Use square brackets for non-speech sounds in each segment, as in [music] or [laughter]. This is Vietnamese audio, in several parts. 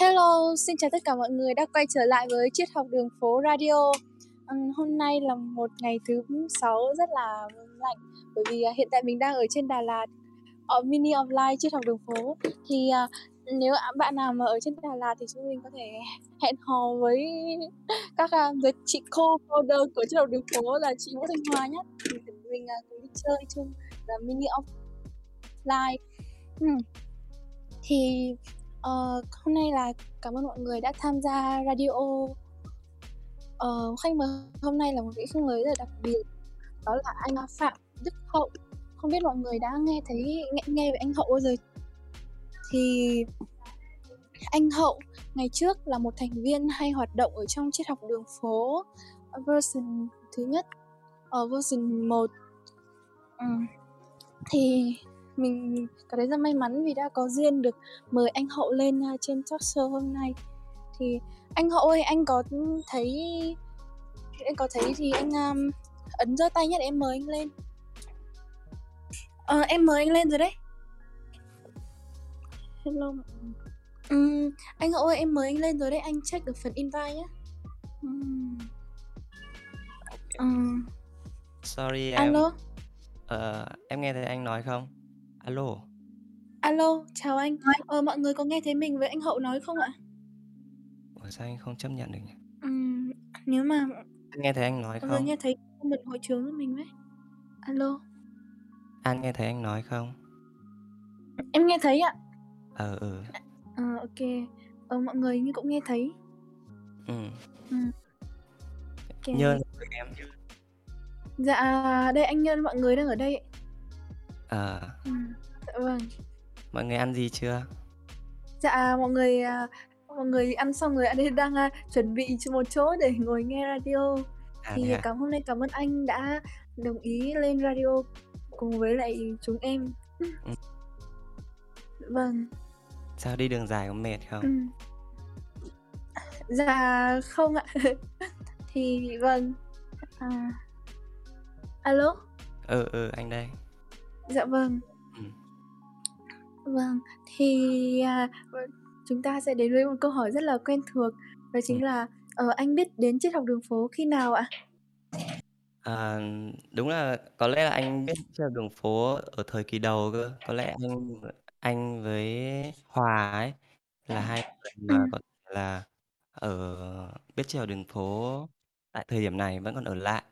Hello, xin chào tất cả mọi người đã quay trở lại với Triết học đường phố Radio. Ừm, hôm nay là một ngày thứ Sáu rất là lạnh bởi vì uh, hiện tại mình đang ở trên Đà Lạt ở Mini Offline Triết học đường phố. Thì uh, nếu bạn nào mà ở trên Đà Lạt thì chúng mình có thể hẹn hò với các à, với chị cô founder của Triết học đường phố là chị Vũ Thanh Hoa nhé. Thì mình uh, cùng đi chơi chung là Mini Offline. Ừm. Thì uh, hôm nay là cảm ơn mọi người đã tham gia radio. uh, khách mời hôm nay là một vị khách mời rất là đặc biệt, đó là anh Phạm Đức Hậu. Không biết mọi người đã nghe thấy nghe, nghe về anh Hậu bao giờ? Thì anh Hậu ngày trước là một thành viên hay hoạt động ở trong triết học đường phố version thứ nhất ở version 1 ừ. thì mình cảm thấy rất may mắn vì đã có duyên được mời anh Hậu lên uh, trên talk show hôm nay. Thì anh Hậu ơi anh có thấy anh có thấy thì anh um, ấn giơ tay nhất em mời anh lên. Ờ, em mời anh lên rồi đấy. Hello um, anh Hậu ơi em mời anh lên rồi đấy anh check được phần invite nhé um. um. sorry em. Alo? Uh, em nghe thấy anh nói không Alo. Alo, chào anh. Ờ, mọi người có nghe thấy mình với anh Hậu nói không ạ? Ủa sao anh không chấp nhận được nhỉ? Ừm, nếu mà Anh nghe thấy anh nói mọi người không? nghe thấy mình hội trường với mình với. Alo. An nghe thấy anh nói không? Em nghe thấy ạ. Ờ ừ. Ờ ok. Ờ mọi người như cũng nghe thấy. Ừ. Ừ. Okay. Nhơn em. Dạ, đây anh Nhân mọi người đang ở đây. Ờ. Ừ, dạ vâng. Mọi người ăn gì chưa? Dạ, mọi người à, mọi người ăn xong rồi anh đang à, chuẩn bị một chỗ để ngồi nghe radio. À, thì à? cảm hôm nay cảm ơn anh đã đồng ý lên radio cùng với lại chúng em. Ừ. Vâng. Sao đi đường dài có mệt không? Ừ. Dạ không ạ. [laughs] thì vâng. À. Alo. Ừ ừ anh đây. Dạ vâng. Ừm. Vâng, thì, à, ờ, chúng ta sẽ đến với một câu hỏi rất là quen thuộc, đó chính Ừm. là, ờ, anh biết đến triết học đường phố khi nào ạ? À, đúng là có lẽ là anh biết triết học đường phố ở thời kỳ đầu cơ. Có lẽ anh anh với Hòa ấy là hai người mà Ừm. có thể là ở biết triết học đường phố tại thời điểm này vẫn còn ở lại.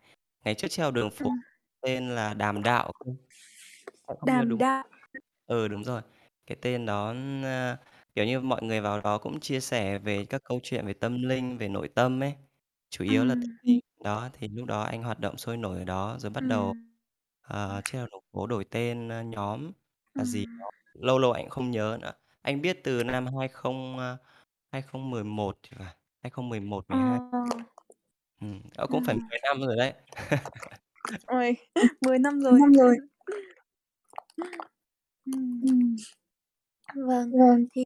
Ngày trước học đường phố Ừm. tên là Đàm Đạo không nhớ Đàm đúng Đạo. Ừ, đúng rồi. Cái tên đó, ơ, kiểu như, mọi người vào đó cũng chia sẻ về các câu chuyện về tâm linh, về nội tâm ấy, chủ yếu là tâm Ừm. linh. Đó, thì lúc đó anh hoạt động sôi nổi ở đó, rồi bắt đầu, Ừm. ờ, học đường phố đổi tên, ơ, nhóm là gì Ừm. đó, lâu lâu anh cũng không nhớ nữa. Anh biết từ năm 20, ơ, 2011 thì phải, 2011, Ờ. 12. Ừm, đó cũng phải Ừm. 10 năm rồi đấy. Ôi, 10 [laughs] năm rồi. năm rồi. Ừm. Ừm. Vâng, Vâng. thì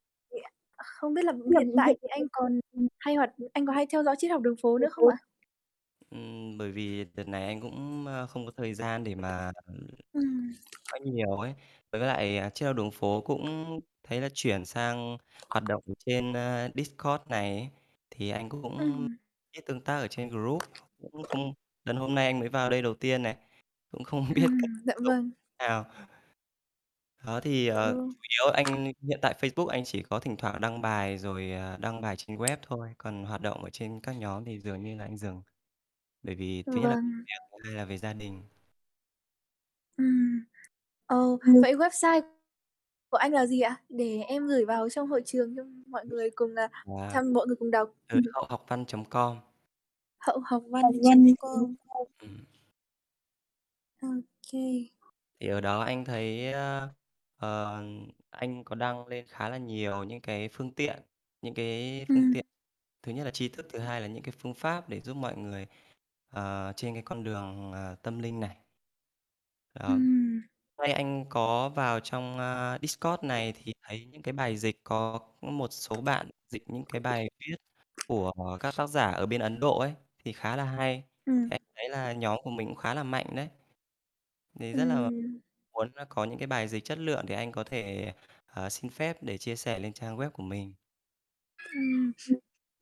không biết là hiện tại thì anh còn hay hoạt anh có hay theo dõi triết học đường phố nữa không ạ? Ừm, bởi vì đợt này anh cũng, ơ, không có thời gian để mà Ừm. có nhiều ấy. Với lại, à, triết học đường phố cũng thấy là chuyển sang hoạt động ở trên, ơ, Discord này ấy, thì anh cũng Ừm. ít tương tác ở trên group, cũng không lần hôm nay anh mới vào đây đầu tiên này, cũng không [laughs] biết Ừm, cách dạ sử dụng vâng. nào. Đó, thì, ờ, Ừ. chủ yếu anh hiện tại Facebook anh chỉ có thỉnh thoảng đăng bài rồi, à, đăng bài trên web thôi, còn hoạt động ở trên các nhóm thì dường như là anh dừng. Bởi vì thứ nhất là công Vâng. việc, thứ hai là về gia đình. Ừm. Ờ, Ừm. vậy website của anh là gì ạ? Để em gửi vào trong hội trường cho mọi người cùng, à, À. tham mọi người cùng đọc. Ừ, hậu-học-văn.com. Hậu học Học văn.com. văn.com. Ừm. Ô kê. Thì ở đó anh thấy, ơ, ờ, anh có đăng lên khá là nhiều những cái phương tiện, những cái phương Ừm. tiện thứ nhất là tri thức, thứ hai là những cái phương pháp để giúp mọi người, ờ, trên cái con đường, ờ, tâm linh này. Đó. Ừm. Nay anh có vào trong, a, Discord này thì thấy những cái bài dịch có một số bạn dịch những cái bài viết của các tác giả ở bên Ấn Độ ấy, thì khá là hay. Ừm. Thì anh thấy là nhóm của mình cũng khá là mạnh đấy. Thì rất là Ừm. Muốn có những cái bài dịch chất lượng để anh có thể, ờ, xin phép để chia sẻ lên trang web của mình. Ừm.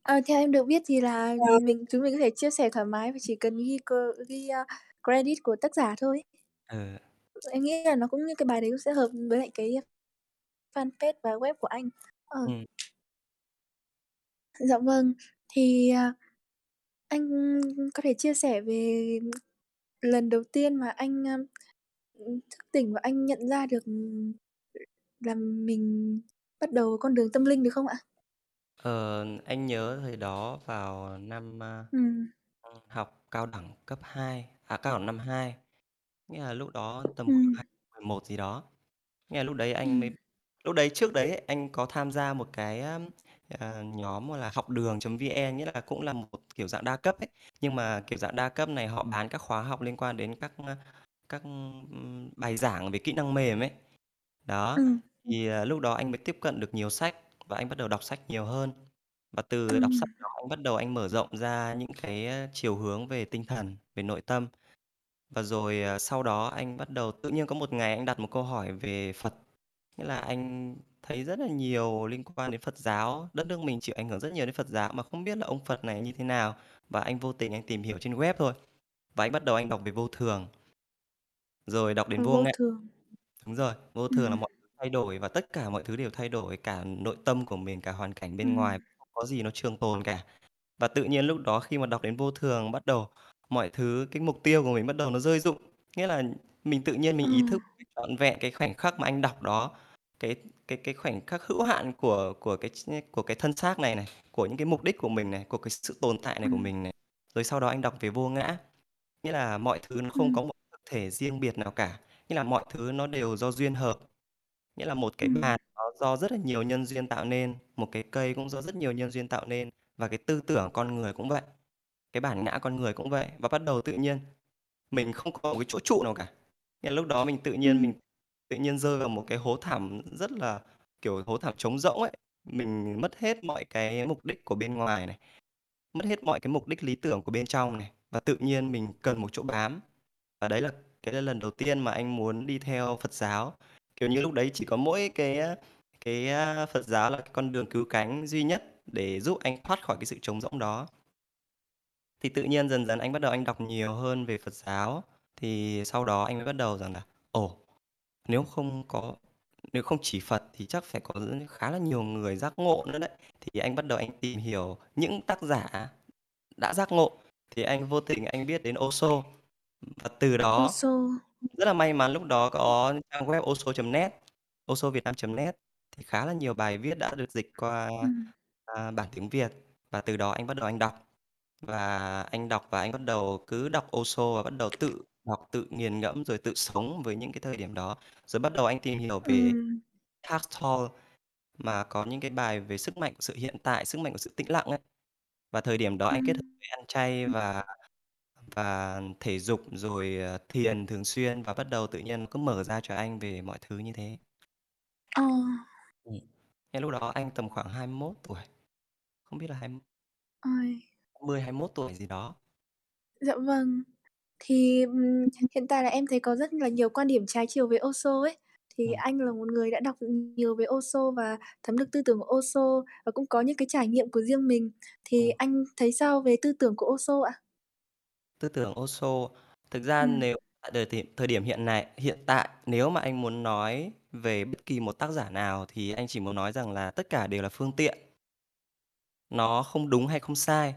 Ờ, theo em được biết thì là mình chúng mình có thể chia sẻ thoải mái và chỉ cần ghi c ghi, a, credit của tác giả thôi. Ừ. Em nghĩ là nó cũng như cái bài đấy cũng sẽ hợp với lại cái fanpage và web của anh. Ờ. Ừm. Dạ vâng. Thì, à, anh có thể chia sẻ về lần đầu tiên mà anh, a, ừm, thức tỉnh và anh nhận ra được, ừm, là mình bắt đầu con đường tâm linh được không ạ? Ờ, anh nhớ thời đó vào năm, a, Ừm. ừm, học cao đẳng cấp 2, à, cao đẳng năm 2, nghĩa là lúc đó tầm khoảng Ừm. 2011 gì đó. Nghĩa là lúc đấy anh mới Ừm. lúc đấy trước đấy ấy, anh có tham gia một cái, a, ờ, nhóm gọi là học đường.vn, nghĩa là cũng là một kiểu dạng đa cấp ấy. Nhưng mà kiểu dạng đa cấp này họ bán các khóa học liên quan đến các, a, các, bài giảng về kỹ năng mềm ấy. Đó, Ừm. thì, ờ, lúc đó anh mới tiếp cận được nhiều sách và anh bắt đầu đọc sách nhiều hơn. Và từ đọc sách Ừm. đó anh bắt đầu anh mở rộng ra những cái, a, chiều hướng về tinh thần, về nội tâm. Và rồi, ờ, sau đó anh bắt đầu tự nhiên có một ngày anh đặt một câu hỏi về Phật, nghĩa là anh thấy rất là nhiều liên quan đến Phật giáo, đất nước mình chịu ảnh hưởng rất nhiều đến Phật giáo mà không biết là ông Phật này như thế nào. Và anh vô tình anh tìm hiểu trên web thôi, và anh bắt đầu anh đọc về vô thường. Rồi đọc đến Ờ, vô vô ngã. thường. Đúng rồi, vô thường là Ừm. mọi thứ thay đổi và tất cả mọi thứ đều thay đổi, cả nội tâm của mình, cả hoàn cảnh bên ngoài, Ừm. không có gì nó trường tồn cả. Và tự nhiên lúc đó khi mà đọc đến vô thường, bắt đầu mọi thứ cái mục tiêu của mình bắt đầu nó rơi rụng. Nghĩa là mình tự nhiên mình Ờ. ý thức trọn vẹn cái khoảnh khắc mà anh đọc đó, cái cái cái khoảnh khắc hữu hạn của của cái ch của cái thân xác này này, của những cái mục đích của mình này, của cái sự tồn tại này của Ừm. mình này. Rồi sau đó anh đọc về vô ngã, nghĩa là mọi thứ nó không Ừm. có một thể riêng biệt nào cả, nghĩa là mọi thứ nó đều do duyên hợp. Nghĩa là một cái Ừm. bàn nó do rất là nhiều nhân duyên tạo nên, một cái cây cũng do rất nhiều nhân duyên tạo nên, và cái tư tưởng con người cũng vậy, cái bản ngã con người cũng vậy. Và bắt đầu tự nhiên mình không có một cái chỗ trụ nào cả. Nghĩa là lúc đó mình tự nhiên Ừm. mình tự nhiên rơi vào một cái hố thẳm rất là, kiểu, hố thẳm trống rỗng ấy. Mình mất hết mọi cái mục đích của bên ngoài này, mất hết mọi cái mục đích lý tưởng của bên trong này, và tự nhiên mình cần một chỗ bám. Và đấy là cái là lần đầu tiên mà anh muốn đi theo Phật giáo. Kiểu như, lúc đấy chỉ có mỗi cái, cái, à, Phật giáo là cái con đường cứu cánh duy nhất để giúp anh thoát khỏi cái sự trống rỗng đó. Thì tự nhiên dần dần anh bắt đầu anh đọc nhiều hơn về Phật giáo, thì sau đó anh mới bắt đầu rằng là "Ồ, nếu không có nếu không chỉ Phật thì chắc phải có khá là nhiều người giác ngộ nữa đấy." Thì anh bắt đầu anh tìm hiểu những tác giả đã giác ngộ, thì anh vô tình anh biết đến Osho. Và từ đó Osho. rất là may mắn lúc đó có trang web osho.net, oshovietnam.net thì khá là nhiều bài viết đã được dịch qua, Ừm. à, bản tiếng Việt. Và từ đó anh bắt đầu anh đọc, và anh đọc và anh bắt đầu cứ đọc Osho và bắt đầu tự đọc, tự nghiền ngẫm rồi tự sống với những cái thời điểm đó. Rồi bắt đầu anh tìm hiểu về Ừm. Tolle mà có những cái bài về sức mạnh của sự hiện tại, sức mạnh của sự tĩnh lặng ấy. Và thời điểm đó anh kết hợp Ừm. với ăn chay và và thể dục rồi, ờ, thiền thường xuyên và bắt đầu tự nhiên cứ mở ra cho anh về mọi thứ như thế. Ờ. Ừm. Ngay lúc đó anh tầm khoảng 21 tuổi, không biết là hai Ôi. 20, 21 tuổi gì đó. Dạ vâng. Thì, ừm, hiện tại là em thấy có rất là nhiều quan điểm trái chiều về Osho ấy. Thì Ừm. anh là một người đã đọc nhiều về Osho và thấm được tư tưởng của Osho và cũng có những cái trải nghiệm của riêng mình. Thì Ừm. anh thấy sao về tư tưởng của Osho ạ? Tư tưởng Osho, thực ra Ừm. nếu tại thời điểm thời điểm hiện này hiện tại nếu mà anh muốn nói về bất kỳ một tác giả nào thì anh chỉ muốn nói rằng là tất cả đều là phương tiện. Nó không đúng hay không sai,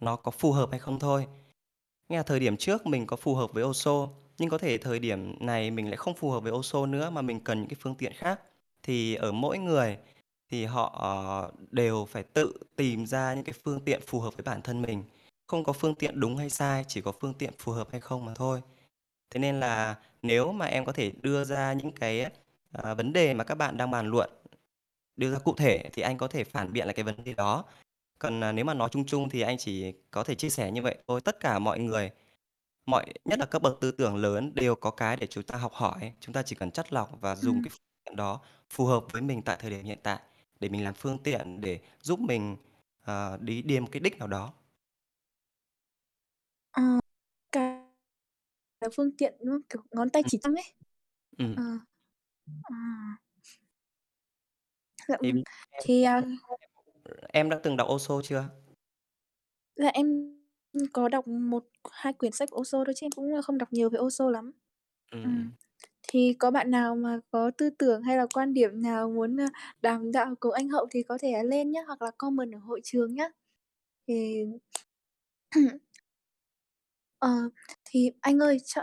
nó có phù hợp hay không thôi. Nghĩa là thời điểm trước mình có phù hợp với Osho, nhưng có thể thời điểm này mình lại không phù hợp với Osho nữa mà mình cần những cái phương tiện khác. Thì ở mỗi người thì họ, ờ, đều phải tự tìm ra những cái phương tiện phù hợp với bản thân mình. Không có phương tiện đúng hay sai, chỉ có phương tiện phù hợp hay không mà thôi. Thế nên là nếu mà em có thể đưa ra những cái, ờ, vấn đề mà các bạn đang bàn luận, đưa ra cụ thể thì anh có thể phản biện lại cái vấn đề đó. Còn, à, nếu mà nói chung chung thì anh chỉ có thể chia sẻ như vậy thôi. Tất cả mọi người, mọi nhất là các bậc tư tưởng lớn đều có cái để chúng ta học hỏi, chúng ta chỉ cần chắt lọc và dùng Ừm. cái phương tiện đó phù hợp với mình tại thời điểm hiện tại để mình làm phương tiện để giúp mình, ờ, đi một cái đích nào đó. Ờ, cái phương tiện, đúng không? Kiểu, ngón tay Ừm. chỉ trỏ ấy. Ừm. Ờ. Ờ. Dạ, Thì ừm, em thì, à em đã từng đọc Osho chưa? Là em, ừm, có đọc 1, 2 quyển sách Osho thôi chứ em cũng, không đọc nhiều về Osho lắm. Ừm, Ừm. thì có bạn nào mà có tư tưởng hay là quan điểm nào muốn, ơ, đàm đạo cùng anh Hậu thì có thể, à, lên nhá, hoặc là comment ở hội trường nhá. Thì [clears throat] Ờ, thì anh ơi, cho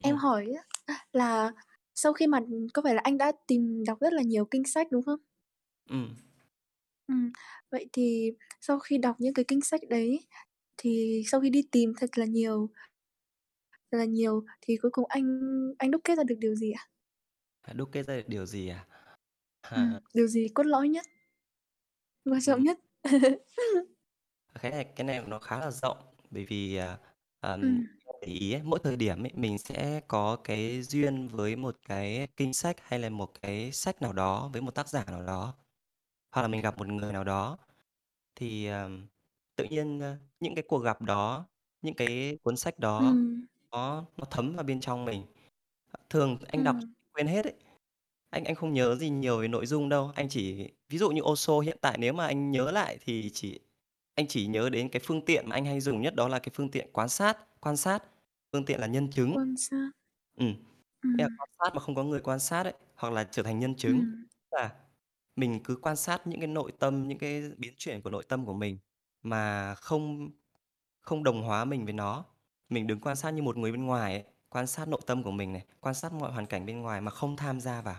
em Ừm. hỏi á, là sau khi mà có phải là anh đã tìm đọc rất là nhiều kinh sách, đúng không? Ừm. Ừm, vậy thì sau khi đọc những cái kinh sách đấy, thì sau khi đi tìm thật là nhiều thật là nhiều thì cuối cùng anh anh đúc kết ra được điều gì ạ? À, đúc kết ra được điều gì à? Ừm, À. điều gì cốt lõi nhất? Quan trọng Ừm. nhất? [laughs] Cái này cái này nó khá là rộng, bởi vì, à, ờm, Ừm. để ý ấy, mỗi thời điểm ấy, mình sẽ có cái duyên với một cái kinh sách hay là một cái sách nào đó với một tác giả nào đó, hoặc là mình gặp một người nào đó. Thì, ờm, tự nhiên, ơ, những cái cuộc gặp đó, những cái cuốn sách đó Ừm. nó nó thấm vào bên trong mình. Ờ, thường anh đọc Ừm. quên hết ấy, anh anh không nhớ gì nhiều về nội dung đâu, anh chỉ ví dụ như Osho hiện tại nếu mà anh nhớ lại thì chỉ anh chỉ nhớ đến cái phương tiện mà anh hay dùng nhất đó là cái phương tiện quán sát quan sát, phương tiện là nhân chứng. Quan sát. Ừm, nghĩa là Ừm. quan sát mà không có người quan sát ấy, hoặc là trở thành nhân chứng. Ừm. Là mình cứ quan sát những cái nội tâm, những cái biến chuyển của nội tâm của mình mà không không đồng hóa mình với nó. Mình đứng quan sát như một người bên ngoài ấy, quan sát nội tâm của mình này, quan sát mọi hoàn cảnh bên ngoài mà không tham gia vào,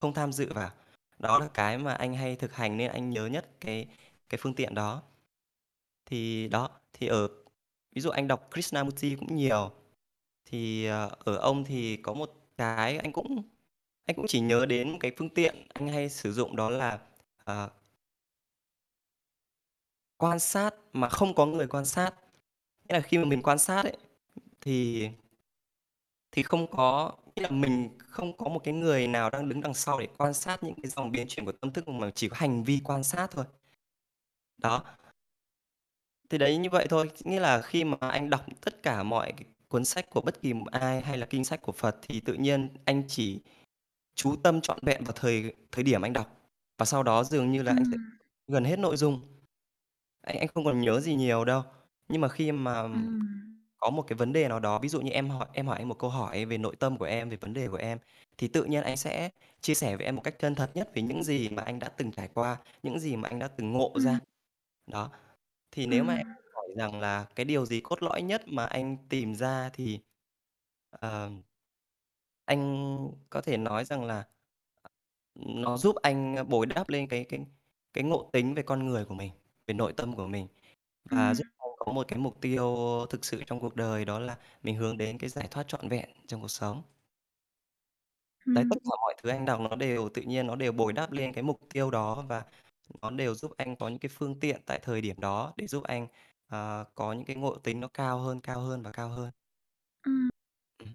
không tham dự vào. Đó là cái mà anh hay thực hành nên anh nhớ nhất cái cái phương tiện đó. Thì đó, thì ở ví dụ anh đọc Krishnamurti cũng nhiều, thì, ờ, ở ông thì có một cái anh cũng anh cũng chỉ nhớ đến cái phương tiện anh hay sử dụng đó là, uh, Quan sát mà không có người quan sát. Nghĩa là khi mà mình quan sát ấy, thì thì không có nghĩa là mình không có một cái người nào đang đứng đằng sau để quan sát những cái dòng biến chuyển của tâm thức mà chỉ có hành vi quan sát thôi. Đó. Thì đấy, như vậy thôi, nghĩa là khi mà anh đọc tất cả mọi cái cuốn sách của bất kỳ một ai hay là kinh sách của Phật thì tự nhiên anh chỉ chú tâm trọn vẹn vào thời thời điểm anh đọc, và sau đó dường như là anh sẽ Ừm. gần hết nội dung. Anh anh không còn nhớ gì nhiều đâu. Nhưng mà khi mà Ừm. có một cái vấn đề nào đó, ví dụ như em hỏi em hỏi anh một câu hỏi về nội tâm của em, về vấn đề của em, thì tự nhiên anh sẽ chia sẻ với em một cách chân thật nhất về những gì mà anh đã từng trải qua, những gì mà anh đã từng ngộ Ừm. ra. Đó. Thì nếu mà em Ừm. hỏi rằng là cái điều gì cốt lõi nhất mà anh tìm ra thì, ờ anh có thể nói rằng là, ờ, nó giúp anh, ơ, bồi đắp lên cái cái cái ngộ tính về con người của mình, về nội tâm của mình, và Ừm. giúp anh có một cái mục tiêu thực sự trong cuộc đời, đó là mình hướng đến cái giải thoát trọn vẹn trong cuộc sống. Đấy, tất Ừm. cả mọi thứ anh đọc nó đều tự nhiên nó đều bồi đắp lên cái mục tiêu đó, và nó đều giúp anh có những cái phương tiện tại thời điểm đó để giúp anh, ờ, có những cái ngộ tính nó cao hơn, cao hơn và cao hơn. Ừm. Ừm.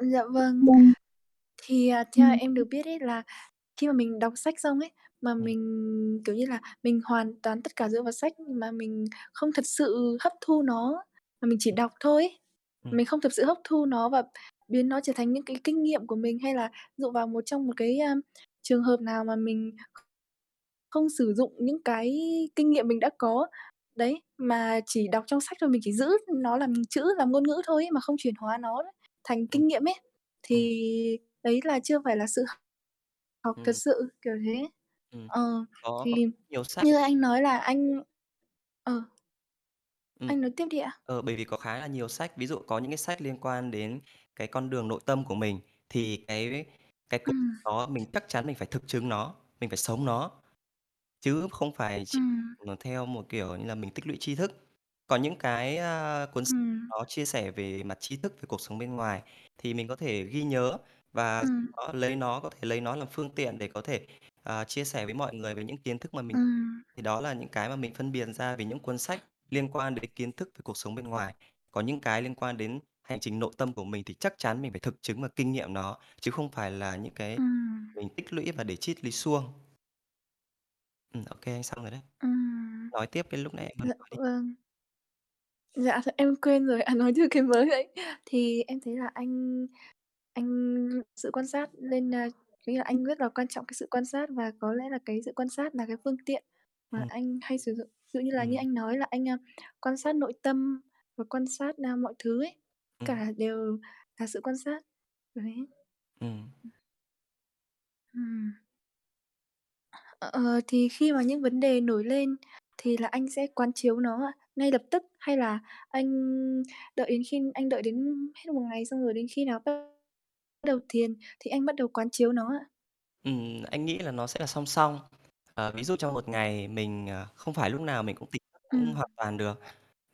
Dạ vâng. Vâng. Thì, à, theo Ừm. em được biết ấy là khi mà mình đọc sách xong ấy, mà Ừm. mình, kiểu như là, mình hoàn toàn tất cả dựa vào sách mà mình không thật sự hấp thu nó, mà mình chỉ đọc thôi ấy, Ừm. mình không thực sự hấp thu nó và biến nó trở thành những cái kinh nghiệm của mình, hay là dụ vào một trong một cái, a, trường hợp nào mà mình không sử dụng những cái kinh nghiệm mình đã có. Đấy, mà chỉ đọc trong sách thôi, mình chỉ giữ nó làm chữ, làm ngôn ngữ thôi ấy, mà không chuyển hóa nó thành kinh nghiệm ấy, thì đấy là chưa phải là sự học thật Ừm. sự, kiểu thế. Ừm, Ờ, có thì nhiều sách. như anh nói là anh ờ. Ừm. Anh nói tiếp đi ạ. Ờ, bởi vì có khá là nhiều sách, ví dụ có những cái sách liên quan đến cái con đường nội tâm của mình, thì cái cái Ừm. đó mình chắc chắn mình phải thực chứng nó, mình phải sống nó, chứ không phải chỉ, Ừm. theo một kiểu như là mình tích lũy tri thức. Còn những cái, a, cuốn sách Ừm. nó chia sẻ về mặt tri thức về cuộc sống bên ngoài thì mình có thể ghi nhớ và Ừm. đó lấy nó có thể lấy nó làm phương tiện để có thể, ờ, chia sẻ với mọi người về những kiến thức mà mình Ừm. thì đó là những cái mà mình phân biệt ra về những cuốn sách liên quan đến kiến thức về cuộc sống bên ngoài. Còn những cái liên quan đến hành trình nội tâm của mình thì chắc chắn mình phải thực chứng và kinh nghiệm nó, chứ không phải là những cái Ừm. mình tích lũy và để triết lý suông. Ừm, ô kê, anh xong rồi đấy. Ừm. Nói tiếp cái lúc nãy em Dạ nói đi. vâng. Dạ, th em quên rồi, à, nói từ cái mới vậy. Thì em thấy là anh anh sự quan sát nên, a, nghĩa là anh rất là quan trọng cái sự quan sát và có lẽ là cái sự quan sát là cái phương tiện. mà Ừm. anh hay sử dụng. Ví dụ như là như Ừm. anh nói là anh, a, quan sát nội tâm và quan sát, a, mọi thứ ấy, Ừm. cả đều là sự quan sát. Đấy. Ừm. Ừm. Ờ, ờ, thì khi mà những vấn đề nổi lên thì là anh sẽ quán chiếu nó ạ, ngay lập tức hay là anh đợi đến khi anh đợi đến hết một ngày xong rồi đến khi nào bắt đầu thiền thì anh bắt đầu quán chiếu nó ạ? Ừm, anh nghĩ là nó sẽ là song song. Ờ, ví dụ trong một ngày mình, ờ, không phải lúc nào mình cũng tỉnh Ừm. hoàn toàn được,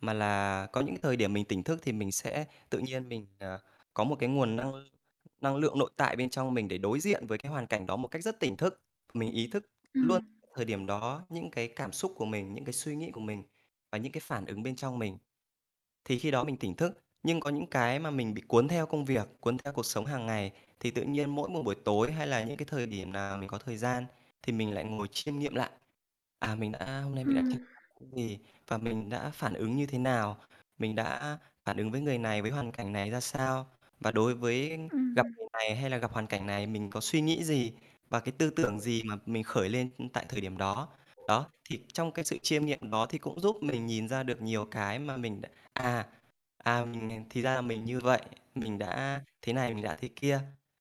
mà là có những thời điểm mình tỉnh thức thì mình sẽ tự nhiên mình, ờ, có một cái nguồn năng năng lượng nội tại bên trong mình để đối diện với cái hoàn cảnh đó một cách rất tỉnh thức. Mình ý thức luôn Ừm. thời điểm đó những cái cảm xúc của mình, những cái suy nghĩ của mình và những cái phản ứng bên trong mình. Thì khi đó mình tỉnh thức, nhưng có những cái mà mình bị cuốn theo công việc, cuốn theo cuộc sống hàng ngày, thì tự nhiên mỗi một buổi tối hay là những cái thời điểm nào mình có thời gian thì mình lại ngồi chiêm nghiệm lại. À, mình đã hôm nay mình đã Ừm. trải gì và mình đã phản ứng như thế nào? Mình đã phản ứng với người này, với hoàn cảnh này ra sao? Và đối với gặp Ừm. người này hay là gặp hoàn cảnh này mình có suy nghĩ gì? Và cái tư tưởng gì mà mình khởi lên, tại thời điểm đó? Đó, thì trong cái sự chiêm nghiệm đó thì cũng giúp mình nhìn ra được nhiều cái mà mình đã à, à, mình thì ra là mình như vậy, mình đã thế này, mình đã thế kia,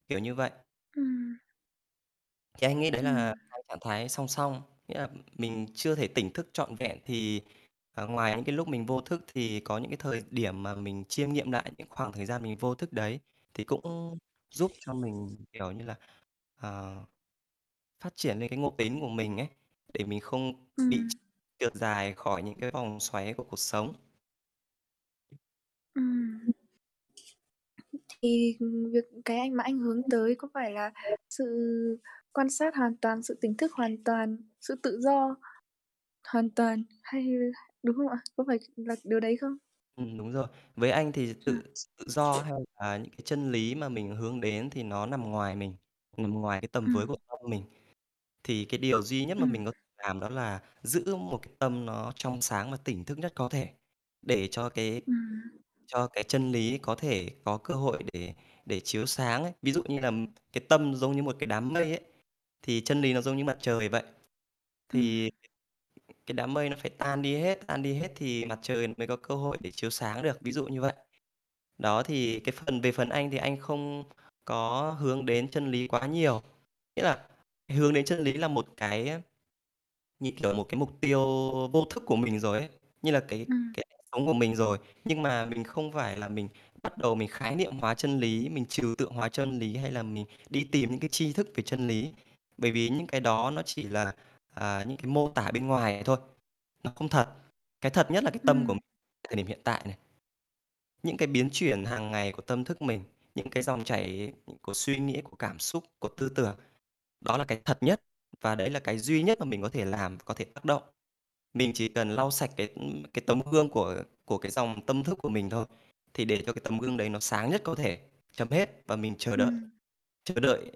kiểu như vậy. Ừm. Thì anh nghĩ đấy là Ừm. hai trạng thái song song, nghĩa là mình chưa thể tỉnh thức trọn vẹn thì, ờ, ngoài những cái lúc mình vô thức thì có những cái thời điểm mà mình chiêm nghiệm lại những khoảng thời gian mình vô thức đấy, thì cũng giúp cho mình, kiểu như là, ờ, phát triển lên cái ngộ tính của mình ấy, để mình không bị Ừm. trượt dài khỏi những cái vòng xoáy của cuộc sống. Ừm. Thì, việc cái anh mà anh hướng tới có phải là sự quan sát hoàn toàn, sự tỉnh thức hoàn toàn, sự tự do hoàn toàn hay đúng không ạ? Có phải là điều đấy không? Ừm, đúng rồi. Với anh thì tự tự do hay là những cái chân lý mà mình hướng đến thì nó nằm ngoài mình, nằm ngoài cái tầm với của tâm mình. Thì cái điều duy nhất mà Ừm. mình có thể làm đó là giữ một cái tâm nó trong sáng và tỉnh thức nhất có thể, để cho cái Ừm. cho cái chân lý có thể có cơ hội để để chiếu sáng ấy. Ví dụ như là cái tâm giống như một cái đám mây ấy, thì chân lý nó giống như mặt trời vậy. Ừm. Thì cái đám mây nó phải tan đi hết, tan đi hết thì mặt trời mới có cơ hội để chiếu sáng được, ví dụ như vậy. Đó, thì cái phần về phần anh thì anh không có hướng đến chân lý quá nhiều, nghĩa là hướng đến chân lý là một cái như kiểu một cái mục tiêu vô thức của mình rồi ấy, như là cái cái sống của mình rồi. Nhưng mà mình không phải là mình bắt đầu mình khái niệm hóa chân lý, mình trừu tượng hóa chân lý hay là mình đi tìm những cái tri thức về chân lý. Bởi vì những cái đó nó chỉ là, à, những cái mô tả bên ngoài thôi, nó không thật. Cái thật nhất là cái tâm của Ừm. mình thời điểm hiện tại này. Những cái biến chuyển hàng ngày của tâm thức mình, những cái dòng chảy của suy nghĩ, của cảm xúc, của tư tưởng, đó là cái thật nhất và đấy là cái duy nhất mà mình có thể làm, có thể tác động. Mình chỉ cần lau sạch cái, cái tấm gương của của cái dòng tâm thức của mình thôi, thì để cho cái tấm gương đấy nó sáng nhất có thể, chấm hết và mình chờ đợi. Ừm. Chờ đợi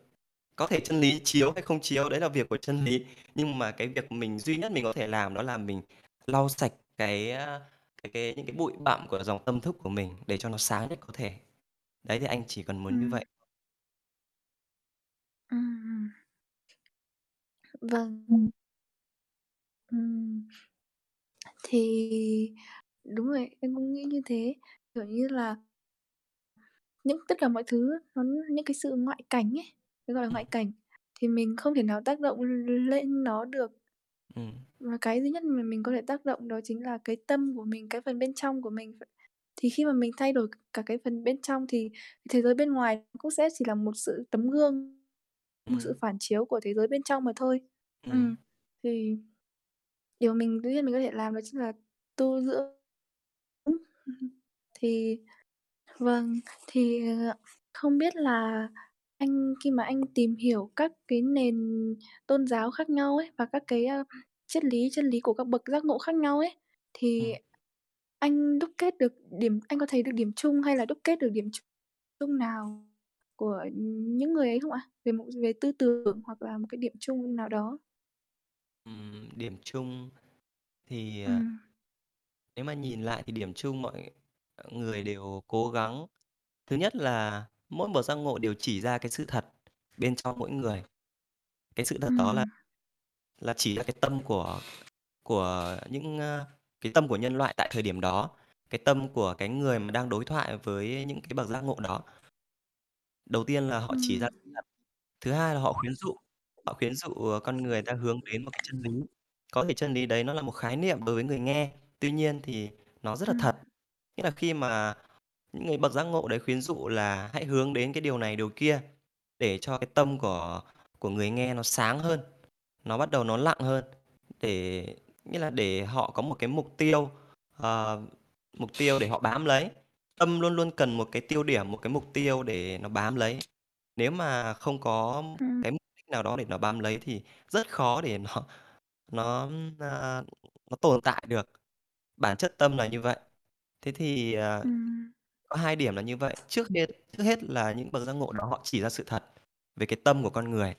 có thể chân lý chiếu hay không chiếu đấy là việc của chân lý, nhưng mà cái việc mình duy nhất mình có thể làm đó là mình lau sạch cái, cái cái những cái bụi bặm của dòng tâm thức của mình để cho nó sáng nhất có thể. Đấy, thì anh chỉ cần muốn như Ừm. vậy. Vâng. Ừm. Ừm. Thì đúng rồi, em cũng nghĩ như thế, kiểu như là những tất cả mọi thứ nó những cái sự ngoại cảnh ấy, nó gọi là Ừm. ngoại cảnh, thì mình không thể nào tác động l lên nó được. Ừm. Và cái duy nhất mà mình có thể tác động đó chính là cái tâm của mình, cái phần bên trong của mình. Thì khi mà mình thay đổi cả cái phần bên trong thì thế giới bên ngoài cũng sẽ chỉ là một sự tấm gương, một sự Ừm. phản chiếu của thế giới bên trong mà thôi. Ừm, Ừm. thì điều mình duy nhất mình có thể làm đó chính là tu dưỡng. [laughs] Thì vâng, thì, ờ, không biết là anh khi mà anh tìm hiểu các cái nền tôn giáo khác nhau ấy, và các cái, a, triết lý chân lý của các bậc giác ngộ khác nhau ấy, thì Ừm. anh đúc kết được điểm anh có thấy được điểm chung hay là đúc kết được điểm ch chung nào của những người ấy không ạ? Về một về tư tưởng hoặc là một cái điểm chung nào đó? Ừm, điểm chung thì, Ừm. nếu mà nhìn lại thì điểm chung mọi, người đều cố gắng thứ nhất là mỗi một giác ngộ đều chỉ ra cái sự thật bên trong mỗi người. Cái sự thật đó là Ừm. là chỉ ra cái tâm của của những, ơ cái tâm của nhân loại tại thời điểm đó, cái tâm của cái người mà đang đối thoại với những cái bậc giác ngộ đó. Đầu tiên là họ chỉ ra Ừm. sự thật, thứ hai là họ khuyến dụ, họ khuyến dụ, ờ, con người ta hướng đến một cái chân lý. Có thể chân lý đấy nó là một khái niệm đối với người nghe, tuy nhiên thì nó rất là Ừm. thật. Nghĩa là khi mà những người bậc giác ngộ đấy khuyến dụ là hãy hướng đến cái điều này điều kia, để cho cái tâm của của người nghe nó sáng hơn, nó bắt đầu nó lặng hơn, để nghĩa là để họ có một cái mục tiêu, ờ, mục tiêu để họ bám lấy. Tâm luôn luôn cần một cái tiêu điểm, một cái mục tiêu để nó bám lấy. Nếu mà không có Ừm. cái đích nào đó để nó bám lấy thì rất khó để nó nó, a, nó tồn tại được. Bản chất tâm là như vậy. Thế thì, ờ, Ừm. có hai điểm là như vậy. Trước hết trước hết là những bậc giác ngộ đó họ chỉ ra sự thật về cái tâm của con người.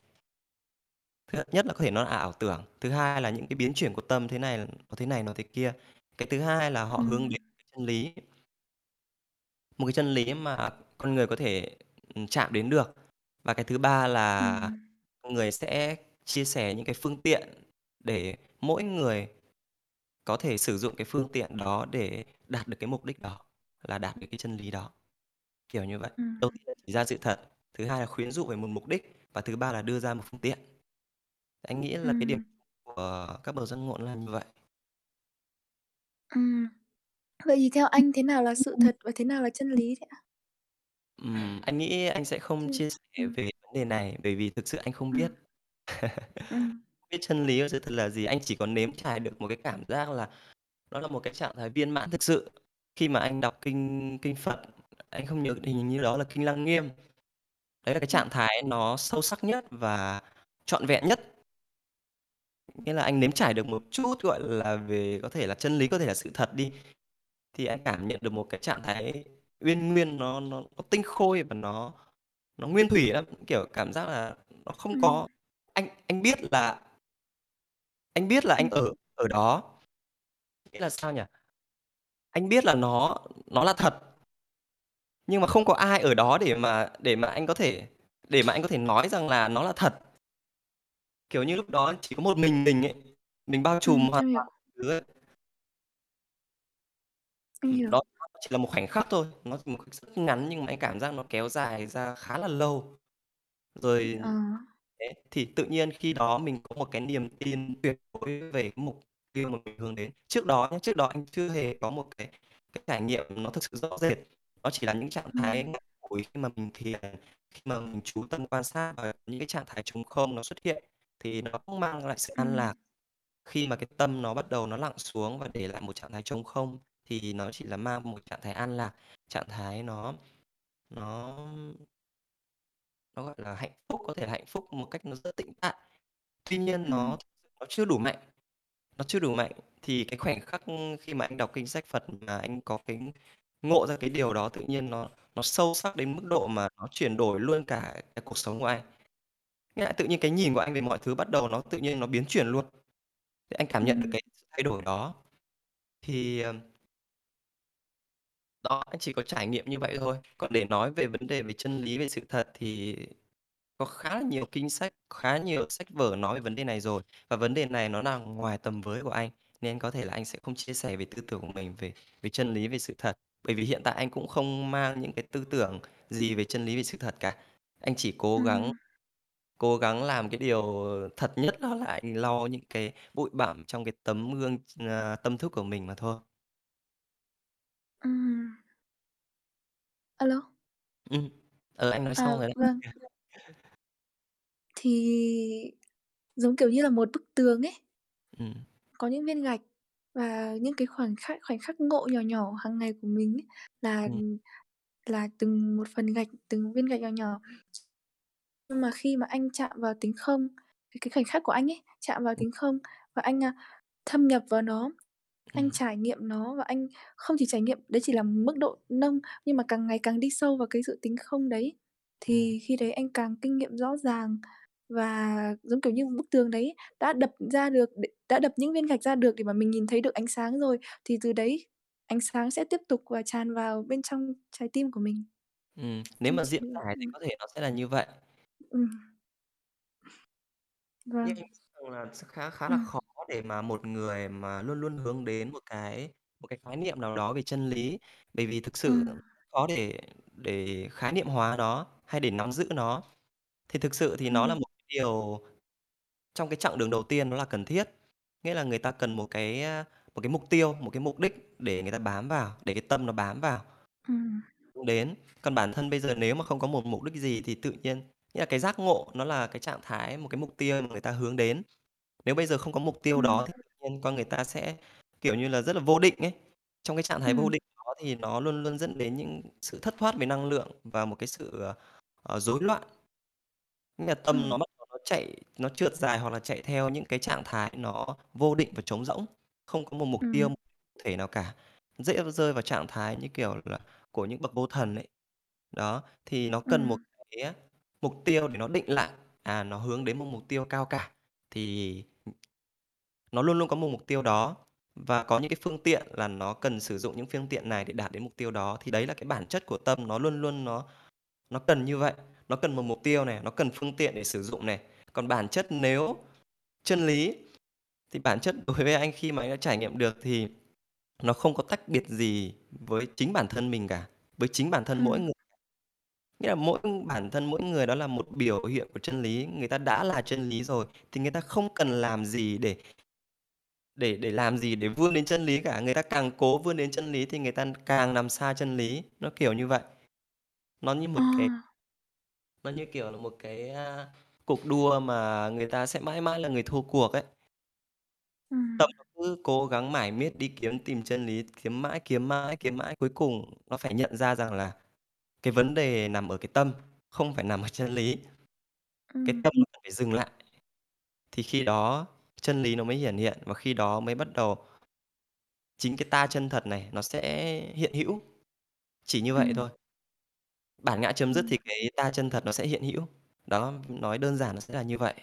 Thứ nhất là có thể nó là ảo tưởng, thứ hai là những cái biến chuyển của tâm thế này nó thế này, nó thế kia. Cái thứ hai là họ hướng Ừm. đến chân lý. Một cái chân lý mà con người có thể, ừm, chạm đến được. Và cái thứ ba là Ừm. Người sẽ chia sẻ những cái phương tiện để mỗi người có thể sử dụng cái phương tiện đó để đạt được cái mục đích đó, là đạt được cái chân lý đó, kiểu như vậy. Ừm. Đầu tiên là chỉ ra sự thật, thứ hai là khuyến dụ về một mục đích và thứ ba là đưa ra một phương tiện. Anh nghĩ là cái điểm của các bậc giác ngộ nó là như vậy. Ừm. Vậy thì theo anh thế nào là sự thật và thế nào là chân lý thế ạ? Ừm, anh nghĩ anh sẽ không Ừm, chia sẻ về vấn đề này, bởi vì thực sự anh không biết. Ừm. [laughs] Ừm. Không biết chân lý và sự thật là gì, anh chỉ có nếm trải được một cái cảm giác là nó là một cái trạng thái viên mãn thực sự. Khi mà anh đọc kinh kinh Phật, anh không nhớ hình như đó là kinh Lăng Nghiêm. Đấy là cái Ừm. trạng thái nó sâu sắc nhất và trọn vẹn nhất. Nghĩa là anh nếm trải được một chút, gọi là, về có thể là chân lý, có thể là sự thật đi, thì anh cảm nhận được một cái trạng thái uyên nguyên, nó nó nó tinh khôi và nó nó nguyên thủy lắm, kiểu, cảm giác là nó không Ừm. có anh anh biết là anh biết là anh ở ở đó. Nghĩa là sao nhỉ? Anh biết là nó nó là thật. Nhưng mà không có ai ở đó để mà để mà anh có thể để mà anh có thể nói rằng là nó là thật. Kiểu như, lúc đó chỉ có một mình mình ấy, mình bao trùm Ừm, hoàn toàn đó chỉ là một khoảnh khắc thôi, nó chỉ một khắc rất ngắn nhưng mà anh cảm giác nó kéo dài ra khá là lâu. Rồi Ờ. đấy, thì tự nhiên khi đó mình có một cái niềm tin tuyệt đối về cái mục tiêu mà mình hướng đến. Trước đó nhá, trước đó anh chưa hề có một cái cái trải nghiệm nó thực sự rõ rệt. Nó chỉ là những trạng thái Ừm. ngắn ngủi khi mà mình thiền, khi mà mình chú tâm quan sát và những cái trạng thái trống không nó xuất hiện, thì nó cũng mang lại sự an lạc. Ừm. Khi mà cái tâm nó bắt đầu nó lặng xuống và để lại một trạng thái trống không, thì nó chỉ là mang một trạng thái an lạc, trạng thái nó nó nó, gọi là, hạnh phúc, có thể hạnh phúc một cách nó rất tĩnh tại. Tuy nhiên nó nó chưa đủ mạnh, nó chưa đủ mạnh. Thì cái khoảnh khắc khi mà anh đọc kinh sách Phật mà anh có cái ngộ ra cái điều đó, tự nhiên nó nó sâu sắc đến mức độ mà nó chuyển đổi luôn cả cái cuộc sống của anh. Nghĩa là tự nhiên cái nhìn của anh về mọi thứ bắt đầu nó tự nhiên nó biến chuyển luôn. Thì anh cảm nhận được cái sự thay đổi đó. Thì, ờm Đó, anh chỉ có trải nghiệm như vậy thôi. Còn để nói về vấn đề về chân lý, về sự thật thì có khá là nhiều kinh sách, khá nhiều sách vở nói về vấn đề này rồi. Và vấn đề này nó nằm ngoài tầm với của anh, nên có thể là anh sẽ không chia sẻ về tư tưởng của mình về về chân lý, về sự thật. Bởi vì hiện tại anh cũng không mang những cái tư tưởng gì về chân lý, về sự thật cả. Anh chỉ cố gắng Ừm. cố gắng làm cái điều thật nhất đó là anh lau những cái bụi bặm trong cái tấm gương ờ, tâm thức của mình mà thôi. Ừm. A lô. Ừm, ờ, anh nói xong À, rồi đấy. vâng. Thì giống kiểu như là một bức tường ấy. Ừm. Có những viên gạch và những cái khoảnh khắc khoảnh khắc ngộ nhỏ nhỏ hàng ngày của mình ấy, là Ừm. là từng một phần gạch, từng viên gạch nhỏ nhỏ. Nhưng mà khi mà anh chạm vào tính không, cái cái khoảnh khắc của anh ấy, chạm vào Ừm. tính không và anh, a, thâm nhập vào nó, anh Ừm. trải nghiệm nó và anh không chỉ trải nghiệm, đấy chỉ là mức độ nông, nhưng mà càng ngày càng đi sâu vào cái sự tính không đấy, Ừm. thì khi đấy anh càng kinh nghiệm rõ ràng và giống kiểu như bức tường đấy đã đập ra được đ đã đập những viên gạch ra được để mà mình nhìn thấy được ánh sáng rồi, thì từ đấy ánh sáng sẽ tiếp tục và tràn vào bên trong trái tim của mình. Ừm, nếu mà diễn tải thì ừm. có thể nó sẽ là như vậy. Ừm. Nhưng Vâng. nghĩ rằng là sẽ khá khá là Ừm. khó để mà một người mà luôn luôn hướng đến một cái một cái khái niệm nào đó về chân lý, bởi vì thực sự Ừm. khó để để khái niệm hóa nó hay để nắm giữ nó. Thì thực sự thì nó là Ừm. một điều trong cái chặng đường đầu tiên nó là cần thiết, nghĩa là người ta cần một cái, a, một cái mục tiêu, một cái mục đích để người ta bám vào, để cái tâm nó bám vào. Ừm. Hướng đến, còn bản thân bây giờ nếu mà không có một mục đích gì thì tự nhiên nghĩa là cái giác ngộ nó là cái trạng thái, một cái mục tiêu mà người ta hướng đến. Nếu bây giờ không có mục tiêu đó thì tự nhiên con người ta sẽ, kiểu như là, rất là vô định ấy. Trong cái trạng thái vô định đó thì nó luôn luôn dẫn đến những sự thất thoát về năng lượng và một cái sự, ờ, rối loạn. Nghĩa là tâm nó bắt đầu nó chạy, nó trượt dài hoặc là chạy theo những cái trạng thái nó vô định và trống rỗng, không có một mục tiêu thể nào cả, dễ rơi vào trạng thái như kiểu là của những bậc vô thần ấy. Đó, thì nó cần một cái mục tiêu để nó định lại, à, nó hướng đến một mục tiêu cao cả, thì, nó luôn luôn có một mục tiêu đó và có những cái phương tiện là nó cần sử dụng những phương tiện này để đạt đến mục tiêu đó, thì đấy là cái bản chất của tâm, nó luôn luôn nó nó cần như vậy. Nó cần một mục tiêu này, nó cần phương tiện để sử dụng này. Còn bản chất nếu chân lý thì bản chất đối với anh khi mà anh đã trải nghiệm được thì nó không có tách biệt gì với chính bản thân mình cả, với chính bản thân mỗi Ừm. người. Nghĩa là mỗi bản thân mỗi người đó là một biểu hiện của chân lý, người ta đã là chân lý rồi thì người ta không cần làm gì để để để làm gì để vươn đến chân lý cả, người ta càng cố vươn đến chân lý thì người ta càng nằm xa chân lý, nó kiểu như vậy. Nó như một cái nó như kiểu là một cái, a, cuộc đua mà người ta sẽ mãi mãi là người thua cuộc ấy. Ừm. Tâm cứ cố gắng mải miết đi kiếm tìm chân lý, kiếm mãi, kiếm mãi, kiếm mãi, cuối cùng nó phải nhận ra rằng là cái vấn đề nằm ở cái tâm, không phải nằm ở chân lý. Cái Ừm. tâm phải dừng lại. Thì khi đó chân lý nó mới hiển hiện và khi đó mới bắt đầu chính cái ta chân thật này nó sẽ hiện hữu, chỉ như vậy Ừm. thôi. Bản ngã chấm dứt Ừm. thì cái ta chân thật nó sẽ hiện hữu. Đó, nói đơn giản nó sẽ là như vậy.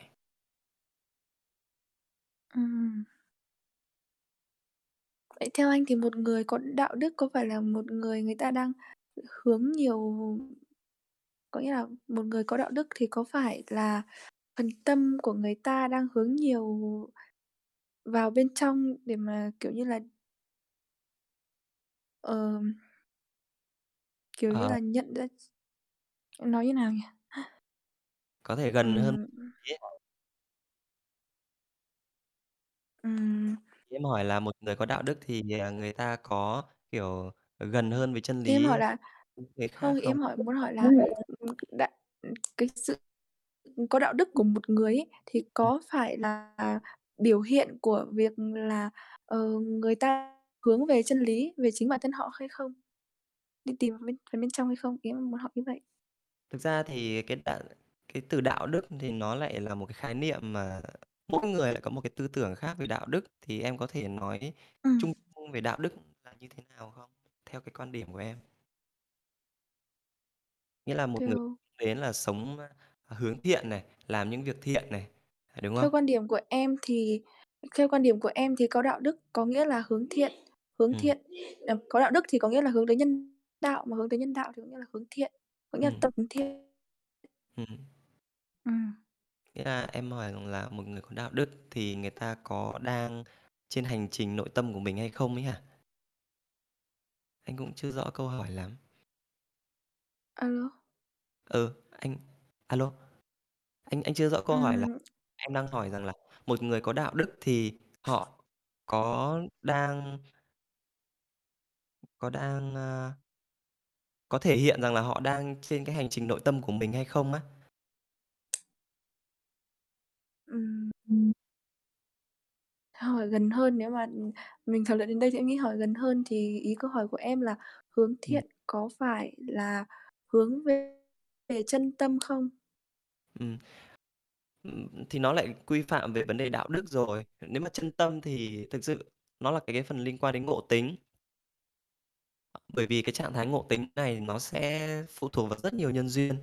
Ừm. Vậy theo anh thì một người có đạo đức có phải là một người người ta đang hướng nhiều có nghĩa là một người có đạo đức thì có phải là phần tâm của người ta đang hướng nhiều vào bên trong để mà, kiểu như là ờm kiểu như Ờ. là, nhận ra nói như nào nhỉ? Có thể gần hơn Ừm. Ý em hỏi là một người có đạo đức thì, à, người ta có, kiểu, gần hơn với chân Ý em lý hỏi là người khác không, ý không? em hỏi muốn hỏi là, ừm, ừm, cái sự có đạo đức của một người ấy, thì có phải là biểu hiện của việc là, ờ, người ta hướng về chân lý, về chính bản thân họ hay không? Đi tìm bên phần bên trong hay không? Ý muốn hỏi như vậy. Thực ra thì cái đạo cái từ đạo đức thì nó lại là một cái khái niệm mà mỗi người lại có một cái tư tưởng khác về đạo đức, thì em có thể nói Ừm. chung về đạo đức là như thế nào không? Theo cái quan điểm của em. Nghĩa là một người Kiểu đến là sống, hướng thiện này, làm những việc thiện này, à, đúng không? Theo quan điểm của em thì theo quan điểm của em thì có đạo đức có nghĩa là hướng thiện, hướng Ừm. thiện. Ờ, có đạo đức thì có nghĩa là hướng tới nhân đạo, mà hướng tới nhân đạo thì có nghĩa là hướng thiện, có nghĩa là Ừm. hướng thiện. Ừm. Ừm. Nghĩa là em hỏi rằng là một người có đạo đức thì người ta có đang trên hành trình nội tâm của mình hay không ấy hả? Anh cũng chưa rõ câu hỏi lắm. A lô. Ừ, anh a lô. Anh anh chưa rõ câu hỏi là Ừm. em đang hỏi rằng là một người có đạo đức thì họ có đang có đang, a có thể hiện rằng là họ đang trên cái hành trình nội tâm của mình hay không á? Ừm. Hỏi gần hơn nếu mà, ừm, mình thảo luận đến đây thì em nghĩ hỏi gần hơn thì ý câu hỏi của em là hướng thiện có phải là hướng về về chân tâm không? Ừm. Ừm, thì nó lại quy phạm về vấn đề đạo đức rồi. Nếu mà chân tâm thì thực sự nó là cái cái phần liên quan đến ngộ tính. Bởi vì cái trạng thái ngộ tính này nó sẽ phụ thuộc vào rất nhiều nhân duyên,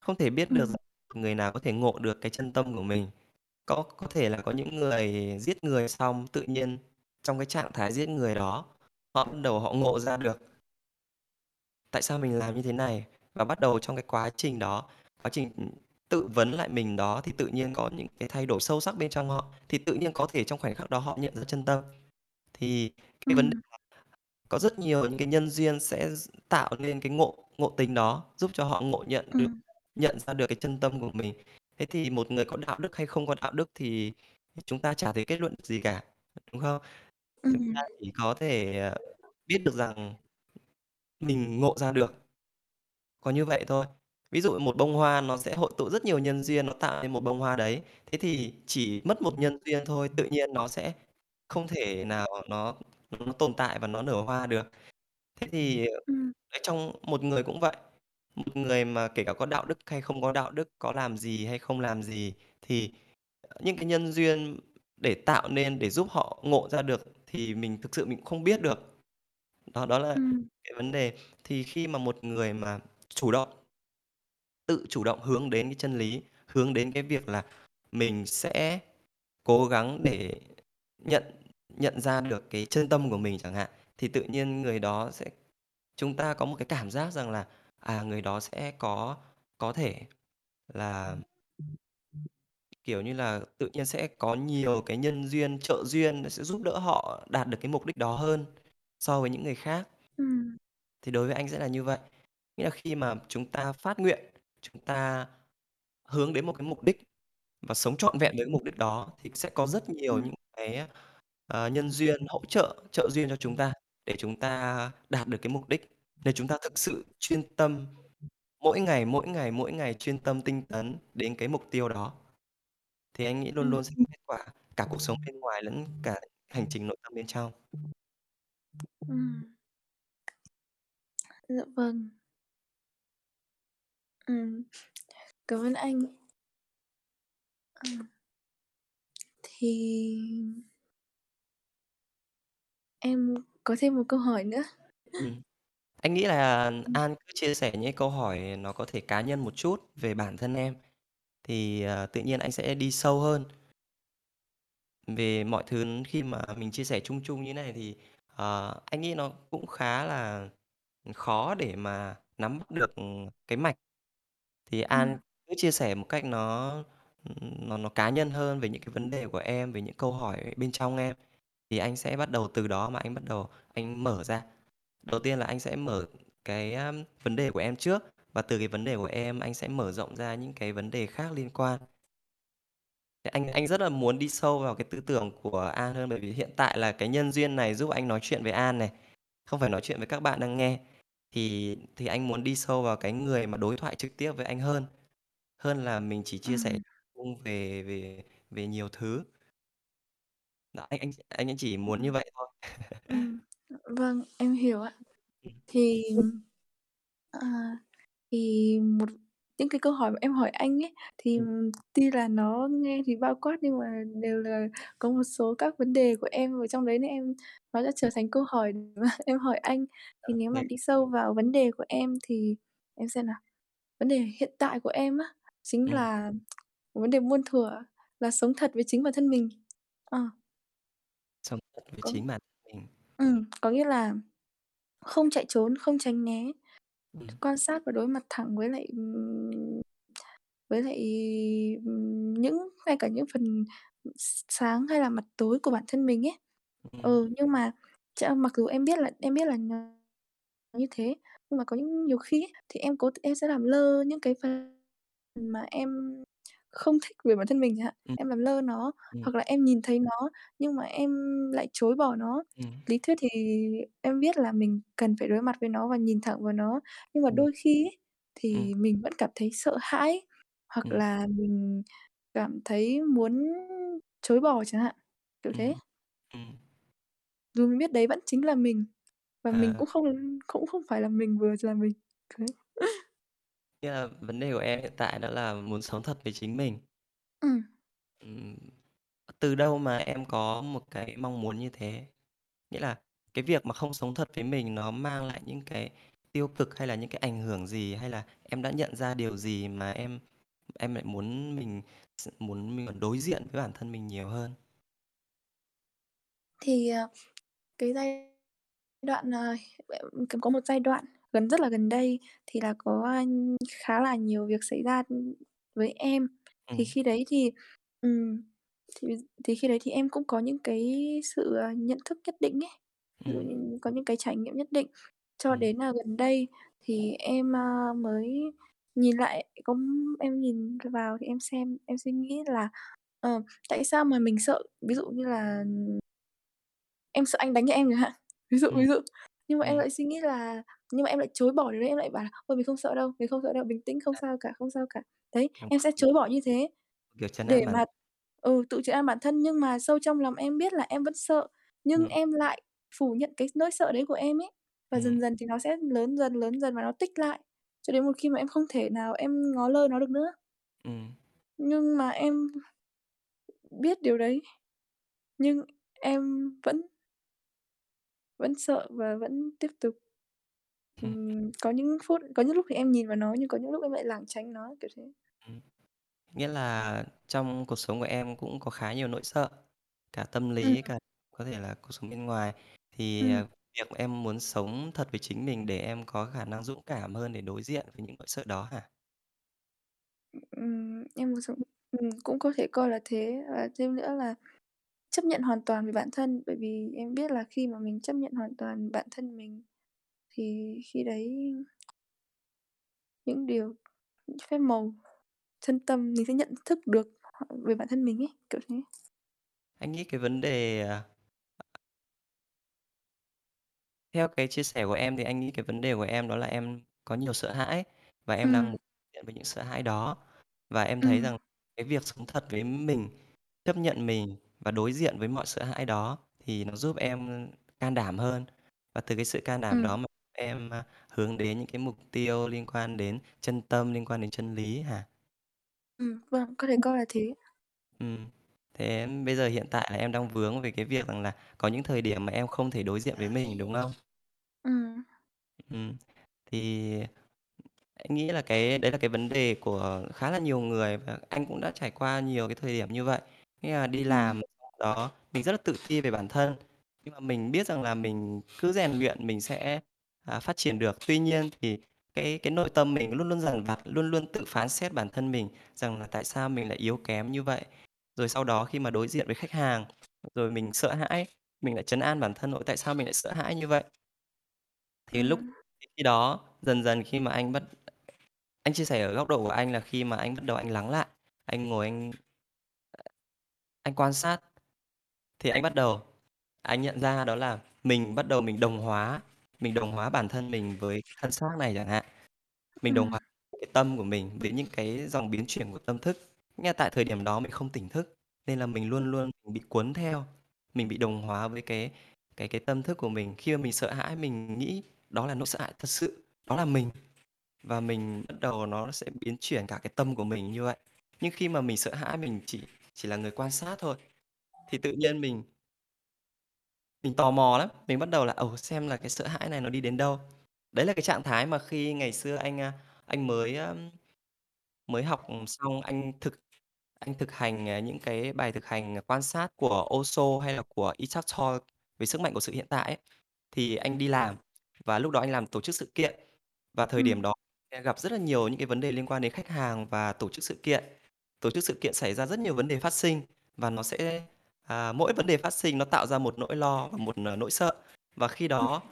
không thể biết được Ừm. rằng người nào có thể ngộ được cái chân tâm của mình. Có có thể là có những người giết người xong tự nhiên trong cái trạng thái giết người đó, họ bắt đầu họ ngộ ra được tại sao mình làm như thế này? Và bắt đầu trong cái quá trình đó, quá trình, tự vấn lại mình đó thì tự nhiên có những cái thay đổi sâu sắc bên trong họ, thì tự nhiên có thể trong khoảnh khắc đó họ nhận ra chân tâm. Thì cái vấn đề là có rất nhiều những cái nhân duyên sẽ tạo nên cái ngộ ngộ tính đó, giúp cho họ ngộ nhận được nhận ra được cái chân tâm của mình. Thế thì một người có đạo đức hay không có đạo đức thì chúng ta chả thể kết luận được gì cả, đúng không? Chúng Ừm. ta chỉ có thể, ờ, biết được rằng mình ngộ ra được. Có như vậy thôi. Ví dụ một bông hoa nó sẽ hội tụ rất nhiều nhân duyên nó tạo nên một bông hoa đấy. Thế thì chỉ mất một nhân duyên thôi, tự nhiên nó sẽ không thể nào nó nó tồn tại và nó nở hoa được. Thế thì, Ừm. trong một người cũng vậy, một người mà kể cả có đạo đức hay không có đạo đức, có làm gì hay không làm gì thì, những cái nhân duyên để tạo nên, để giúp họ ngộ ra được thì mình thực sự mình cũng không biết được. Đó, đó là Ừm. cái vấn đề. Thì khi mà một người mà chủ động tự chủ động hướng đến cái chân lý, hướng đến cái việc là mình sẽ cố gắng để nhận nhận ra được cái chân tâm của mình chẳng hạn, thì tự nhiên người đó sẽ chúng ta có một cái cảm giác rằng là, à, người đó sẽ có có thể là kiểu như là, tự nhiên sẽ có nhiều cái nhân duyên, trợ duyên sẽ giúp đỡ họ đạt được cái mục đích đó hơn so với những người khác. Ừm. Thì đối với anh sẽ là như vậy. Nghĩa là khi mà chúng ta phát nguyện, chúng ta hướng đến một cái mục đích và sống trọn vẹn với cái mục đích đó thì sẽ có rất nhiều những cái, ờ, nhân duyên hỗ trợ, trợ duyên cho chúng ta để chúng ta đạt được cái mục đích. Nếu chúng ta thực sự chuyên tâm mỗi ngày, mỗi ngày, mỗi ngày chuyên tâm tinh tấn đến cái mục tiêu đó thì anh nghĩ luôn Ừm. luôn sẽ có kết quả, cả cuộc sống bên ngoài lẫn cả hành trình nội tâm bên trong. Ừm. Dạ vâng. Ừm. Cảm ơn anh. Ừm. Thì em có thêm một câu hỏi nữa. Ừm. Anh nghĩ là Ừm. An cứ chia sẻ những câu hỏi nó có thể cá nhân một chút về bản thân em, thì, ờ, tự nhiên anh sẽ đi sâu hơn. Về mọi thứ khi mà mình chia sẻ chung chung như này thì, ờ, anh nghĩ nó cũng khá là, khó để mà nắm bắt được, ừm, cái mạch. Thì An Ừm. cứ chia sẻ một cách nó, ừm, nó nó cá nhân hơn về những cái vấn đề của em, về những câu hỏi bên trong em, thì anh sẽ bắt đầu từ đó mà anh bắt đầu anh mở ra. Đầu tiên là anh sẽ mở cái, a, vấn đề của em trước, và từ cái vấn đề của em anh sẽ mở rộng ra những cái vấn đề khác liên quan. Thì anh anh rất là muốn đi sâu vào cái tư tưởng của An hơn, bởi vì hiện tại là cái nhân duyên này giúp anh nói chuyện với An này, không phải nói chuyện với các bạn đang nghe. Thì thì anh muốn đi sâu vào cái người mà đối thoại trực tiếp với anh hơn, hơn là mình chỉ chia sẻ Ừm. chung về về về nhiều thứ. Đó, anh anh anh anh chỉ muốn như vậy thôi. Ừm, [laughs] vâng, em hiểu ạ. Ừm. Thì, à, thì một những cái câu hỏi mà em hỏi anh ấy, thì Ừm. tuy là nó nghe thì bao quát nhưng mà đều là có một số các vấn đề của em ở trong đấy nên em nó đã trở thành câu hỏi mà [laughs] em hỏi anh. Thì Ô nếu mà đi sâu vào vấn đề của em thì em xem nào, vấn đề hiện tại của em á, chính Ừm. là vấn đề muôn thuở là sống thật với chính bản thân mình. Ờ. Sống thật với Có chính bản mình. ừm, có nghĩa là không chạy trốn, không tránh né, Quan sát và đối mặt thẳng với lại, với lại, những ngay cả những phần sáng hay là mặt tối của bản thân mình ấy. Ừm. Ừ, nhưng mà mặc dù em biết là em biết là như thế, nhưng mà có những nhiều khi ấy, thì em cố em sẽ làm lơ những cái phần mà em không thích về bản thân mình chẳng hạn, Ừm. em làm lơ nó, Ừm. hoặc là em nhìn thấy nó nhưng mà em lại chối bỏ nó. Ừm. Lý thuyết thì em biết là mình cần phải đối mặt với nó và nhìn thẳng vào nó, nhưng mà đôi khi ấy, thì mình vẫn cảm thấy sợ hãi, hoặc Ừm. là mình cảm thấy muốn chối bỏ chẳng hạn, kiểu thế. Ừm. Dù mình biết đấy vẫn chính là mình, và mình À. cũng không cũng không phải là mình vừa là mình. Nghĩa là vấn đề của em hiện tại đó là muốn sống thật với chính mình. Ừm. Ừm. Từ đâu mà em có một cái mong muốn như thế? Nghĩa là cái việc mà không sống thật với mình nó mang lại những cái tiêu cực hay là những cái ảnh hưởng gì? Hay là em đã nhận ra điều gì mà em em lại muốn mình s muốn mình đối diện với bản thân mình nhiều hơn? Thì, ờ, cái giai đoạn, ờ, có một giai đoạn gần rất là gần đây thì là có, khá là nhiều việc xảy ra, với em. Thì Ừm. khi đấy thì, ừm, thì thì khi đấy thì em cũng có những cái sự, ờ, nhận thức nhất định ấy, ví dụ Ừm. như có những cái trải nghiệm nhất định. Cho Ừm. đến, à, gần đây thì em, a, mới nhìn lại có em nhìn vào thì em xem em suy nghĩ là, ờ, tại sao mà mình sợ, ví dụ như là em sợ anh đánh em chẳng hạn, [laughs] ví dụ, Ừm. ví dụ. Nhưng mà em Ừm. lại suy nghĩ là nhưng mà em lại chối bỏ điều đấy, em lại bảo là "Ôi, mình không sợ đâu, mình không sợ đâu, bình tĩnh, không À. sao cả, không sao cả." Đấy, em sẽ chối bỏ như thế Kiểu, trấn an để bản mà ừ, tự trấn an bản thân, nhưng mà sâu trong lòng em biết là em vẫn sợ, nhưng Ừm. em lại phủ nhận cái nỗi sợ đấy của em ấy. Và Ừm. dần dần thì nó sẽ lớn dần, lớn dần và nó tích lại, cho đến một khi mà em không thể nào em ngó lơ nó được nữa. Ừm. Nhưng mà em biết điều đấy, nhưng em vẫn vẫn sợ và vẫn tiếp tục. Ừm, có những phút có những lúc thì em nhìn vào nó, nhưng có những lúc em lại lảng tránh nó, kiểu thế. Ừm. Nghĩa là trong cuộc sống của em cũng có khá nhiều nỗi sợ, cả tâm Ừm. lý, cả có thể là cuộc sống bên ngoài. Thì, Ừm. ờ, việc em muốn sống thật với chính mình để em có khả năng dũng cảm hơn để đối diện với những nỗi sợ đó hả? Ừm, em muốn sống ừm, cũng có thể coi là thế. Và thêm nữa là chấp nhận hoàn toàn về bản thân, bởi vì em biết là khi mà mình chấp nhận hoàn toàn bản thân mình thì khi đấy những điều, những phép màu chân tâm mình sẽ nhận thức được về bản thân mình ấy, kiểu thế. Anh nghĩ cái vấn đề, à Theo cái chia sẻ của em thì anh nghĩ cái vấn đề của em đó là em có nhiều sợ hãi và em đang Ừm. muốn diện với những sợ hãi đó. Và em thấy Ừm. rằng cái việc sống thật với mình, chấp nhận mình và đối diện với mọi sợ hãi đó thì nó giúp em can đảm hơn. Và từ cái sự can đảm đó Ừm. mà em, a, hướng đến những cái mục tiêu liên quan đến chân tâm, liên quan đến chân lý hả? Ừm, vâng, có thể coi là thế. Ừm, thế bây giờ hiện tại là em đang vướng về cái việc rằng là có những thời điểm mà em không thể đối diện với mình, đúng không? Ừm. Ừm, thì anh nghĩ là cái đấy là cái vấn đề của khá là nhiều người và anh cũng đã trải qua nhiều cái thời điểm như vậy. Nghĩa là đi Ừm. làm đó, mình rất là tự ti về bản thân, nhưng mà mình biết rằng là mình cứ rèn luyện mình sẽ, à, phát triển được. Tuy nhiên thì cái cái nội tâm mình luôn luôn dằn vặt, luôn luôn tự phán xét bản thân mình rằng là tại sao mình lại yếu kém như vậy. Rồi sau đó khi mà đối diện với khách hàng, rồi mình sợ hãi, mình lại trấn an bản thân: "Ủa, tại sao mình lại sợ hãi như vậy?" Thì lúc khi đó, dần dần khi mà anh bắt anh chia sẻ ở góc độ của anh là khi mà anh bắt đầu anh lắng lại, anh ngồi anh anh quan sát, thì anh bắt đầu anh nhận ra đó là mình bắt đầu mình đồng hóa mình đồng hóa bản thân mình với thân xác này chẳng hạn. Mình đồng hóa cái tâm của mình với những cái dòng biến chuyển của tâm thức. Là tại thời điểm đó mình không tỉnh thức, nên là mình luôn luôn bị cuốn theo, mình bị đồng hóa với cái cái cái tâm thức của mình. Khi mà mình sợ hãi mình nghĩ đó là nỗi sợ hãi thật sự, đó là mình, và mình bắt đầu nó sẽ biến chuyển cả cái tâm của mình như vậy. Nhưng khi mà mình sợ hãi mình chỉ chỉ là người quan sát thôi, thì tự nhiên mình mình tò mò lắm, mình bắt đầu là, ồ, xem là cái sợ hãi này nó đi đến đâu. Đấy là cái trạng thái mà khi ngày xưa anh, a, anh mới, a, mới học xong anh thực anh thực hành, à, những cái bài thực hành quan sát của Osho hay là của Eckhart Tolle về sức mạnh của sự hiện tại ấy, thì anh đi làm và lúc đó anh làm tổ chức sự kiện. Và thời điểm Ừm. đó sẽ gặp rất là nhiều những cái vấn đề liên quan đến khách hàng và tổ chức sự kiện. Tổ chức sự kiện xảy ra rất nhiều vấn đề phát sinh và nó sẽ à, mỗi vấn đề phát sinh nó tạo ra một nỗi lo và một, ờ, nỗi sợ. Và khi đó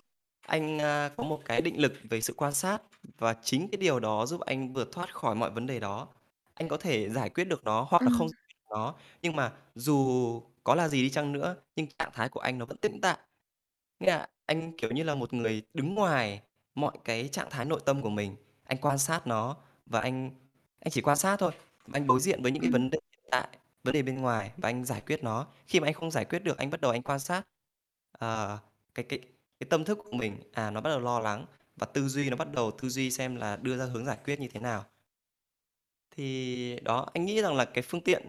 anh, a, có một cái định lực về sự quan sát và chính cái điều đó giúp anh vượt thoát khỏi mọi vấn đề đó. Anh có thể giải quyết được nó hoặc là không Ừm. giải quyết nó, nhưng mà dù có là gì đi chăng nữa, nhưng trạng thái của anh nó vẫn tĩnh tại. Nghĩa là anh, kiểu như là, một người đứng ngoài mọi cái trạng thái nội tâm của mình, anh quan sát nó và anh anh chỉ quan sát thôi, anh đối diện với những cái Ừm. vấn đề hiện tại, vấn đề bên ngoài và anh giải quyết nó. Khi mà anh không giải quyết được, anh bắt đầu anh quan sát, ờ, cái cái cái tâm thức của mình, à, nó bắt đầu lo lắng và tư duy nó bắt đầu tư duy xem là đưa ra hướng giải quyết như thế nào. Thì đó, anh nghĩ rằng là cái phương tiện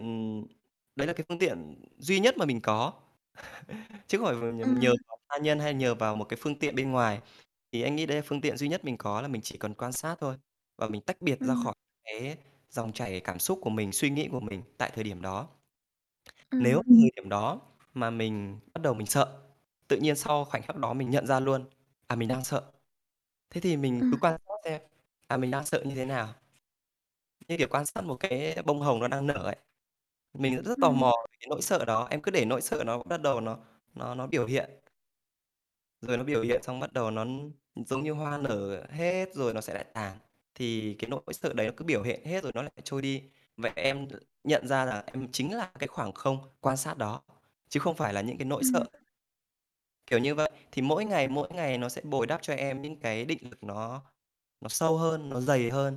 đấy là cái phương tiện duy nhất mà mình có, [laughs] chứ không phải nhờ Ừm. vào tha nhân hay nhờ vào một cái phương tiện bên ngoài. Thì anh nghĩ đây là phương tiện duy nhất mình có là mình chỉ cần quan sát thôi và mình tách biệt ra khỏi cái dòng chảy cảm xúc của mình, suy nghĩ của mình tại thời điểm đó. Nếu Ừm. thời điểm đó mà mình bắt đầu mình sợ, tự nhiên sau khoảnh khắc đó mình nhận ra luôn, à, mình đang sợ. Thế thì mình cứ Ừm. quan sát xem, à, mình đang sợ như thế nào. như kiểu quan sát một cái bông hồng nó đang nở ấy. Mình rất tò Ừm. mò về cái nỗi sợ đó, em cứ để nỗi sợ nó bắt đầu nó nó nó biểu hiện. Rồi nó biểu hiện xong bắt đầu nó giống như hoa nở hết rồi nó sẽ lại tàn, thì cái nỗi sợ đấy nó cứ biểu hiện hết rồi nó lại trôi đi. Vậy em nhận ra là em chính là cái khoảng không quan sát đó, chứ không phải là những cái nỗi Ừm. sợ. Kiểu như vậy, thì mỗi ngày, mỗi ngày nó sẽ bồi đắp cho em những cái định lực nó nó sâu hơn, nó dày hơn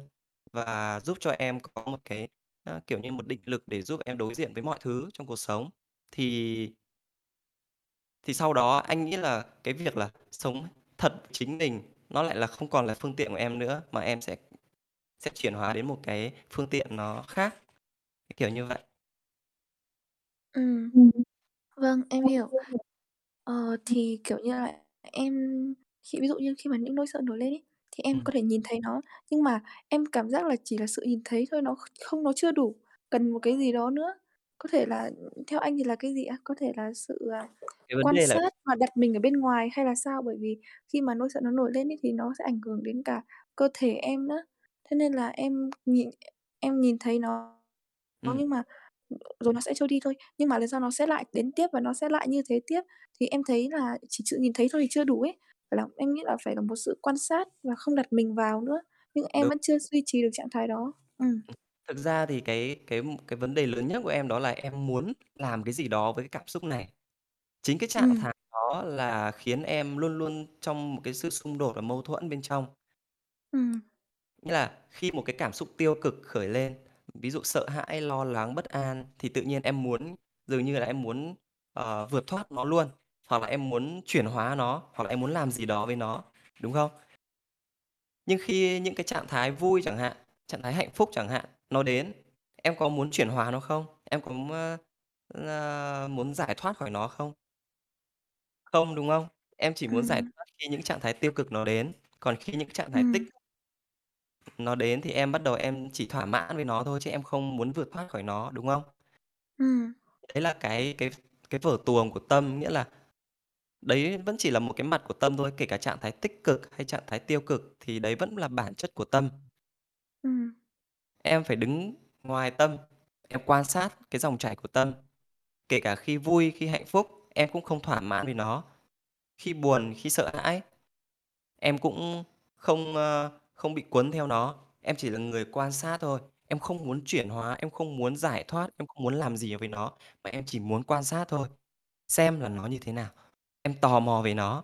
và giúp cho em có một cái, a, kiểu như, một định lực để giúp em đối diện với mọi thứ trong cuộc sống. Thì thì sau đó anh nghĩ là cái việc là sống thật chính mình nó lại là không còn là phương tiện của em nữa, mà em sẽ sẽ chuyển hóa đến một cái phương tiện nó khác, cái kiểu như vậy. Ừm. Ừm. Vâng, em hiểu. Ờ, thì, kiểu như là, em khi ví dụ như khi mà những nỗi sợ nổi lên ấy, thì em Ừm. có thể nhìn thấy nó, nhưng mà em cảm giác là chỉ là sự nhìn thấy thôi, nó kh không nó chưa đủ, cần một cái gì đó nữa. Có thể là theo anh thì là cái gì ạ? Có thể là sự, à, Cái vấn quan đề là sát và đặt mình ở bên ngoài hay là sao? Bởi vì khi mà nỗi sợ nó nổi lên ấy, thì nó sẽ ảnh hưởng đến cả cơ thể em nữa. Thế nên là em nhìn em nhìn thấy nó Ừm. nhưng mà rồi nó sẽ trôi đi thôi, nhưng mà lần sau nó sẽ lại đến tiếp và nó sẽ lại như thế tiếp. Thì em thấy là chỉ sự nhìn thấy thôi thì chưa đủ ấy, phải là em nghĩ là phải là một sự quan sát và không đặt mình vào nữa, nhưng em Đúng. vẫn chưa duy trì được trạng thái đó. Ừm. Ừm, thực ra thì cái cái cái vấn đề lớn nhất của em đó là em muốn làm cái gì đó với cái cảm xúc này. Chính cái trạng Ừm. thái đó là khiến em luôn luôn trong một cái sự xung đột và mâu thuẫn bên trong. Ừm. Nghĩa là khi một cái cảm xúc tiêu cực khởi lên, ví dụ sợ hãi, lo lắng, bất an thì tự nhiên em muốn dường như là em muốn, ờ, vượt thoát nó luôn, hoặc là em muốn chuyển hóa nó, hoặc là em muốn làm gì đó với nó, đúng không? Nhưng khi những cái trạng thái vui chẳng hạn, trạng thái hạnh phúc chẳng hạn, nó đến, em có muốn chuyển hóa nó không? Em có, ơ, ơ, muốn giải thoát khỏi nó không? Không, đúng không? Em chỉ muốn giải Ừm. thoát khi những trạng thái tiêu cực nó đến, còn khi những trạng thái tích Ừm. Nó đến thì em bắt đầu em chỉ thỏa mãn với nó thôi chứ em không muốn vượt thoát khỏi nó, đúng không? Ừm. Đấy là cái cái cái vở tuồng của tâm, nghĩa là đấy vẫn chỉ là một cái mặt của tâm thôi, kể cả trạng thái tích cực hay trạng thái tiêu cực thì đấy vẫn là bản chất của tâm. Ừm. Em phải đứng ngoài tâm, em quan sát cái dòng chảy của tâm. Kể cả khi vui, khi hạnh phúc, em cũng không thỏa mãn với nó. Khi buồn, khi sợ hãi, em cũng không, ơ, không bị cuốn theo nó, em chỉ là người quan sát thôi. Em không muốn chuyển hóa, em không muốn giải thoát, em không muốn làm gì với nó, mà em chỉ muốn quan sát thôi, xem là nó như thế nào, em tò mò về nó.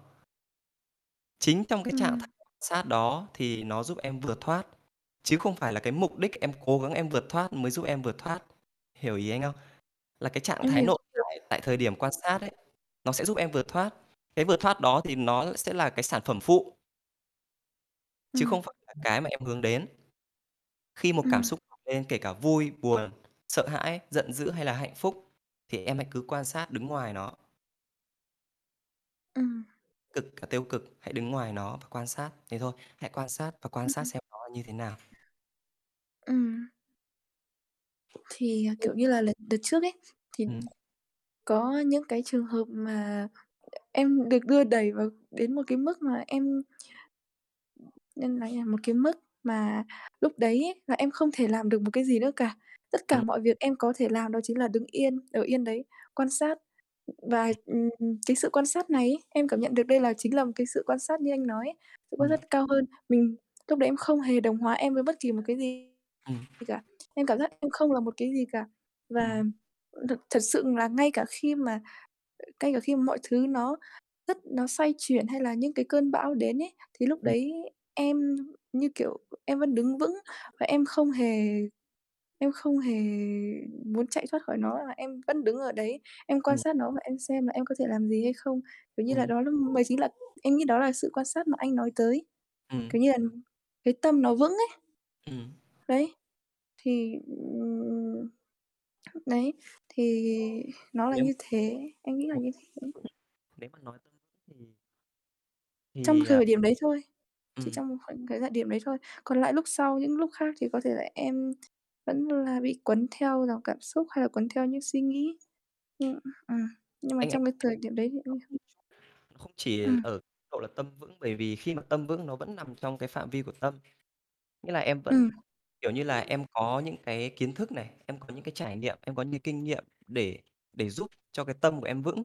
Chính trong cái trạng Ừm. thái quan sát đó thì nó giúp em vượt thoát, chứ không phải là cái mục đích em cố gắng em vượt thoát mới giúp em vượt thoát. Hiểu ý anh không? Là cái trạng Em thái hiểu. nội tại tại thời điểm quan sát ấy, nó sẽ giúp em vượt thoát. Cái vượt thoát đó thì nó sẽ là cái sản phẩm phụ. Chứ Ừm. không phải là cái mà em hướng đến. Khi một cảm Ừm. xúc lên kể cả vui, buồn, sợ hãi, giận dữ hay là hạnh phúc thì em hãy cứ quan sát, đứng ngoài nó. Ừm. Cực cả tiêu cực, hãy đứng ngoài nó và quan sát, thế thôi. Hãy quan sát và quan sát Ừm. xem nó là như thế nào. Ừm. Thì, à, kiểu như là, lần đợt trước ấy, thì Ừm. có những cái trường hợp mà em được đưa đẩy vào đến một cái mức mà em nên là một cái mức mà lúc đấy ấy là em không thể làm được một cái gì nữa cả. Tất cả mọi việc em có thể làm đó chính là đứng yên, ở yên đấy, quan sát. Và, cái sự quan sát này em cảm nhận được đây là chính là một cái sự quan sát như anh nói ấy, sự quan sát cao hơn. Mình lúc đấy em không hề đồng hóa em với bất kỳ một cái gì cả. Em cảm giác em không là một cái gì cả. Và thật sự là ngay cả khi mà ngay cả khi mọi thứ nó rất nó xoay chuyển hay là những cái cơn bão đến ấy, thì lúc đấy em, như kiểu, em vẫn đứng vững và em không hề em không hề muốn chạy thoát khỏi nó, và em vẫn đứng ở đấy, em quan Ừm. sát nó và em xem là em có thể làm gì hay không. Kiểu như là, Ừm. đó là mới chính là em nghĩ đó là sự quan sát mà anh nói tới. Ừm. Kiểu như là, cái tâm nó vững ấy. Ừm. Đấy, thì, ừm, đấy, thì nó là Nếu như thế, em nghĩ là như thế. Nếu mà nói tâm thì Trong thì, à thời điểm đấy thôi, chỉ Ừm. trong khoảnh cái thời điểm đấy thôi. Còn lại lúc sau, những lúc khác thì có thể là em vẫn là bị cuốn theo dòng cảm xúc hay là cuốn theo những suy nghĩ. Ừm, nhưng mà Anh trong cái thời điểm đấy thì em Nó không chỉ Ừm. ở độ là tâm vững, bởi vì khi mà tâm vững nó vẫn nằm trong cái phạm vi của tâm. Nghĩa là em vẫn Ừm. kiểu như là, em có những cái kiến thức này, em có những cái trải nghiệm, em có những kinh nghiệm để để giúp cho cái tâm của em vững.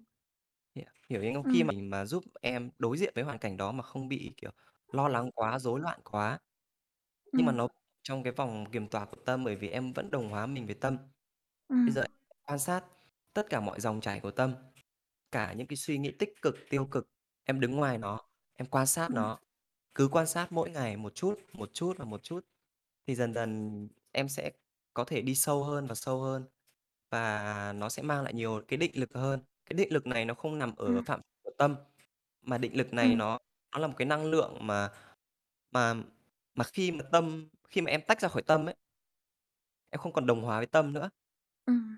Hiểu hiểu ý không? Khi Ừm. mà mình mà giúp em đối diện với hoàn cảnh đó mà không bị, kiểu, lo lắng quá, rối loạn quá, nhưng mà Ừm. nó trong cái vòng kiềm tỏa của tâm, bởi vì em vẫn đồng hóa mình với tâm. Bây Ừm. giờ quan sát tất cả mọi dòng chảy của tâm, cả những cái suy nghĩ tích cực, tiêu cực, em đứng ngoài nó, em quan sát Ừm. nó, cứ quan sát mỗi ngày một chút, một chút và một chút, thì dần dần em sẽ có thể đi sâu hơn và sâu hơn, và nó sẽ mang lại nhiều cái định lực hơn. Cái định lực này nó không nằm ở Ừm. phạm của tâm, mà định lực này Ừm. nó nó là một cái năng lượng mà mà mà khi mà tâm khi mà em tách ra khỏi tâm ấy em không còn đồng hóa với tâm nữa. Ừm.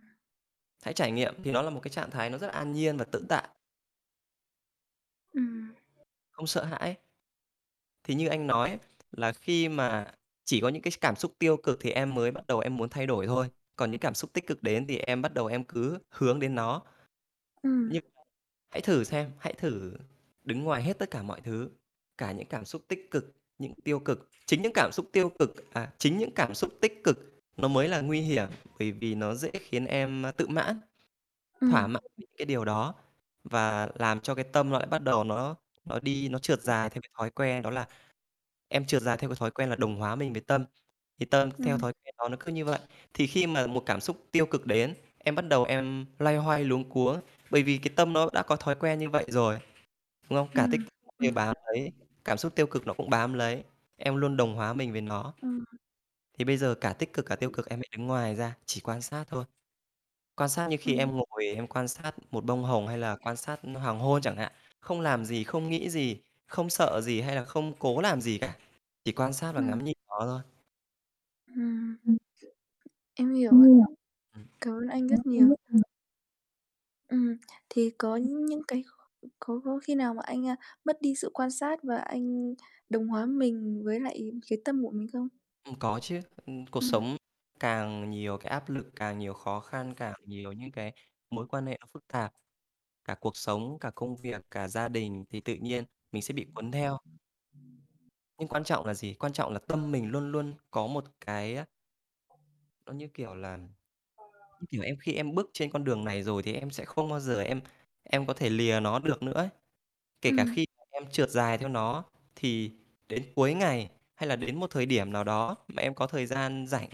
Hãy trải nghiệm thì nó là một cái trạng thái nó rất là an nhiên và tĩnh tại. Ừm. Không sợ hãi. Thì như anh nói ấy, là khi mà chỉ có những cái cảm xúc tiêu cực thì em mới bắt đầu em muốn thay đổi thôi, còn những cảm xúc tích cực đến thì em bắt đầu em cứ hướng đến nó. Ừm. Nhưng hãy thử xem, hãy thử đứng ngoài hết tất cả mọi thứ, cả những cảm xúc tích cực, những tiêu cực. Chính những cảm xúc tiêu cực à, chính những cảm xúc tích cực nó mới là nguy hiểm, bởi vì nó dễ khiến em, a, tự mãn, thỏa Ừm. mãn cái điều đó và làm cho cái tâm nó lại bắt đầu nó nó đi nó trượt dài theo cái thói quen đó là em trượt dài theo cái thói quen là đồng hóa mình với tâm, thì tâm theo Ừm. thói quen đó nó cứ như vậy. Thì khi mà một cảm xúc tiêu cực đến, em bắt đầu em loay hoay luống cuống, bởi vì cái tâm nó đã có thói quen như vậy rồi, đúng không? Cả tích Ừm, đều ừm. bám lấy, cảm xúc tiêu cực nó cũng bám lấy, em luôn đồng hóa mình với nó. Ừm. Thì bây giờ cả tích cực cả tiêu cực em hãy đứng ngoài ra, chỉ quan sát thôi. Quan sát như khi Ừm. em ngồi em quan sát một bông hồng hay là quan sát hoàng hôn chẳng hạn, không làm gì, không nghĩ gì, không sợ gì hay là không cố làm gì cả, chỉ quan sát và Ừm. ngắm nhìn nó thôi. Ừm. Ừm. Em hiểu. Ừm. Cảm ơn anh rất nhiều. Ừm, thì có những cái có có khi nào mà anh, a, mất đi sự quan sát và anh đồng hóa mình với lại cái tâm của mình không? Ừm, có chứ. Ừm, cuộc Ừm. sống càng nhiều cái áp lực, càng nhiều khó khăn, càng nhiều những cái mối quan hệ nó phức tạp, cả cuộc sống, cả công việc, cả gia đình thì tự nhiên mình sẽ bị cuốn theo. Nhưng quan trọng là gì? Quan trọng là tâm mình luôn luôn có một cái á nó như kiểu là như kiểu em khi em bước trên con đường này rồi thì em sẽ không bao giờ em em có thể lìa nó được nữa ấy. Kể cả Ừm. khi em trượt dài theo nó thì đến cuối ngày hay là đến một thời điểm nào đó mà em có thời gian rảnh,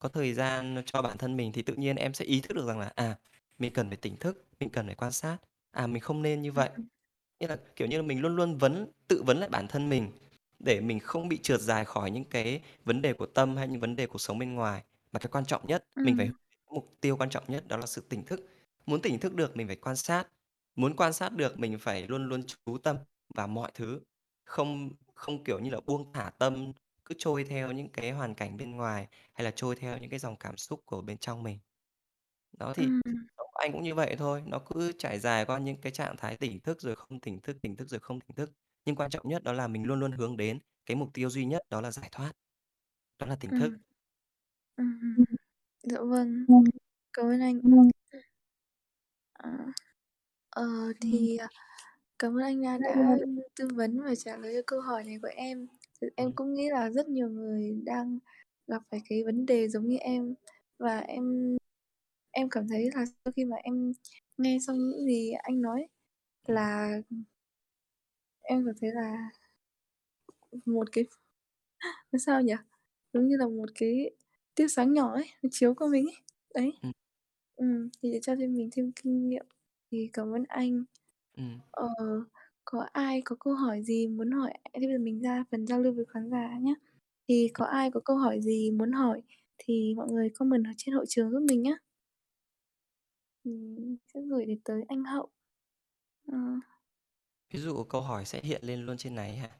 có thời gian cho bản thân mình thì tự nhiên em sẽ ý thức được rằng là, à, mình cần phải tỉnh thức, mình cần phải quan sát, à, mình không nên như vậy. Ừm. Nghĩa là, kiểu như là, mình luôn luôn vấn tự vấn lại bản thân mình để mình không bị trượt dài khỏi những cái vấn đề của tâm hay những vấn đề cuộc sống bên ngoài. Mà cái quan trọng nhất, mình phải Ừm. mục tiêu quan trọng nhất đó là sự tỉnh thức. Muốn tỉnh thức được mình phải quan sát, muốn quan sát được mình phải luôn luôn chú tâm vào mọi thứ, không không, kiểu như là, buông thả tâm cứ trôi theo những cái hoàn cảnh bên ngoài, hay là trôi theo những cái dòng cảm xúc của bên trong mình. Đó, thì Ừm. anh cũng như vậy thôi, nó cứ trải dài qua những cái trạng thái tỉnh thức rồi không tỉnh thức, tỉnh thức rồi không tỉnh thức. Nhưng quan trọng nhất đó là mình luôn luôn hướng đến cái mục tiêu duy nhất đó là giải thoát, đó là tỉnh thức. Ừm. Ừm, ừm. Ừm. Dạ vâng, Ừm. cảm ơn anh. Ừm. Ờ. Ờ, Ừm. thì, à, cảm ơn anh, a, đã tư vấn và trả lời cho câu hỏi này của em. Thì em Ừm. cũng nghĩ là rất nhiều người đang gặp phải cái vấn đề giống như em, và em em cảm thấy là sau khi mà em nghe xong những gì anh nói Ừm. là em cảm thấy là một cái [laughs] nói sao nhỉ? Giống như là một cái tia sáng nhỏ ấy, nó chiếu qua mình ấy. Đấy. Ừm. Ừm, thì để cho thêm mình thêm kinh nghiệm. Thì cảm ơn anh. Ừm. Ờ, có ai có câu hỏi gì muốn hỏi thế bây giờ mình ra phần giao lưu với khán giả nhá. Thì có ai có câu hỏi gì muốn hỏi thì mọi người comment ở trên hội trường giúp mình nhá. Mình sẽ gửi đến tới anh Hậu. Ờ. Ví dụ câu hỏi sẽ hiện lên luôn trên này hả?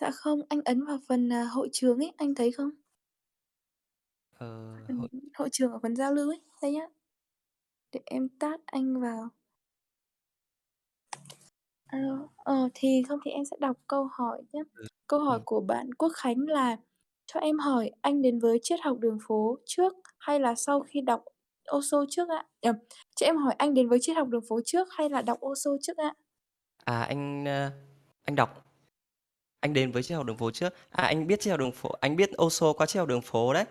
Dạ không, anh ấn vào phần, à, hội trường ấy, anh thấy không? Ờ, hội hội trường ở phần giao lưu ấy, đây nhá. Để em tag anh vào. Alo, ờ, thì không thì em sẽ đọc câu hỏi nhá. Ừ, Câu hỏi ừm. của bạn Quốc Khánh là "Cho em hỏi anh đến với triết học đường phố trước hay là sau khi đọc Osho trước ạ?" Nhầm, "Cho em hỏi anh đến với triết học đường phố trước hay là đọc Osho trước ạ?" À, anh, ơ, anh đọc. Anh đến với triết học đường phố trước. À, anh biết triết học đường phố anh biết Osho qua triết học đường phố đấy.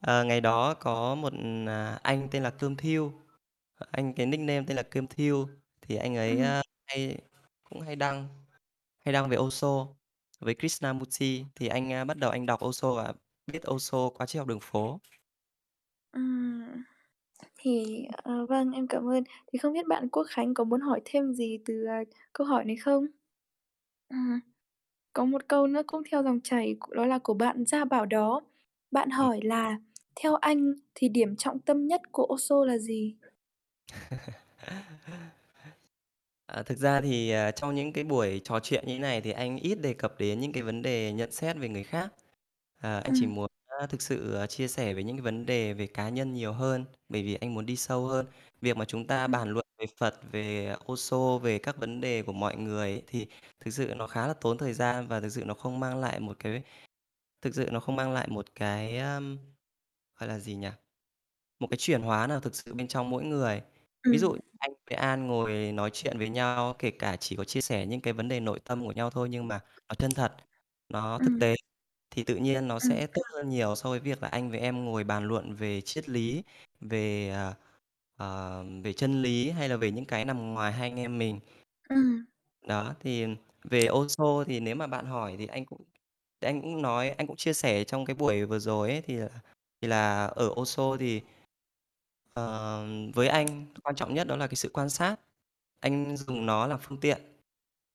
Ờ, ngày đó có một, à, anh tên là Cơm Thiêu, ờ, anh cái nickname tên là Cơm Thiêu, thì anh ấy, Ừm. a, hay cũng hay đăng hay đăng về Osho với Krishnamurti, thì anh, a, bắt đầu anh đọc Osho và biết Osho qua triết học đường phố. Ừm. Thì, ờ, vâng, em cảm ơn. Thì không biết bạn Quốc Khánh có muốn hỏi thêm gì từ, à, câu hỏi này không? Ừm. Có một câu nữa cũng theo dòng chảy, đó là của bạn Gia Bảo Đó. Bạn Ừm. hỏi là "Theo anh thì điểm trọng tâm nhất của Osho là gì?" À, thực ra thì, à, trong những cái buổi trò chuyện như thế này thì anh ít đề cập đến những cái vấn đề nhận xét về người khác. À, anh chỉ Ừm. muốn, a, thực sự, à, chia sẻ về những cái vấn đề về cá nhân nhiều hơn, bởi vì anh muốn đi sâu hơn. Việc mà chúng ta Ừm. bàn luận về Phật, về Osho, về các vấn đề của mọi người ấy, thì thực sự nó khá là tốn thời gian và thực sự nó không mang lại một cái thực sự nó không mang lại một cái, ờm, gọi là gì nhỉ? Một cái chuyển hóa nào thực sự bên trong mỗi người. Ví Ừm. dụ anh với An ngồi nói chuyện với nhau, kể cả chỉ có chia sẻ những cái vấn đề nội tâm của nhau thôi, nhưng mà nó chân thật, nó thực Ừm. tế, thì tự nhiên nó Ừm. sẽ tốt hơn nhiều so với việc là anh với em ngồi bàn luận về triết lý, về, ờ, về chân lý hay là về những cái nằm ngoài hai anh em mình. Ừm. Đó, thì về Osho thì nếu mà bạn hỏi thì anh cũng thì anh cũng nói anh cũng chia sẻ trong cái buổi vừa rồi ấy, thì là thì là ở Osho thì ờ, với anh quan trọng nhất đó là cái sự quan sát, anh dùng nó làm phương tiện.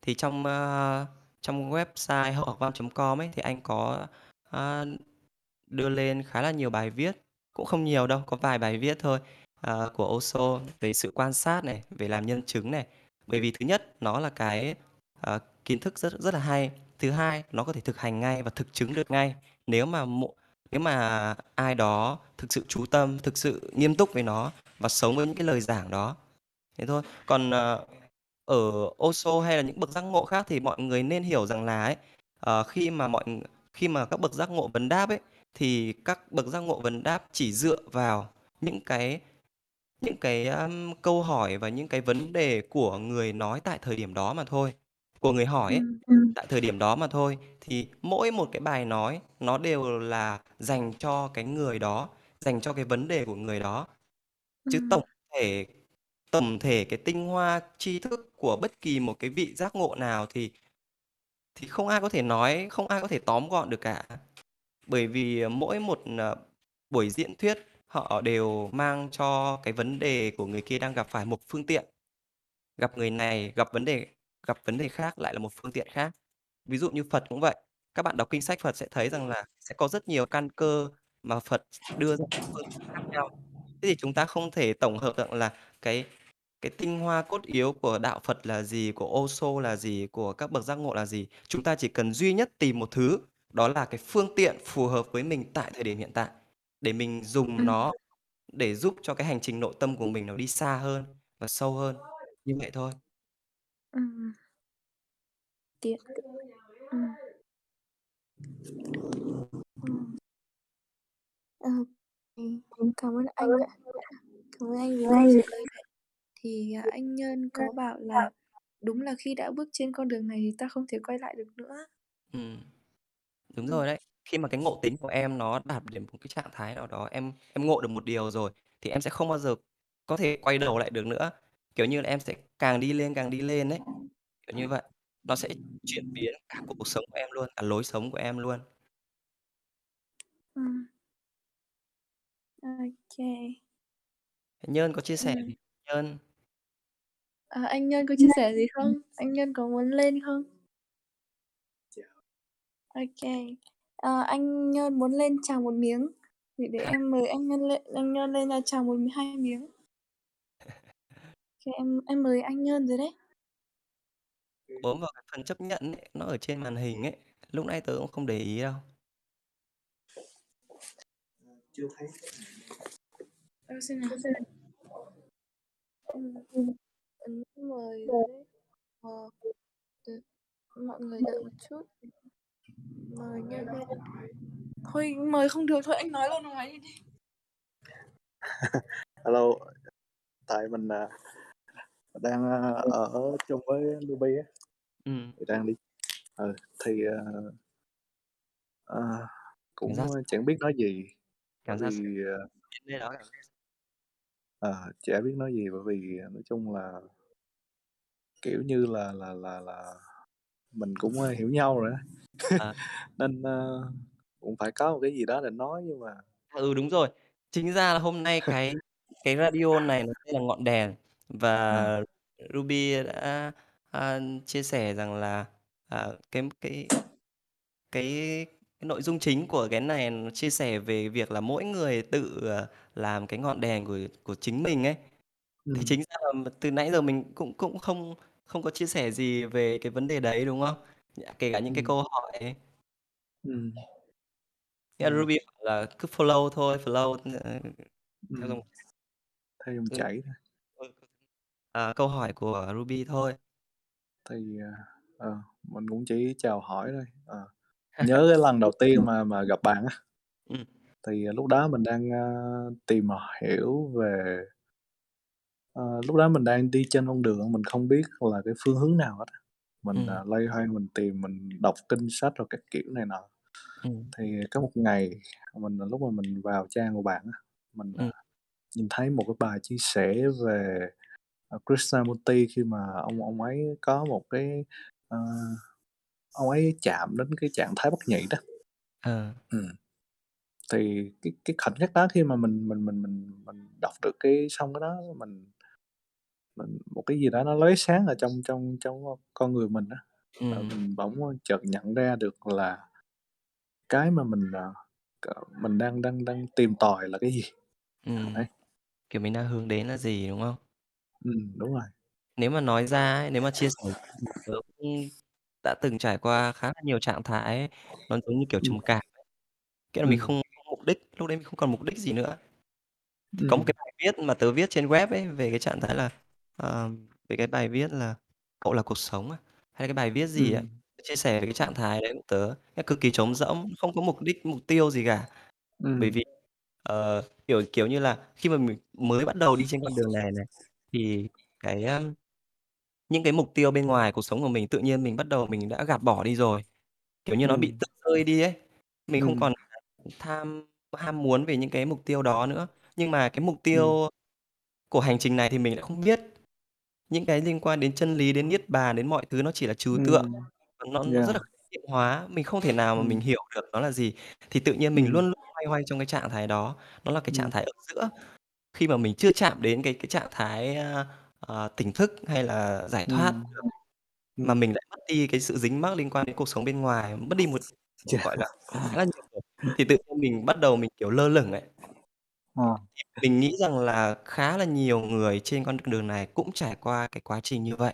Thì trong, a, trong website hậu-học văn.com ấy, thì anh có, a, đưa lên khá là nhiều bài viết, cũng không nhiều đâu, có vài bài viết thôi, ờ, của Osho về sự quan sát này, về làm nhân chứng này. Bởi vì thứ nhất nó là cái, ờ, kiến thức rất rất là hay, thứ hai nó có thể thực hành ngay và thực chứng được ngay. Nếu mà mộ nếu mà ai đó thực sự chú tâm, thực sự nghiêm túc với nó và sống với những cái lời giảng đó, thế thôi. Còn, ờ, ở Osho hay là những bậc giác ngộ khác thì mọi người nên hiểu rằng là ấy, uh, khi mà mọi khi mà các bậc giác ngộ vấn đáp ấy, thì các bậc giác ngộ vấn đáp chỉ dựa vào những cái những cái, um, câu hỏi và những cái vấn đề của người nói tại thời điểm đó mà thôi, của người hỏi ấy, Ừm, ừm. tại thời điểm đó mà thôi. Thì mỗi một cái bài nói nó đều là dành cho cái người đó, dành cho cái vấn đề của người đó. Chứ Ừm. tổng thể tổng thể cái tinh hoa tri thức của bất kỳ một cái vị giác ngộ nào thì thì không ai có thể nói, không ai có thể tóm gọn được cả. Bởi vì, ờ, mỗi một, ờ, buổi diễn thuyết họ đều mang cho cái vấn đề của người kia đang gặp phải một phương tiện. Gặp người này gặp vấn đề gặp vấn đề khác lại là một phương tiện khác. Ví dụ như Phật cũng vậy, các bạn đọc kinh sách Phật sẽ thấy rằng là sẽ có rất nhiều căn cơ mà Phật đưa ra các phương khác nhau. Thế thì chúng ta không thể tổng hợp được là cái cái tinh hoa cốt yếu của đạo Phật là gì, của Osho là gì, của các bậc giác ngộ là gì. Chúng ta chỉ cần duy nhất tìm một thứ, đó là cái phương tiện phù hợp với mình tại thời điểm hiện tại, để mình dùng nó để giúp cho cái hành trình nội tâm của mình nó đi xa hơn và sâu hơn, như vậy thôi. Ừm. Tiện. Ừm. Ừm. Ờ, ừm, cảm ơn anh ạ. Cảm ơn anh vì câu ạ. Thì, à, anh Nhân có bảo là đúng là khi đã bước trên con đường này thì ta không thể quay lại được nữa. Ừm. Đúng Ừm. rồi đấy. Khi mà cái ngộ tính của em nó đạt đến một cái trạng thái nào đó, em em ngộ được một điều rồi, thì em sẽ không bao giờ có thể quay đầu lại được nữa. Kiểu như là, em sẽ càng đi lên, càng đi lên ấy, kiểu như vậy. Nó sẽ chuyển biến cả cuộc sống của em luôn, cả lối sống của em luôn. Kê. Thế Nhơn có chia sẻ Ừm. gì Nhơn? Ờ, anh Nhân có chia sẻ gì không? Anh Nhân có muốn lên không? Ô kê. Ờ, anh Nhân muốn lên chào một miếng, thì để em mời anh Nhân lên anh Nhân lên, a, chào một 2 miếng. Em em mời anh Nhân rồi đấy. Bấm vào cái phần chấp nhận ấy, nó ở trên màn hình ấy, lúc nãy tớ cũng không để ý đâu. Chưa thấy. Ơ, xem nào. Ừm. Ấn mời rồi đấy. Ờ. Được. Mọi người đợi một chút. Mời Nhân. Thôi mời không được, thôi anh nói luôn nói đi đi. [laughs] Hello, tại mình, à, đang, a, ở chung với Ruby á, Ừm. thì đang đi ừ, thì, ờ, Cảm cũng, giác ơ, sao? chẳng biết nói gì, Cảm giác vì, nơi đó cảm giác? Ờ, chả biết nói gì bởi vì, à, nói chung là kiểu như là là là là mình cũng, hiểu nhau rồi á, À. [laughs] nên, ơ, cũng phải có một cái gì đó để nói nhưng mà Ừ, đúng rồi. Chính ra là hôm nay cái cái radio này nó là Ngọn Đèn À. và Ruby đã, a, chia sẻ rằng là, à, cái cái cái cái nội dung chính của cái này nó chia sẻ về việc là mỗi người tự, ờ, làm cái ngọn đèn của của chính mình ấy. Thì Ừm. chính ra là từ nãy giờ mình cũng cũng không không có chia sẻ gì về cái vấn đề đấy, đúng không? Kể cả những cái Ừm. câu hỏi ấy. Ừm. Nghĩa là Yeah. Ruby bảo là cứ flow thôi, flow, ờ, theo Ừm. dòng Theo dòng Ừ. chảy thôi. Ừ. À, câu hỏi của Ruby thôi. Thì, à, ờ, mình cũng chỉ chào hỏi thôi, ờ. [laughs] Nhớ cái lần đầu tiên mà mà gặp bạn á, Ừm. thì, à, lúc đó mình đang, a, tìm hiểu về ờ, lúc đó mình đang đi trên con đường mình không biết là cái phương hướng nào hết á. Mình, Ừm. à, loay hoay mình tìm, mình đọc kinh sách rồi các kiểu này nọ. Ừm. Thì có một ngày mình lúc mà mình vào trang của bạn á, mình, à, Ừm. nhìn thấy một cái bài chia sẻ về, Krishnamurti khi mà ông ông ấy có một cái, ờ, ông ấy chạm đến cái trạng thái bất nhị đó. Ờ. Ừm. Thì cái cái khoảnh khắc đó khi mà mình mình mình mình mình đọc được cái xong cái đó mình mình một cái gì đó nó lóe sáng ở trong trong trong con người mình á, và Ừm. mình bỗng, chợt nhận ra được là cái mà mình, ờ, c mình đang đang đang tìm tòi là cái gì. Ừm. Đấy. Kiểu, mình đang hướng đến là gì, đúng không? Ừm, đúng rồi. Nếu mà nói ra ấy, nếu mà chia sẻ thì tớ cũng đã từng trải qua khá là nhiều trạng thái ấy, nó giống như kiểu Ừm. trầm cảm ấy. Nghĩa là mình Ừm. không có mục đích, lúc đấy mình không còn mục đích gì nữa. Có một Ừm. cái bài viết mà tớ viết trên web ấy, về cái trạng thái là, ờ, về cái bài viết là "Cậu là cuộc sống" à, hay là cái bài viết gì Ừm. chia sẻ về cái trạng thái đấy của tớ, nó cực kỳ trống rỗng, không có mục đích, mục tiêu gì cả. Bởi Ừm. vì, ờ, kiểu, kiểu như là, khi mà mình mới bắt đầu đi trên con đường này này, thì cái, a, những cái mục tiêu bên ngoài cuộc sống của mình tự nhiên mình bắt đầu mình đã gạt bỏ đi rồi, kiểu như, nó bị Ừm. tự rơi đi ấy. Mình không Ừm. còn tham ham muốn về những cái mục tiêu đó nữa. Nhưng mà cái mục Ừm. tiêu của hành trình này thì mình lại không biết. Những cái liên quan đến chân lý, đến niết bàn, đến mọi thứ nó chỉ là trừu tượng, Ừm. và nó nó Yeah. rất là niệm hóa, mình không thể nào mà mình Ừm. hiểu được nó là gì. Thì tự nhiên mình Ừm. luôn luôn loay hoay trong cái trạng thái đó, nó là cái trạng Ừm. thái ở giữa. Khi mà mình chưa chạm đến cái cái trạng thái, a, ờ, tỉnh thức hay là giải thoát Ừm. được, mà Ừm. mình lại mất đi cái sự dính mắc liên quan đến cuộc sống bên ngoài, mất đi một, [laughs] Chà. gọi là, [laughs] khá là nhiều rồi, thì tự nhiên mình bắt đầu mình, kiểu, lơ lửng ấy. Ờ. Thì mình nghĩ rằng là khá là nhiều người trên con đường này cũng trải qua cái quá trình như vậy,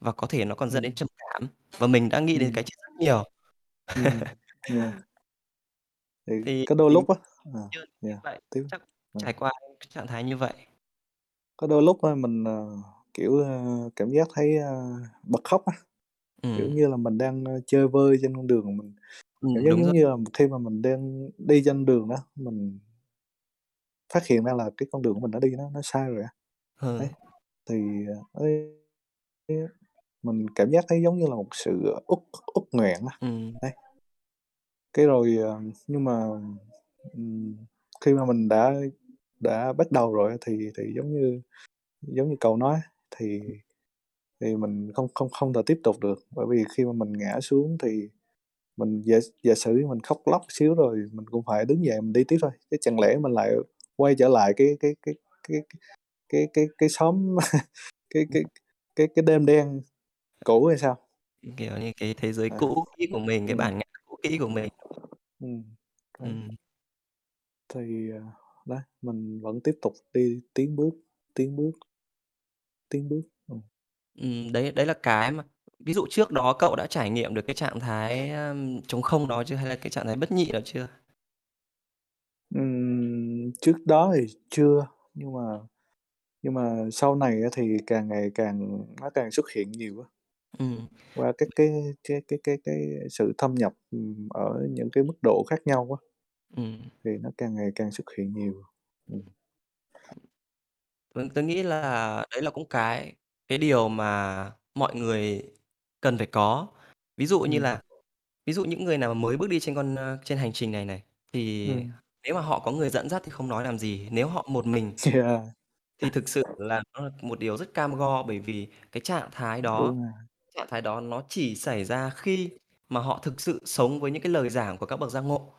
và có thể nó còn dẫn đến trầm cảm, và mình đã nghĩ đến Ừm. cái chết rất nhiều. Ừm. [laughs] Yeah. Thì Thì có đôi mình lúc á ờ, như như yeah, vậy, tiếp. chắc Ờ. trải qua cái trạng thái như vậy. Có đôi lúc á mình, ờ, kiểu, ơ, cảm giác thấy, a, bật khóc á, kiểu Ừm. như là, mình đang, ơ, chơi vơi trên con đường mình. Cảm Ừm, giác đúng giống rồi. như là khi mà mình đang đi trên đường đó, mình phát hiện ra là cái con đường của mình đã đi nó nó sai rồi á. Ờ. Đấy, thì, ờ, ấy mình cảm giác thấy giống như là một sự uất uất nghẹn á, Ừm. đấy. Cái rồi, ờ, nhưng mà, ừm, khi mà mình đã đã bắt đầu rồi thì thì giống như giống như cậu nói thì thì mình không không không thể tiếp tục được, bởi vì khi mà mình ngã xuống thì mình giả giả sử mình khóc lóc xíu rồi mình cũng phải đứng dậy mình đi tiếp thôi, chứ chẳng lẽ mình lại quay trở lại cái cái cái cái cái cái cái xóm [laughs] cái cái cái cái đêm đen cũ hay sao? Kiểu như, cái thế giới À. cũ kỹ của mình, cái bản ngã cũ kỹ của mình. Đấy. Ừm. Thì, đấy, mình vẫn tiếp tục đi tiến bước, tiến bước. Tiến bước, ừm. Ừm, đấy đấy là cái mà ví dụ trước đó cậu đã trải nghiệm được cái trạng thái, a, trống không đó chưa hay là cái trạng thái bất nhị đó chưa? Ừm, trước đó thì chưa, nhưng mà nhưng mà sau này á thì càng ngày càng nó càng xuất hiện nhiều á. Ừm. Qua các cái cái cái cái cái sự thâm nhập, ừm, ở những cái mức độ khác nhau á. Ừm. Thì nó càng ngày càng xuất hiện nhiều, ừm. Vâng, tớ nghĩ là đấy là cũng cái cái điều mà mọi người cần phải có. Ví dụ như Ừm. là ví dụ những người nào mà mới bước đi trên con, ơ, trên hành trình này này, thì Ừm. nếu mà họ có người dẫn dắt thì không nói làm gì. Nếu họ một mình [laughs] Yeah. thì thực sự là nó là một điều rất cam go, bởi vì cái trạng thái đó Đúng rồi. trạng thái đó nó chỉ xảy ra khi mà họ thực sự sống với những cái lời giảng của các bậc giác ngộ.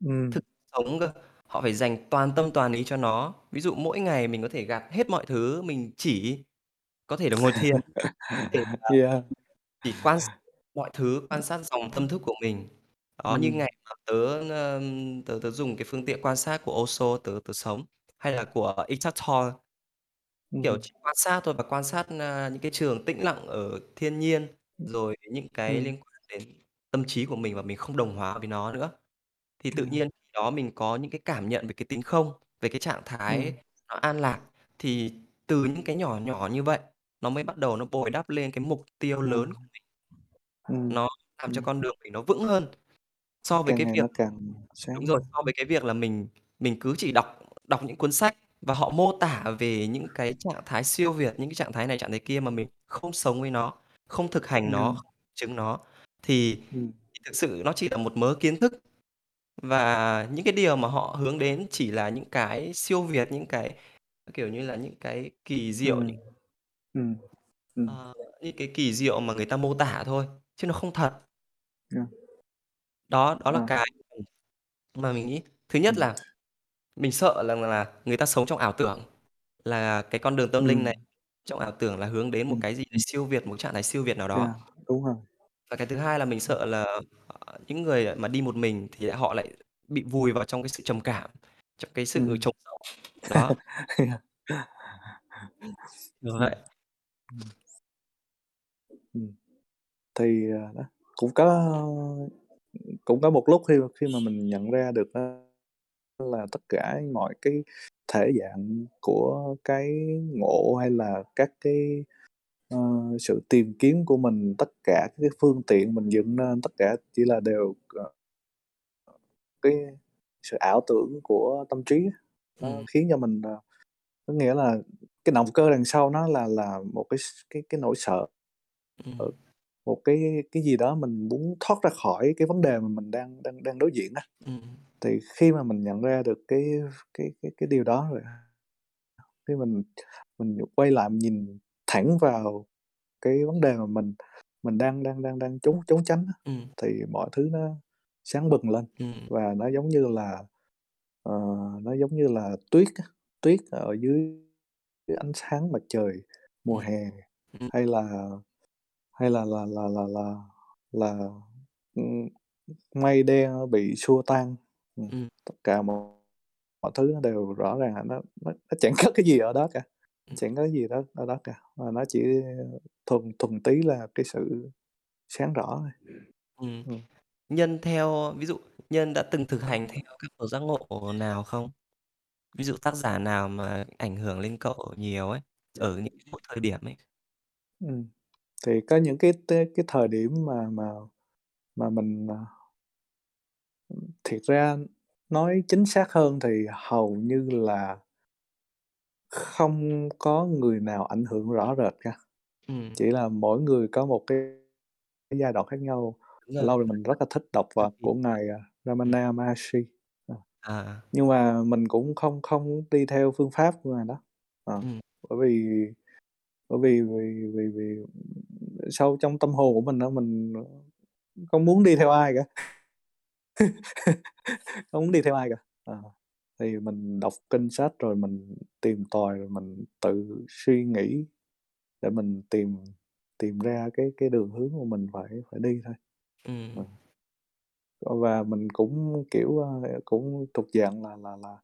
Ừm. Thực sống cơ, họ phải dành toàn tâm toàn ý cho nó. Ví dụ mỗi ngày mình có thể gạt hết mọi thứ, mình chỉ có thể là ngồi thiền, [laughs] có thể là Yeah. chỉ quan sát mọi thứ, quan sát dòng tâm thức của mình. Đó, như Ừm. ngày mà tớ, ơ, tớ tớ dùng cái phương tiện quan sát của Osho tớ tớ sống, hay là của Eckhart Tolle. Kiểu, Ừm. chỉ quan sát thôi và quan sát, a, những cái trường tĩnh lặng ở thiên nhiên, rồi những cái Ừm. liên quan đến tâm trí của mình và mình không đồng hóa với nó nữa. Thì tự Ừm. nhiên khi đó mình có những cái cảm nhận về cái tính không, về cái trạng Ừm. thái nó an lạc, thì từ những cái nhỏ nhỏ như vậy, nó mới bắt đầu nó bồi đắp lên cái mục tiêu Ừm. lớn của mình. Ừm. Nó làm cho Ừm. con đường mình nó vững hơn so với Càng cái ngày việc nó càng đúng rồi, hơn. so với cái việc là mình mình cứ chỉ đọc đọc những cuốn sách và họ mô tả về những cái trạng thái siêu việt, những cái trạng thái này trạng thái kia mà mình không sống với nó, không thực hành nó, Ừm. không chứng nó, thì Ừm. thì thực sự nó chỉ là một mớ kiến thức. Và những cái điều mà họ hướng đến chỉ là những cái siêu việt, những cái, kiểu như là, những cái kỳ diệu, Ừm. những Ừm. Ừm. ờ, những cái kỳ diệu mà người ta mô tả thôi, chứ nó không thật. Yeah. Đó, đó là Ờ. cái, mà mình nghĩ. Thứ nhất Ừm. là mình sợ rằng là người ta sống trong ảo tưởng, là cái con đường tâm linh Ừm. này trong ảo tưởng là hướng đến một Ừm. cái gì siêu việt, một trạng thái siêu việt nào Yeah, đó. đúng rồi. Và cái thứ hai là mình sợ là, những người mà đi một mình thì họ lại bị vùi vào trong cái sự trầm cảm, trong cái sự Ừm. trống rỗng. Đó. [laughs] Ừm. vậy. Ừm. Thì, à, đó, cũng có cũng có một lúc khi khi mà mình nhận ra được là tất cả mọi cái thể dạng của cái ngộ, hay là các cái, ờ, sự tìm kiếm của mình, tất cả cái phương tiện mình dựng nên, tất cả chỉ là đều, ờ cái sự ảo tưởng của tâm trí á, nó Ừm. khiến cho mình, ờ có nghĩa là cái động cơ đằng sau nó là là một cái s cái cái nỗi sợ. Ừm. Một cái cái gì đó mình muốn thoát ra khỏi cái vấn đề mà mình đang đang đang đối diện á. Ừm. Thì khi mà mình nhận ra được cái cái cái cái điều đó rồi khi mình mình quay lại mình nhìn thẳng vào cái vấn đề mà mình mình đang đang đang đang trốn trốn tránh Ừm. thì mọi thứ nó sáng bừng lên Ừm. và nó giống như là, ờ, nó giống như là tuyết tuyết ở dưới ánh sáng mặt trời mùa Ừm. hè, Ừm. hay là hay là là là là là là, ừm, mây đen bị xua tan. Ừm, Ừm. tất cả mọi mọi thứ nó đều rõ ràng nó nó nó chẳng có cái gì ở đó cả. Chẳng có gì đó ở đó cả, mà nó chỉ thuần thuần túy là cái sự sáng rõ thôi. Ừm. Ừm. Nhân theo ví dụ Nhân đã từng thực hành theo các bậc giác ngộ nào không? Ví dụ tác giả nào mà ảnh hưởng lên cậu nhiều ấy, ở những thời điểm ấy? Ừm, thì có những cái cái thời điểm mà mà mà mình, ừm, thiệt ra nói chính xác hơn thì hầu như là không có người nào ảnh hưởng rõ rệt cả. Ừm. Chỉ là mỗi người có một cái cái giai đoạn khác nhau. Đúng rồi. Lâu rồi mình rất là thích đọc Ừm, của ngài, à. Ramana Maharshi, ờ. À. Nhưng mà mình cũng không không đi theo phương pháp của ngài đó, ờ, Ừm. bởi vì bởi vì vì vì vì, sâu trong tâm hồn của mình á, mình, ờ, không muốn đi theo ai cả. [laughs] Không muốn đi theo ai cả, ờ, thì mình đọc kinh sách rồi mình tìm tòi, rồi mình tự suy nghĩ để mình tìm tìm ra cái cái đường hướng mà mình phải phải đi thôi. Ờ. Ờ, và mình cũng, kiểu, ơ, cũng thuộc dạng là là là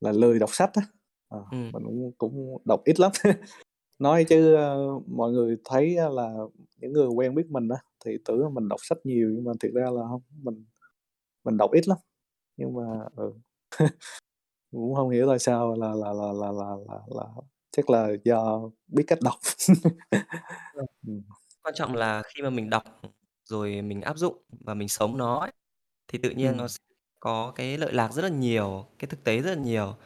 là lười đọc sách á, ờ, Ừm. mình cũng cũng đọc ít lắm. [laughs] Nói chứ, mọi người thấy là những người quen biết mình á, thì tưởng mình đọc sách nhiều nhưng mà thiệt ra là hông, mình mình đọc ít lắm. Nhưng mà, ừ, cũng hông hiểu tại sao là là là là là là là chắc là do biết cách đọc. Vâng. [laughs] Ừm. Quan trọng là khi mà mình đọc, rồi mình áp dụng và mình sống nó ấy, thì tự nhiên nó Ừm. sẽ có cái lợi lạc rất là nhiều, cái thực tế rất là nhiều,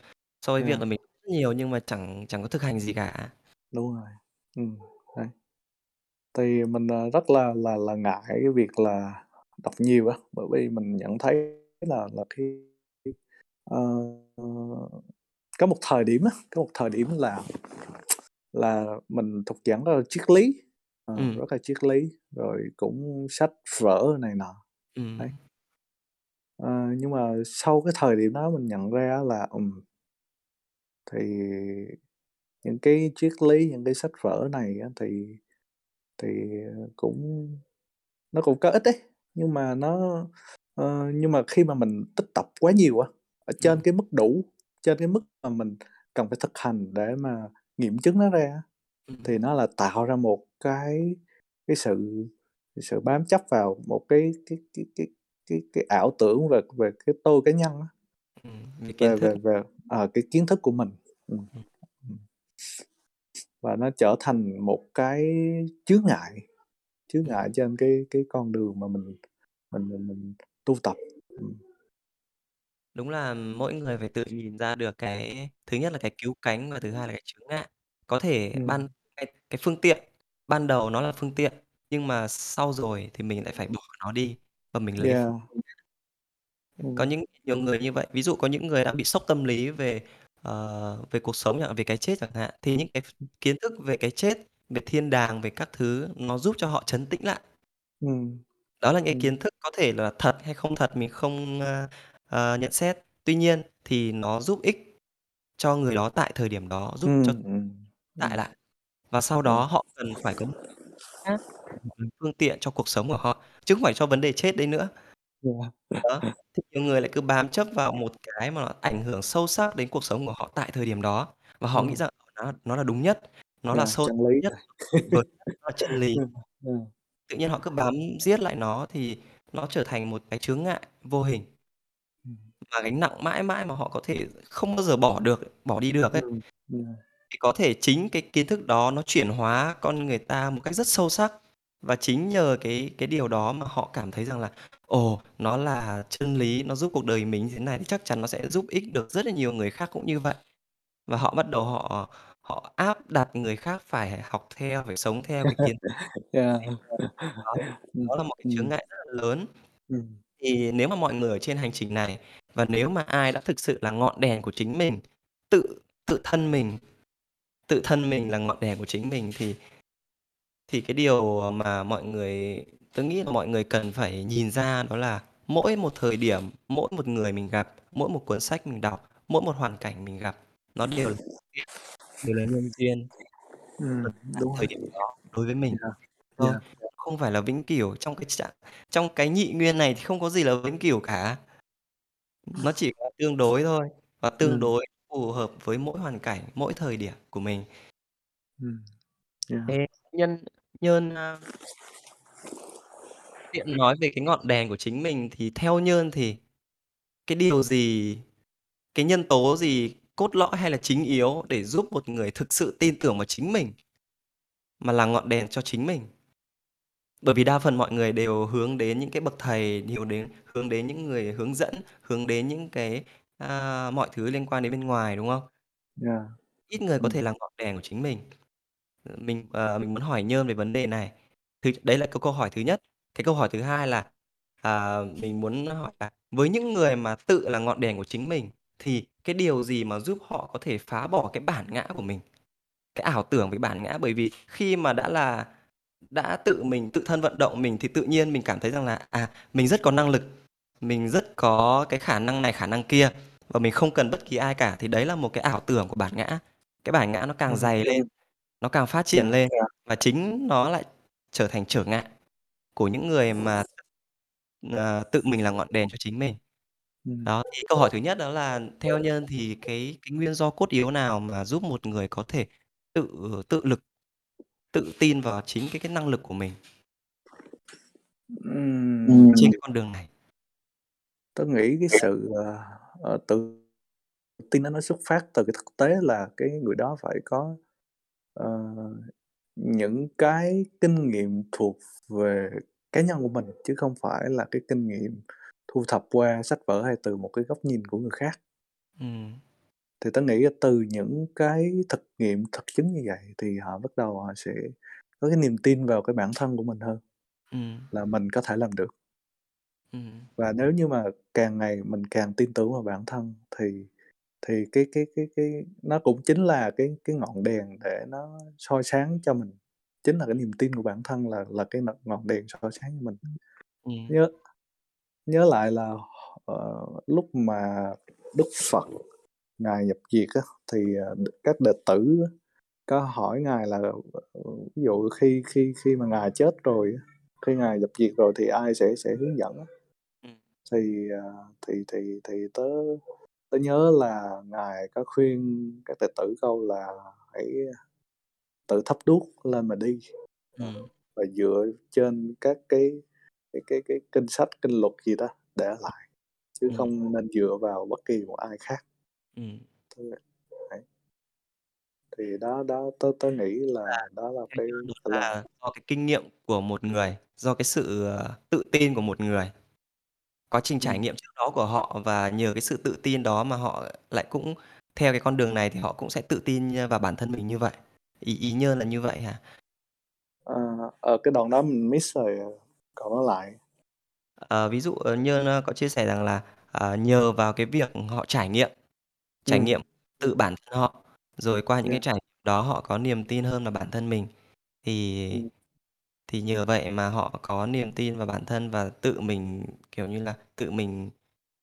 so với việc Yeah. là mình rất nhiều nhưng mà chẳng chẳng có thực hành gì cả. Đúng rồi, đấy. Thì mình, ờ, rất là là là ngại cái việc là đọc nhiều á, bởi vì mình nhận thấy là là khi ờ, có một thời điểm á, có một thời điểm là là mình thuộc dạng rất là triết lý, ờ, Ừm. rất là triết lý, rồi cũng sách vở này nọ. Ừm. Đấy. Ờ, nhưng mà sau cái thời điểm đó mình nhận ra là, ừm thì những cái triết lý, những cái sách vở này á thì thì, cũng nó cũng có ích ấy, nhưng mà nó ờ, nhưng mà khi mà mình tích tập quá nhiều á, ở trên cái mức đủ, trên cái mức mà mình cần phải thực hành để mà nghiệm chứng nó ra thì nó là tạo ra một cái cái sự sự bám chấp vào một cái cái cái cái cái cái ảo tưởng về về cái tôi cá nhân. Ừm, về kiến Về về về, ờ, cái kiến thức của mình. Và nó trở thành một cái chướng ngại, chướng ngại trên cái cái con đường mà mình mình mình mình tu tập. Đúng là mỗi người phải tự nhìn ra được cái thứ nhất là cái cứu cánh và thứ hai là cái chướng ngại. Có thể Ừm. ban cái cái phương tiện, ban đầu nó là phương tiện, nhưng mà sau rồi thì mình lại phải bỏ nó đi và mình lấy Yeah. Có Ừm. những nhiều người như vậy, ví dụ có những người đã bị sốc tâm lý về, ờ, về cuộc sống chẳng về cái chết chẳng hạn, thì những cái ph kiến thức về cái chết, về thiên đàng, về các thứ nó giúp cho họ trấn tĩnh lại. Ừm. Đó là những cái Ừm. kiến thức có thể là thật hay không thật mình không, ơ, ờ, nhận xét. Tuy nhiên thì nó giúp ích cho người đó tại thời điểm đó, giúp cho Ừm, ừm, tại lại. Và sau Yeah. đó họ cần phải có phương tiện cho cuộc sống của họ, chứ không phải cho vấn đề chết đấy nữa. Yeah. Đó, thì nhiều người lại cứ bám chấp vào một cái mà nó ảnh hưởng sâu sắc đến cuộc sống của họ tại thời điểm đó, và họ nghĩ Ừm. rằng nó nó là đúng nhất, nó là Yeah, sâu chân lý nhất, rồi. nó là chân lý. [laughs] Ừm. Tự nhiên họ cứ bám riết lại nó thì nó trở thành một cái chướng ngại vô hình. Và gánh nặng mãi mãi mà họ có thể không bao giờ bỏ được, bỏ đi được ấy. Thì có thể chính cái kiến thức đó nó chuyển hóa con người ta một cách rất sâu sắc, và chính nhờ cái cái điều đó mà họ cảm thấy rằng là, ồ, nó là chân lý, nó giúp cuộc đời mình thế này thì chắc chắn nó sẽ giúp ích được rất là nhiều người khác cũng như vậy. Và họ bắt đầu họ họ áp đặt người khác phải học theo, phải sống theo cái kiến [laughs] Yeah. đó, đó là một cái [laughs] chướng ngại rất là lớn. Thì nếu mà mọi người ở trên hành trình này, và nếu mà ai đã thực sự là ngọn đèn của chính mình, tự tự thân mình tự thân mình là ngọn đèn của chính mình thì thì cái điều mà mọi người tôi nghĩ là mọi người cần phải nhìn ra đó là mỗi một thời điểm, mỗi một người mình gặp, mỗi một cuốn sách mình đọc, mỗi một hoàn cảnh mình gặp, nó đều là đều là nhân duyên tại đúng thời rồi. điểm đó đối với mình Yeah, thôi, yeah, yeah. Không phải là vĩnh cửu. Trong cái trạng trong cái nhị nguyên này thì không có gì là vĩnh cửu cả. Nó chỉ có tương đối thôi, và tương Ừm. đối phù hợp với mỗi hoàn cảnh, mỗi thời điểm của mình. Ừm, yeah. Thế nhân Nhơn, a tiện nói về cái ngọn đèn của chính mình thì theo Nhơn thì cái điều gì, cái nhân tố gì cốt lõi hay là chính yếu để giúp một người thực sự tin tưởng vào chính mình, mà là ngọn đèn cho chính mình? Bởi vì đa phần mọi người đều hướng đến những cái bậc thầy, nhiều đến hướng đến những người hướng dẫn, hướng đến những cái, a, mọi thứ liên quan đến bên ngoài, đúng không? Yeah. Ít người có thể là ngọn đèn của chính mình. Mình, ờ, mình muốn hỏi Nhơn về vấn đề này. Thứ đấy là cái câu hỏi thứ nhất. Cái câu hỏi thứ hai là, à, mình muốn hỏi là với những người mà tự là ngọn đèn của chính mình, thì cái điều gì mà giúp họ có thể phá bỏ cái bản ngã của mình, cái ảo tưởng về bản ngã? Bởi vì khi mà đã là đã tự mình tự thân vận động mình thì tự nhiên mình cảm thấy rằng là, à, mình rất có năng lực, mình rất có cái khả năng này, khả năng kia, và mình không cần bất kỳ ai cả, thì đấy là một cái ảo tưởng của bản ngã. Cái bản ngã nó càng dày lên, nó càng phát triển lên, yeah. và chính nó lại trở thành trở ngại của những người mà, ờ, tự mình là ngọn đèn cho chính mình. Đó, thì câu hỏi thứ nhất đó là theo Nhơn thì cái cái nguyên do cốt yếu nào mà giúp một người có thể tự tự lực, tự tin vào chính cái cái năng lực của mình? Ừm. Trên cái con đường này. Tớ nghĩ cái sự, ờ, ờ, tự tin đó nó xuất phát từ cái thực tế là cái người đó phải có, ờ, những cái kinh nghiệm thuộc về cá nhân của mình, chứ không phải là cái kinh nghiệm thu thập qua sách vở hay từ một cái góc nhìn của người khác. Ừm. Thì tớ nghĩ là từ những cái thực nghiệm, thực chứng như vậy thì họ bắt đầu họ sẽ có cái niềm tin vào cái bản thân của mình hơn. Ừm. Là mình có thể làm được. Ừm. Và nếu như mà càng ngày mình càng tin tưởng vào bản thân thì thì cái cái cái cái nó cũng chính là cái cái ngọn đèn để nó soi sáng cho mình. Chính là cái niềm tin của bản thân là là cái ngọn đèn soi sáng cho mình. Ừm. Nhớ nhớ lại là, ờ, lúc mà Đức Phật Ngài nhập diệt á, thì, ờ, các đệ tử có hỏi Ngài là, ờ, ví dụ khi khi khi mà Ngài chết rồi khi Ngài nhập diệt rồi thì ai sẽ sẽ hướng dẫn. Ừm. Thì, ờ, thì thì thì tớ tớ nhớ là Ngài có khuyên các đệ tử câu là hãy tự thắp đuốc lên mà đi, Ừm. và dựa trên các cái cái cái cái kinh sách, kinh luật gì đó để lại, chứ Ừm. không nên dựa vào bất kỳ một ai khác. Ừm. Tức là đấy. Thì đó đó, tớ tớ nghĩ là Và đó là cái như đó là do cái kinh nghiệm của một người, do cái sự, ờ, tự tin của một người. Quá trình trải Ừm. nghiệm trước đó của họ và nhờ cái sự tự tin đó mà họ lại cũng theo cái con đường này thì họ cũng sẽ tự tin, ơ, vào bản thân mình như vậy. Ý ý Nhơn là như vậy hả? Ờ, ờ, cái đoạn đó mình miss rồi, ờ, cậu nói lại. Ờ, ví dụ, ờ, Nhơn, ơ, có chia sẻ rằng là, à, nhờ vào cái việc họ trải nghiệm, trải Ừm. nghiệm tự bản thân họ, rồi qua những cái Yeah. trải đó họ có niềm tin hơn vào bản thân mình. Thì Ừm. thì nhờ vậy mà họ có niềm tin vào bản thân và tự mình, kiểu như là, tự mình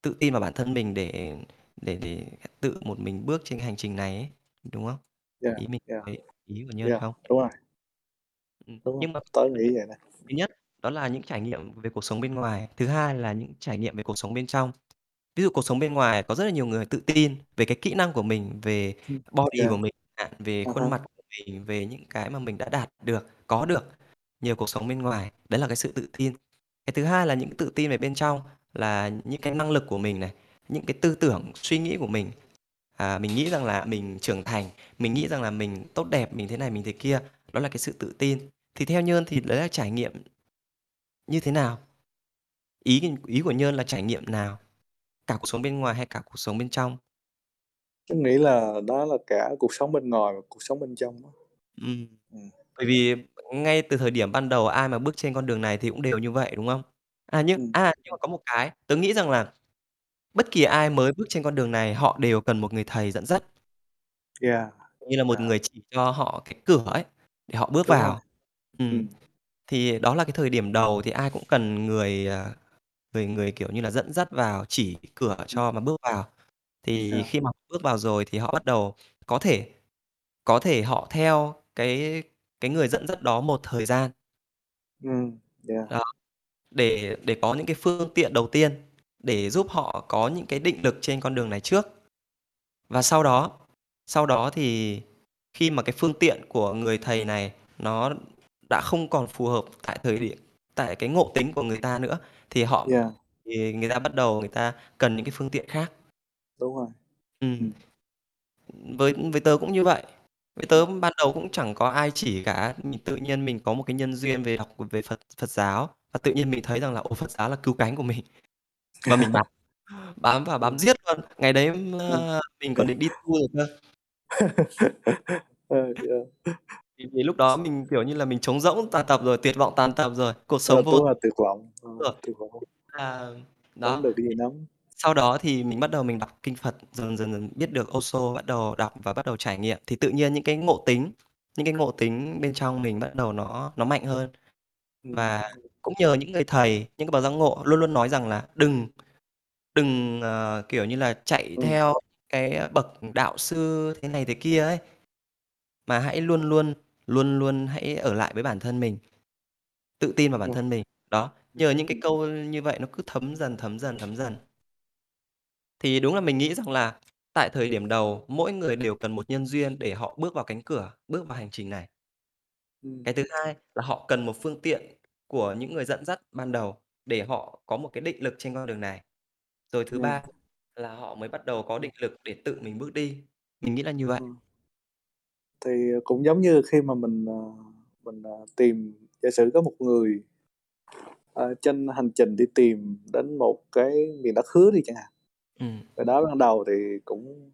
tự tin vào bản thân mình để để để tự một mình bước trên cái hành trình này ấy, đúng không? Yeah, Ý mình yeah. thấy ý của Nhơn Yeah, không? đúng rồi. Ừm, Đúng rồi, nhưng mà tớ nghĩ vậy nè. thứ nhất đó là những trải nghiệm về cuộc sống bên ngoài, thứ hai là những trải nghiệm về cuộc sống bên trong. Ví dụ cuộc sống bên ngoài có rất là nhiều người tự tin về cái kỹ năng của mình, về body yeah. của mình về À khuôn há. mặt của mình, về những cái mà mình đã đạt được, có được nhờ cuộc sống bên ngoài, đấy là cái sự tự tin. Cái thứ hai là những tự tin về bên trong, là những cái năng lực của mình này, những cái tư tưởng, suy nghĩ của mình. À, mình nghĩ rằng là mình trưởng thành, mình nghĩ rằng là mình tốt đẹp, mình thế này, mình thế kia, đó là cái sự tự tin. Thì theo Nhơn thì đấy là trải nghiệm như thế nào? Ý ý của Nhơn là trải nghiệm nào? Cả cuộc sống bên ngoài hay cả cuộc sống bên trong? Tớ nghĩ là đó là cả cuộc sống bên ngoài và cuộc sống bên trong á. Ừm. Ừm. Bởi vì ngay từ thời điểm ban đầu ai mà bước trên con đường này thì cũng đều như vậy, đúng không? À, nhưng Ừm. à, nhưng mà có một cái, tớ nghĩ rằng là bất kỳ ai mới bước trên con đường này họ đều cần một người thầy dẫn dắt. Yeah, Như là một yeah. người chỉ cho họ cái cửa ấy, để họ bước Đúng rồi. vào. Ừm. Ừm. Thì đó là cái thời điểm đầu thì ai cũng cần người, à, người người, kiểu như là, dẫn dắt vào, chỉ cửa cho mà bước vào. Thì khi mà bước vào rồi thì họ bắt đầu có thể có thể họ theo cái cái người dẫn dắt đó một thời gian. Ừm, yeah. Đó, để để có những cái phương tiện đầu tiên, để giúp họ có những cái định lực trên con đường này trước. Và sau đó sau đó thì khi mà cái phương tiện của người thầy này nó đã không còn phù hợp tại thời điểm tại cái ngộ tính của người ta nữa, thì họ Yeah. thì người ta bắt đầu người ta cần những cái phương tiện khác. Đúng rồi. Ừm. Ừm. Với với tớ cũng như vậy. Với tớ ban đầu cũng chẳng có ai chỉ cả, mình tự nhiên mình có một cái nhân duyên về đọc về Phật Phật giáo và tự nhiên mình thấy rằng là, ồ, Phật giáo là cứu cánh của mình. [laughs] Và mình bám bám vào Ừm. bám giết luôn. Ngày đấy, Ừm. ơ, mình còn định đi tu rồi cơ. Ờ, [laughs] yeah. Vì vì lúc đó mình, kiểu như là, mình trống rỗng tàn tập rồi, tuyệt vọng tàn tập rồi, cuộc sống vô là tuyệt vọng, ờ, rồi. tuyệt vọng. À, đó, được gì thì nắm. sau đó thì mình bắt đầu mình đọc kinh Phật, dần dần dần biết được Osho, bắt đầu đọc và bắt đầu trải nghiệm, thì tự nhiên những cái ngộ tính những cái ngộ tính bên trong mình bắt đầu nó nó mạnh hơn. Ừm. Và cũng nhờ những người thầy, những cái bậc giác ngộ luôn luôn nói rằng là đừng đừng, ờ, kiểu như là, chạy Ừm. theo cái bậc đạo sư thế này thế kia ấy. Mà hãy luôn luôn luôn luôn hãy ở lại với bản thân mình. Tự tin vào bản Ừm. thân mình. Đó, Ừm. nhờ những cái câu như vậy nó cứ thấm dần, thấm dần, thấm dần. Thì đúng là mình nghĩ rằng là tại thời điểm đầu, mỗi người đều cần một nhân duyên để họ bước vào cánh cửa, bước vào hành trình này. Ừm. Cái thứ hai là họ cần một phương tiện của những người dẫn dắt ban đầu để họ có một cái định lực trên con đường này. Rồi thứ Ừm. ba là họ mới bắt đầu có định lực để tự mình bước đi. Mình nghĩ là như Ừm vậy. hưm. Thì cũng giống như khi mà mình, ờ, mình, ờ, tìm giả sử có một người ờ, trên hành trình đi tìm đến một cái miền đất hứa đi chẳng hạn. Ừm. Hồi đó ban đầu thì cũng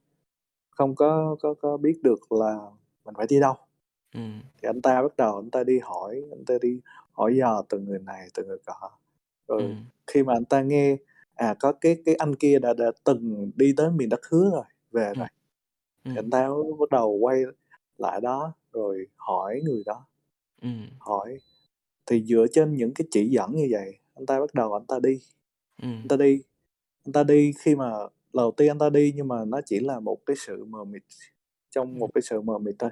không có có có biết được là mình phải đi đâu. Ừm. Thì anh ta bắt đầu anh ta đi hỏi, anh ta đi hỏi dò từ người này, từ người nọ. Rồi Ừm. khi mà anh ta nghe, à, có cái cái anh kia đã đã từng đi tới miền đất hứa rồi, về Ừm. rồi, thì Ừm. anh ta bắt đầu quay lại đó rồi hỏi người đó. Ừm. Hỏi, thì dựa trên những cái chỉ dẫn như vậy, anh ta bắt đầu anh ta đi. Anh Ừm. ta đi, anh ta đi khi mà lần đầu tiên anh ta đi nhưng mà nó chỉ là một cái sự mờ mịt, trong một cái sự mờ mịt thôi.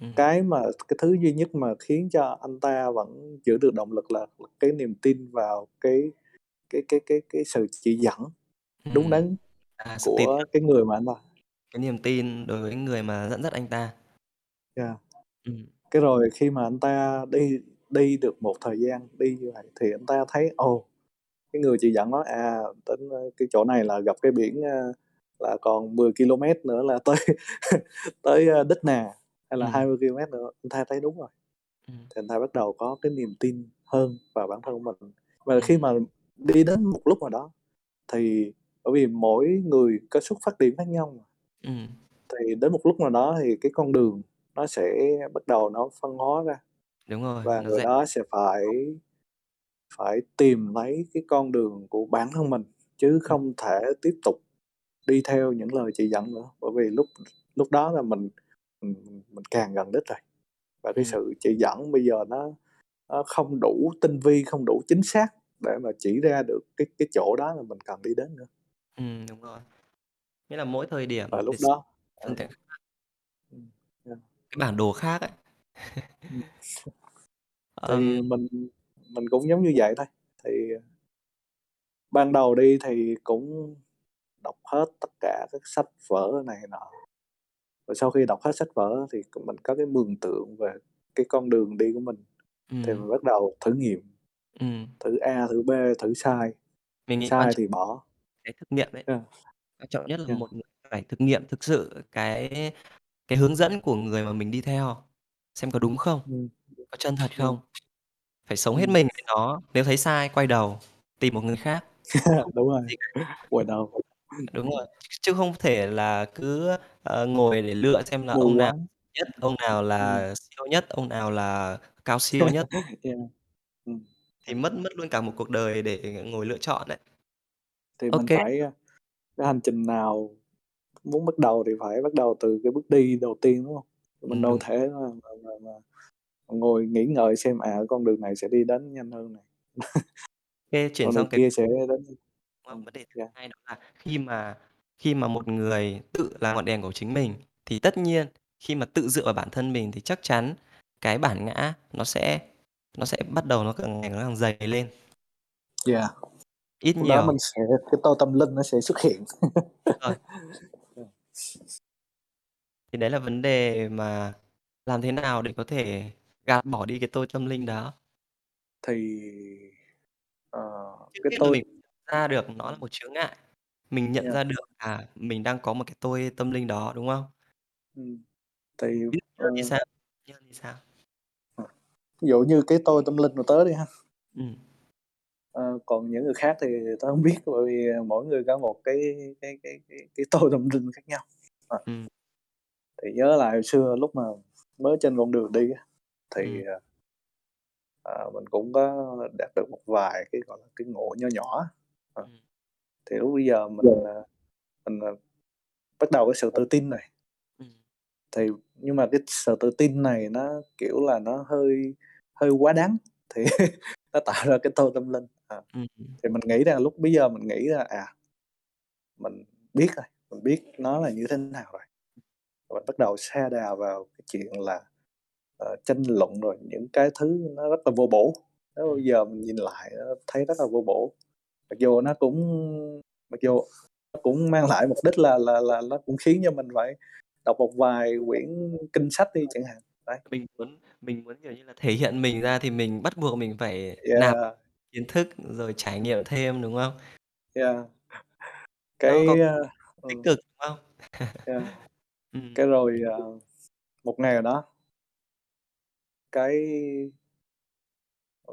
Ừm. Cái mà cái thứ duy nhất mà khiến cho anh ta vẫn giữ được động lực là cái niềm tin vào cái cái cái cái cái sự chỉ dẫn đúng Ừm. đắn À, tin của tưởng. cái người mà anh ta Cái niềm tin đối với người mà dẫn dắt anh ta. Yeah. Ừm. Cái rồi khi mà anh ta đi đi được một thời gian, đi như vậy thì anh ta thấy, ồ, cái người chỉ dẫn nói, à, đến, ơ, cái chỗ này là gặp cái biển, a, là còn 10 ki-lô-mét nữa là tới [laughs] tới, a, Đất Nà, hay là Ừm. 20 ki-lô-mét nữa, anh ta thấy đúng rồi. Ừm. Thì anh ta bắt đầu có cái niềm tin hơn vào bản thân của mình. Và Ừm. khi mà đi đến một lúc nào đó thì bởi vì mỗi người có xuất phát điểm khác nhau mà. Ừm. Thì đến một lúc nào đó thì cái con đường nó sẽ bắt đầu nó phân hóa ra, Đúng rồi, và nó người rẽ đó sẽ phải phải tìm lấy cái con đường của bản thân mình, chứ Ừm. không thể tiếp tục đi theo những lời chỉ dẫn nữa. Bởi vì lúc lúc đó là mình mình mình càng gần đích rồi, và cái Ừm. sự chỉ dẫn bây giờ nó nó không đủ tinh vi, không đủ chính xác để mà chỉ ra được cái cái chỗ đó là mình cần đi đến nữa. Ừm, đúng rồi. Nghĩa là mỗi thời điểm Và lúc đó phương tiện. Cái bản đồ khác ấy. Ừm. Ừm. [laughs] Thì mình mình cũng giống như vậy thôi, thì, ờ ban đầu đi thì cũng đọc hết tất cả các sách vở này nọ. Rồi sau khi đọc hết sách vở thì c mình có cái mường tượng về cái con đường đi của mình, thì Ừm. mình bắt đầu thử nghiệm, Ừm. thử A, thử B, thử sai, Mình nghĩ quan sai thì bỏ. cái thực nghiệm đấy. Yeah. Quan trọng nhất là Yeah. một người phải thực nghiệm thực sự cái cái hướng dẫn của người mà mình đi theo, xem có đúng không, Ừm. có chân thật không. Phải sống hết mình với nó, nếu thấy sai quay đầu, tìm một người khác, [laughs] Đúng rồi, [laughs] quay đầu. Đúng rồi, ch chứ không thể là cứ, ờ, ngồi để lựa xem là Mù ông nào quáng. nhất, ông nào là siêu nhất, ông nào là cao siêu [laughs] nhất. Yeah. Ừm. Thì mất mất luôn cả một cuộc đời để ngồi lựa chọn đấy. Thì Ô mình phải, a cái hành trình nào muốn bắt đầu thì phải bắt đầu từ cái bước đi đầu tiên, đúng hông? Mình Ừm, đâu thể mà mà mà mà ngồi nghĩ ngợi xem, à, con đường này sẽ đi đến nhanh hơn này, Kê, chuyển con đường sang cái kia sẽ đến không? ừm, Vấn đề thứ yeah. hai đó là khi mà khi mà một người tự là ngọn đèn của chính mình, thì tất nhiên khi mà tự dựa vào bản thân mình thì chắc chắn cái bản ngã nó sẽ nó sẽ bắt đầu nó càng ngày nó càng dày lên. Yeah. Ít Lúc đó nhiều mình sẽ cái tôi tâm linh nó sẽ xuất hiện. Rồi. [laughs] Thì đấy là vấn đề mà làm thế nào để có thể gạt bỏ đi cái tôi tâm linh đó? Thì, ờ, Trước cái là tôi mình ra được nó là một chướng ngại, mình nhận Yeah. ra được, à, mình đang có một cái tôi tâm linh đó, đúng không? Ừm, thì, Biết ờ sao? Thì sao? Ờ, ví dụ như cái tôi tâm linh của tớ đi ha. Ừm. Ờ, còn những người khác thì tớ hông biết, bởi vì, à, mỗi người có một cái cái cái cái cái [laughs] tôi tâm linh khác nhau. Ờ. Ừm. Thì nhớ lại hồi xưa lúc mà mới trên con đường đi thì, Ừm. à mình cũng có đạt được một vài cái, gọi là, cái ngộ nho nhỏ. Ờ. Ừm. Thì lúc bấy giờ mình, à, mình, à, bắt đầu cái sự tự tin này. Ừm. Thì nhưng mà cái sự tự tin này nó, kiểu là, nó hơi hơi quá đáng, thì [laughs] nó tạo ra cái tôi tâm linh. Ờ, thì mình nghĩ ra lúc bấy giờ mình nghĩ ra, à mình biết rồi, mình biết nó là như thế nào rồi. Rồi bắt đầu sa đà vào cái chuyện là, ờ, tranh luận rồi những cái thứ nó rất là vô bổ. Nếu bây giờ mình nhìn lại thấy rất là vô bổ. Mặc dù nó cũng mặc dù nó cũng mang lại mục đích là là là nó cũng khiến cho mình phải đọc một vài quyển kinh sách đi chẳng hạn, đấy. Mình muốn mình muốn, kiểu như là, thể hiện mình ra thì mình bắt buộc mình phải nạp Yeah. Kiến thức rồi trải nghiệm thêm, đúng không? Yeah. Cái, a tích ừm. cực, đúng không? Yeah. [laughs] Ừm. Cái rồi, ờ, một ngày nào đó cái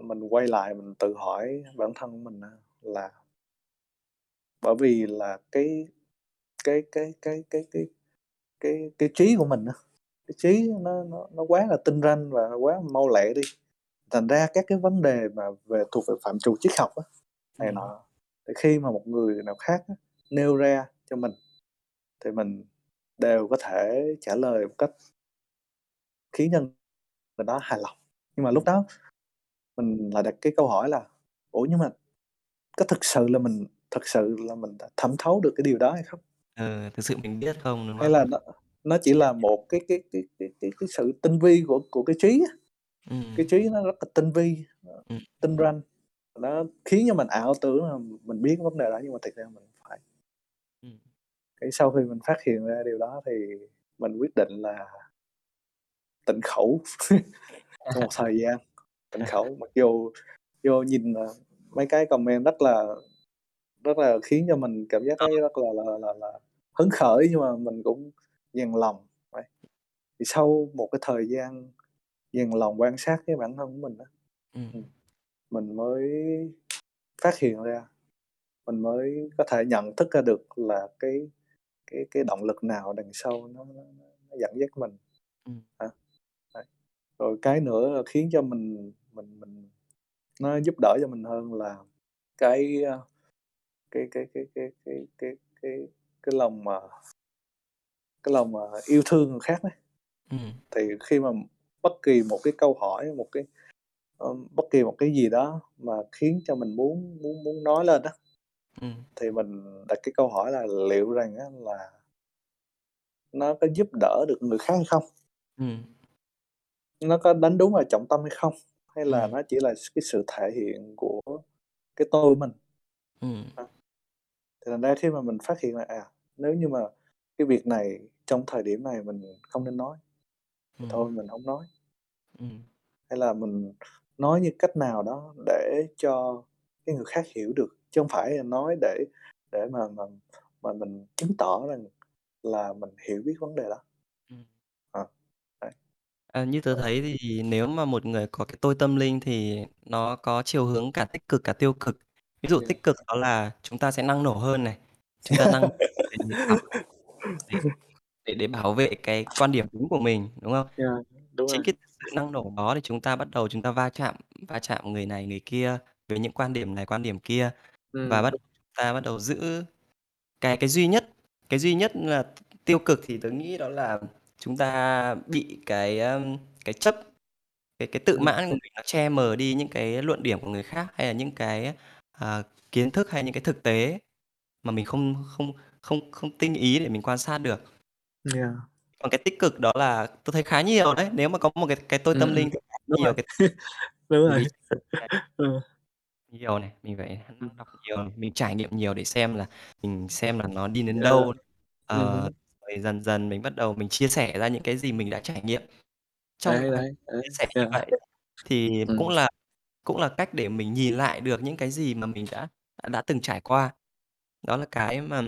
mình quay lại mình tự hỏi bản thân của mình là bởi vì là cái cái cái cái cái cái cái cái trí của mình á, cái trí nó nó nó quá là tinh ranh và quá mau lẹ đi. Thành ra các cái vấn đề mà về thuộc về phạm trù triết học á, này Ừm. nọ, thì khi mà một người nào khác á, nêu ra cho mình thì mình đều có thể trả lời một cách khiến cho người đó hài lòng. Nhưng mà lúc đó mình lại đặt cái câu hỏi là "Ủa, nhưng mà có thực sự là mình thực sự là mình đã thẩm thấu được cái điều đó hay không?" Ừ, thực sự mình biết không, đúng Hay không? là nó nó chỉ là một cái cái cái cái cái cái sự tinh vi của của cái trí á, Ừm. cái trí nó rất là tinh vi, Ừm. tinh ranh, nó khiến cho mình ảo tưởng là mình biết vấn đề đó nhưng mà thực ra mình phải. Ừm. Cái sau khi mình phát hiện ra điều đó thì mình quyết định là tịnh khẩu [laughs] trong một thời gian, tịnh khẩu, mặc dù vô nhìn, ờ, mấy cái comment rất là rất là khiến cho mình cảm giác Ờ. thấy rất là là là là hứng khởi nhưng mà mình cũng dằn lòng, đấy. Thì sau một cái thời gian dằn lòng quan sát cái bản thân của mình á, Ừm. ừm, mình mới phát hiện ra, mình mới có thể nhận thức ra được là cái cái cái động lực nào đằng sau nó nó nó dẫn dắt mình. Hả? Đấy. Rồi cái nữa là khiến cho mình mình mình nó giúp đỡ cho mình hơn là cái, a, cái cái cái cái cái cái cái cái lòng mà cái lòng mà yêu thương người khác đấy. Ừm. Thì khi mà bất kỳ một cái câu hỏi, một cái, ơ, bất kỳ một cái gì đó mà khiến cho mình muốn muốn muốn nói lên á, Ừm. thì mình đặt cái câu hỏi là liệu rằng á là nó có giúp đỡ được người khác hay không? Ừm. Nó có đánh đúng vào trọng tâm hay không? Hay là Ừm. nó chỉ là cái sự thể hiện của cái tôi của mình? Ừm. Ờ. Thì thành ra khi mà mình phát hiện là, à, nếu như mà cái việc này trong thời điểm này mình không nên nói, thì Ừm. thôi mình hổng nói. Ừm. Hay là mình nói như cách nào đó để cho cái người khác hiểu được, chứ hông phải là nói để để mà mà mà mình chứng tỏ rằng là mình hiểu biết vấn đề đó. Ừm. Ờ, đấy. À, như tớ Ờ. thấy thì nếu mà một người có cái tôi tâm linh thì nó có chiều hướng cả tích cực cả tiêu cực. Ví dụ Yeah. tích cực đó là chúng ta sẽ năng nổ hơn này, chúng ta năng để [laughs] để để để bảo vệ cái quan điểm đúng của mình, đúng không? Yeah, đúng Chính rồi. cái sự năng nổ đó thì chúng ta bắt đầu chúng ta va chạm va chạm người này người kia với những quan điểm này, quan điểm kia và Ừm. bắt ta bắt đầu giữ cái cái duy nhất cái duy nhất là tiêu cực thì tớ nghĩ đó là chúng ta bị cái, cái chấp, cái cái tự Ừm. mãn của mình nó che mờ đi những cái luận điểm của người khác, hay là những cái, à, kiến thức hay những cái thực tế mà mình không không không không tinh ý để mình quan sát được. Yeah. Còn cái tích cực đó là tớ thấy khá nhiều đấy, nếu mà có một cái cái tôi tâm ừm, linh đúng nhiều rồi, cái [laughs] đúng rồi. [laughs] Ừ. nhiều này, mình phải Ừm. đọc nhiều này, mình trải nghiệm nhiều để xem là mình xem là nó đi đến Yeah. đâu. Ờ, hứm. rồi dần dần mình bắt đầu mình chia sẻ ra những cái gì mình đã trải nghiệm. Trong Đấy, đấy, đấy, chia sẻ như yeah. vậy thì Ừm. cũng là cũng là cách để mình nhìn lại được những cái gì mà mình đã đã đã từng trải qua. Đó là cái mà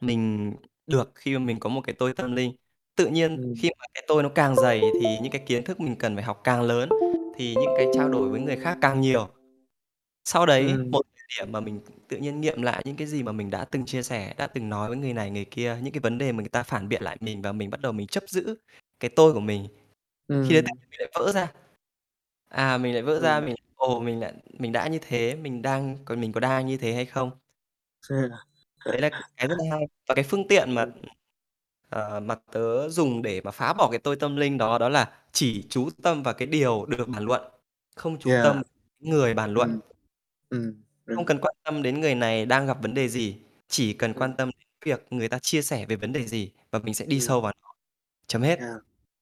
mình được khi mà mình có một cái tôi tâm linh. Tự nhiên Ừm. khi mà cái tôi nó càng dày thì những cái kiến thức mình cần phải học càng lớn, thì những cái trao đổi với người khác càng nhiều. Sau đấy, Ừm. một điểm mà mình tự nhiên nghiệm lại những cái gì mà mình đã từng chia sẻ, đã từng nói với người này người kia, những cái vấn đề mà người ta phản biện lại mình và mình bắt đầu mình chấp giữ cái tôi của mình. Khi đấy tự nhiên mình lại vỡ ra. À, mình lại vỡ ra Ừm. mình ồ, mình lại mình đã như thế, mình đang còn mình có đang như thế hay không? Yeah. Đấy là cái rất là hay. Và cái phương tiện mà, ờ, mà tớ dùng để mà phá bỏ cái tôi tâm linh đó, đó là chỉ chú tâm vào cái điều được bàn luận, không chú Yeah. tâm người bàn luận. Ừm. Ừm, Không cần quan tâm đến người này đang gặp vấn đề gì, chỉ cần quan tâm đến việc người ta chia sẻ về vấn đề gì và mình sẽ đi Ừm. sâu vào nó. Chấm hết. Yeah,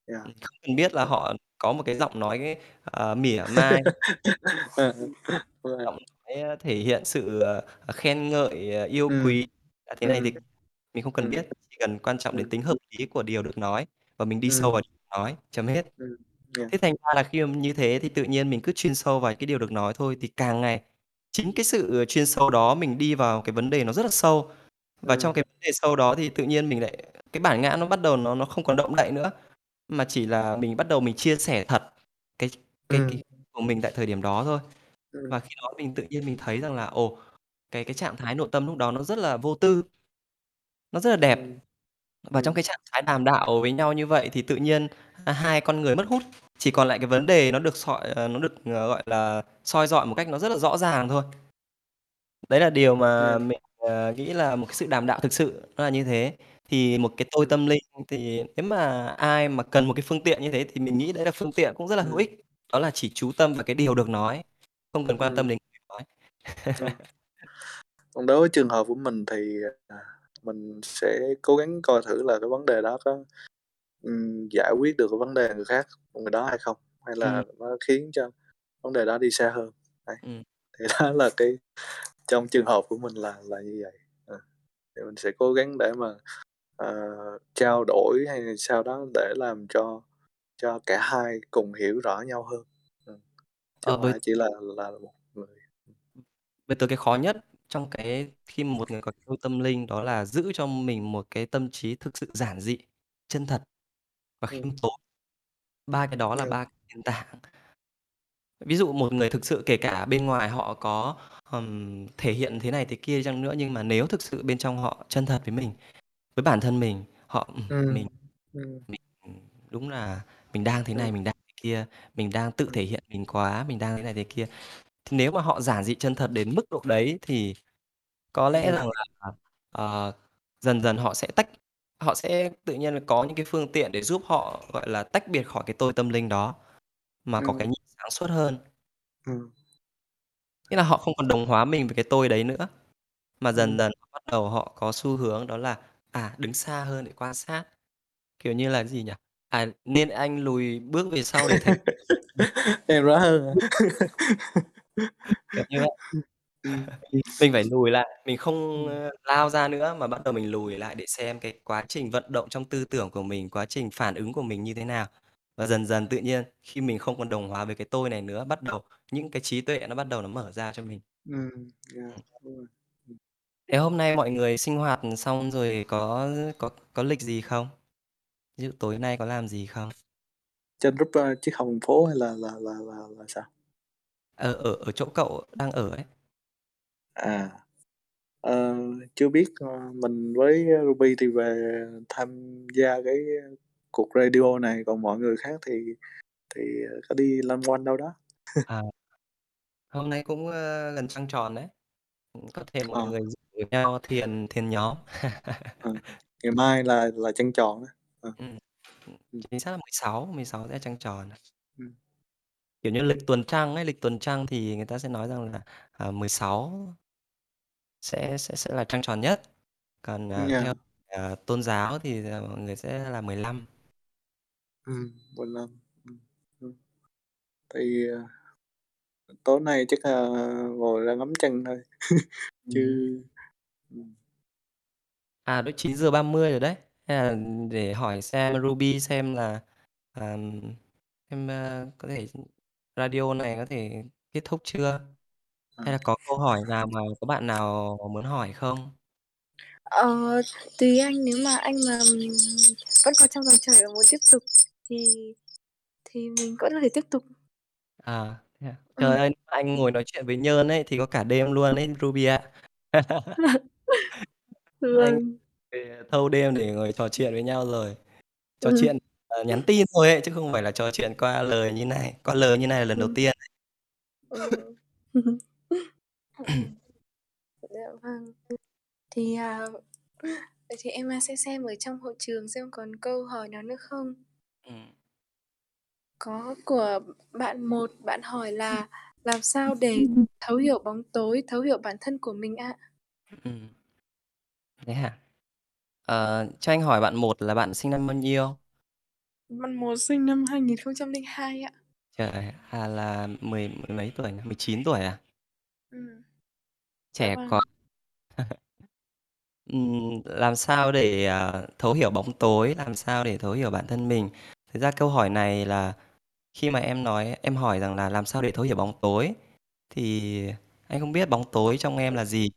yeah. Không cần biết là họ có một cái giọng nói, ờ, mỉa mai [laughs] Ờ, giọng nói thể hiện sự, ờ, ờ, khen ngợi, ờ, yêu Ừm. quý, à, thế này thế Ừm. mình không cần Ừm. biết, chỉ cần quan trọng đến Ừm. tính hợp lý của điều được nói và mình đi sâu Ừm. vào nói, chấm hết. Ừm, yeah. Thế thành ra là khi mà như thế thì tự nhiên mình cứ chuyên sâu vào cái điều được nói thôi, thì càng ngày chính cái sự chuyên sâu đó mình đi vào cái vấn đề nó rất là sâu. Và trong Ừm. cái vấn đề sâu đó thì tự nhiên mình lại cái bản ngã nó bắt đầu nó nó không còn động đậy nữa, mà chỉ là mình bắt đầu mình chia sẻ thật cái cái Ừm. cái của mình tại thời điểm đó thôi. Ừm. Và khi đó mình tự nhiên mình thấy rằng là, ồ, cái cái trạng thái nội tâm lúc đó nó rất là vô tư. Nó rất là đẹp. Ừm. Và trong Ừm. cái trạng thái đàm đạo với nhau như vậy thì tự nhiên, a, hai con người mất hút, chỉ còn lại cái vấn đề nó được sọi ờ, nó được, ờ, gọi là, soi rọi một cách nó rất là rõ ràng thôi. Đấy là điều mà Yeah. mình, ờ, nghĩ là một cái sự đàm đạo thực sự nó là như thế. Thì một cái tôi Ừm. tâm linh thì nếu mà ai mà cần một cái phương tiện như thế thì mình nghĩ đấy là phương tiện cũng rất là hữu Ừm. ích, đó là chỉ chú tâm vào cái điều được nói, không cần quan tâm đến người nói. [laughs] Còn đối với trường hợp của mình thì, à, mình sẽ cố gắng coi thử là cái vấn đề đó có, giải quyết được cái vấn đề người khác người đó hay không, hay là nó khiến cho vấn đề đó đi xa hơn. Đấy, Ừm. thì đó là cái trong trường hợp của mình là là như vậy. Ờ, thì mình sẽ cố gắng để mà, ờ, trao đổi hay sao đó để làm cho cho cả hai cùng hiểu rõ nhau hơn. Ừm, chứ Ờ, không với phải chỉ là là một người. với tớ cái khó nhất trong cái khi mà một người có tôi tâm linh đó là giữ cho mình một cái tâm trí thực sự giản dị, chân thật và Ừm. khiêm tốn. Ba cái đó là Yeah. ba cái nền tảng. Ví dụ một người thực sự kể cả bên ngoài họ có, ừm, thể hiện thế này thế kia đi chăng nữa, nhưng mà nếu thực sự bên trong họ chân thật với mình, với bản thân mình, họ ừm, Ừm. mình Ừm. mình, ừm, đúng là mình đang thế này, Ừm. mình đang kia, mình đang tự thể hiện mình quá, mình đang thế này thế kia. Thì nếu mà họ giản dị chân thật đến mức độ đấy thì có lẽ rằng là, ờ, dần dần họ sẽ tách họ sẽ tự nhiên là có những cái phương tiện để giúp họ, gọi là, tách biệt khỏi cái tôi tâm linh đó, mà có cái Ừm. nhìn sáng suốt hơn. Ừm. Nghĩa là họ không còn đồng hóa mình với cái tôi đấy nữa, mà dần Ừm. dần bắt đầu họ có xu hướng đó là, à, đứng xa hơn để quan sát. Kiểu như là cái gì nhỉ? À, nên anh lùi bước về sau để thấy Em rõ hơn? Kiểu như vậy. Ừm, mình phải lùi lại, mình không, Ừm. ơ, lao ra nữa mà bắt đầu mình lùi lại để xem cái quá trình vận động trong tư tưởng của mình, quá trình phản ứng của mình như thế nào. Và dần dần tự nhiên khi mình không còn đồng hóa với cái tôi này nữa, bắt đầu những cái trí tuệ nó bắt đầu nó mở ra cho mình. Ừm, yeah, Ừm. đúng rồi. Ừm. Thế hôm nay mọi người sinh hoạt xong rồi có có có lịch gì không? Ví dụ tối nay có làm gì không? Trên group, ơ, triết học đường phố hay là là là là là sao? Ờ, ở ở chỗ cậu đang ở ấy. À. Ờ, chưa biết, ờ, mình với Ruby thì về tham gia cái, cuộc radio này, còn mọi người khác thì thì, ờ, có đi loanh quanh đâu đó. À. Hôm nay cũng, ơ, gần trăng tròn đấy. Ừm, có thể mọi Ờ. người rủ nhau thiền thiền nhóm. Ờ, [laughs] ngày mai là là trăng tròn á. Ờ. Ừm, ừm, Ừm. chính xác là 16, 16 sẽ trăng tròn. Ừm. Kiểu như lịch tuần trăng ấy, lịch tuần trăng thì người ta sẽ nói rằng là, à, 16 sẽ sẽ sẽ là trăng tròn nhất. Còn, à, Yeah. theo, ờ, tôn giáo thì, ờ, mọi người sẽ là 15. Ừm, 15, ừm, ừm. Thì, ờ, tối nay chắc là ngồi ra ngắm trăng thôi, [laughs] chứ Ừm. ừm. À, đó 9:30 rồi đấy. Hay là để hỏi xem Ruby xem là, ờm, xem, ơ, có thể radio này có thể kết thúc chưa? Ờ. Hay là có câu hỏi nào mà có bạn nào muốn hỏi không? Ờ, tùy anh, nếu mà anh mà, ừm, vẫn còn trong dòng chảy và muốn tiếp tục thì thì mình vẫn có thể tiếp tục. À, thế à? Trời Ừm. ơi, anh ngồi nói chuyện với Nhơn ấy thì có cả đêm luôn ấy, Ruby ạ. [laughs] [laughs] Anh Vâng. Thâu đêm để ngồi trò chuyện với nhau rồi. Trò Ừm. chuyện, ờ, nhắn tin thôi ấy, chứ không phải là trò chuyện qua lời như này. Qua lời như này là lần đầu Ừm. tiên. Dạ [laughs] vâng. Thì, à, vậy thì em, sẽ xem ở trong hội trường xem còn câu hỏi nào nữa không? Ừm. Có của bạn một, bạn hỏi là làm sao để thấu hiểu bóng tối, thấu hiểu bản thân của mình ạ? Ừm. Thế hả? Ờ, cho anh hỏi bạn một là bạn sinh năm bao nhiêu? Bạn một sinh năm 2002 ạ. Trời, à, là mười mười mấy tuổi nhỉ? 19 tuổi à? Ừm. Dạ Trẻ quá. vâng. [laughs] Ừm, làm sao để, à, thấu hiểu bóng tối, làm sao để thấu hiểu bản thân mình? Thực ra câu hỏi này là khi mà em nói em hỏi rằng là làm sao để thấu hiểu bóng tối, thì anh không biết bóng tối trong em là gì.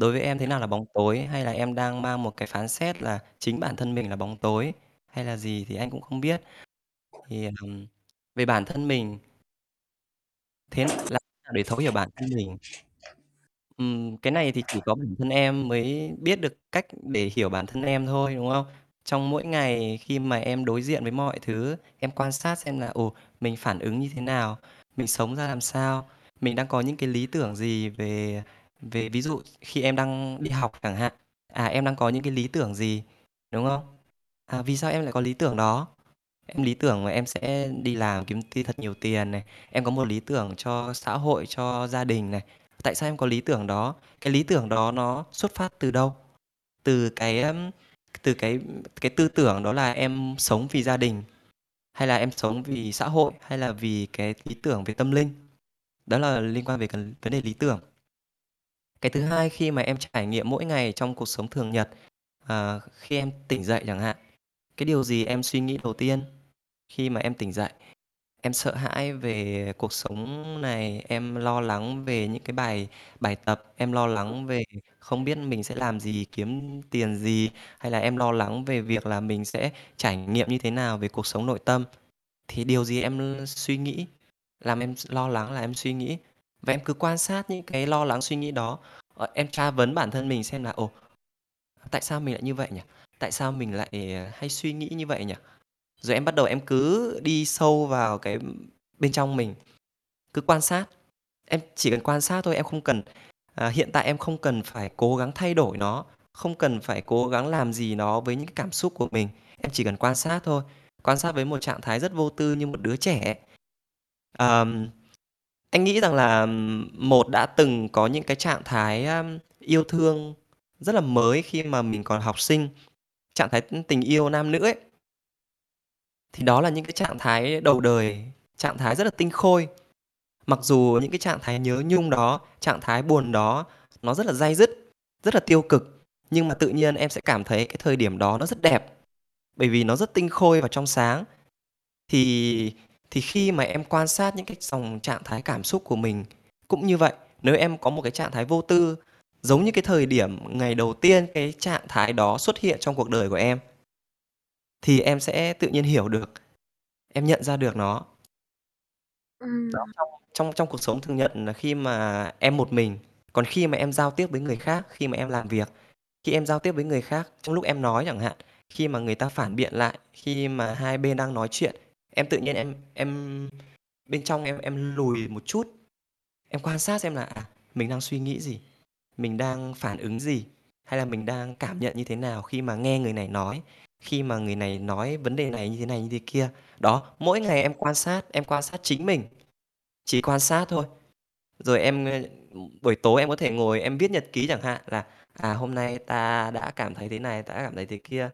Đối với em thế nào là bóng tối, hay là em đang mang một cái phán xét là chính bản thân mình là bóng tối, hay là gì thì anh cũng không biết. Thì, ừm, về bản thân mình thế làm nào để thấu hiểu bản thân mình? Ừm, cái này thì chỉ có bản thân em mới biết được cách để hiểu bản thân em thôi, đúng không? Trong mỗi ngày khi mà em đối diện với mọi thứ, em quan sát xem là, ồ, mình phản ứng như thế nào, mình sống ra làm sao, mình đang có những cái lý tưởng gì về về ví dụ khi em đang đi học chẳng hạn, à, em đang có những cái lý tưởng gì, đúng không? À, vì sao em lại có lý tưởng đó? Em lý tưởng là em sẽ đi làm kiếm ti thật nhiều tiền này, em có một lý tưởng cho xã hội, cho gia đình này. Tại sao em có lý tưởng đó? Cái lý tưởng đó nó xuất phát từ đâu? Từ cái từ cái cái tư tưởng đó là em sống vì gia đình hay là em sống vì xã hội hay là vì cái lý tưởng về tâm linh. Đó là liên quan về cái vấn đề lý tưởng. Cái thứ hai khi mà em trải nghiệm mỗi ngày trong cuộc sống thường nhật, à, khi em tỉnh dậy chẳng hạn, cái điều gì em suy nghĩ đầu tiên khi mà em tỉnh dậy? Em sợ hãi về cuộc sống này, em lo lắng về những cái bài bài tập, em lo lắng về không biết mình sẽ làm gì, kiếm tiền gì, hay là em lo lắng về việc là mình sẽ trải nghiệm như thế nào về cuộc sống nội tâm. Thì điều gì em suy nghĩ làm em lo lắng là em suy nghĩ và em cứ quan sát những cái lo lắng suy nghĩ đó. Ờ, em tra vấn bản thân mình xem là ồ tại sao mình lại như vậy nhỉ? Tại sao mình lại ờ, hay suy nghĩ như vậy nhỉ? Rồi em bắt đầu em cứ đi sâu vào cái bên trong mình, cứ quan sát. Em chỉ cần quan sát thôi, em không cần à, hiện tại em không cần phải cố gắng thay đổi nó, không cần phải cố gắng làm gì nó với những cảm xúc của mình. Em chỉ cần quan sát thôi. Quan sát với một trạng thái rất vô tư như một đứa trẻ. Ờm, anh nghĩ rằng là một đã từng có những cái trạng thái yêu thương rất là mới khi mà mình còn học sinh, trạng thái tình yêu nam nữ ấy. Thì đó là những cái trạng thái đầu đời, trạng thái rất là tinh khôi. Mặc dù những cái trạng thái nhớ nhung đó, trạng thái buồn đó nó rất là dai dứt, rất là tiêu cực, nhưng mà tự nhiên em sẽ cảm thấy cái thời điểm đó nó rất đẹp. Bởi vì nó rất tinh khôi và trong sáng. Thì thì khi mà em quan sát những cái dòng trạng thái cảm xúc của mình cũng như vậy, nếu em có một cái trạng thái vô tư giống như cái thời điểm ngày đầu tiên cái trạng thái đó xuất hiện trong cuộc đời của em thì em sẽ tự nhiên hiểu được, em nhận ra được nó. Ừm. Đó, trong trong trong cuộc sống thường nhật là khi mà em một mình, còn khi mà em giao tiếp với người khác, khi mà em làm việc, khi em giao tiếp với người khác, trong lúc em nói chẳng hạn, khi mà người ta phản biện lại, khi mà hai bên đang nói chuyện, em tự nhiên em em bên trong em em lùi một chút. Em quan sát xem là à, mình đang suy nghĩ gì, mình đang phản ứng gì, hay là mình đang cảm nhận như thế nào khi mà nghe người này nói, khi mà người này nói vấn đề này như thế này như thế kia. Đó, mỗi ngày em quan sát, em quan sát chính mình. Chỉ quan sát thôi. Rồi em ờ, buổi tối em có thể ngồi em viết nhật ký chẳng hạn là à hôm nay ta đã cảm thấy thế này, ta đã cảm thấy thế kia.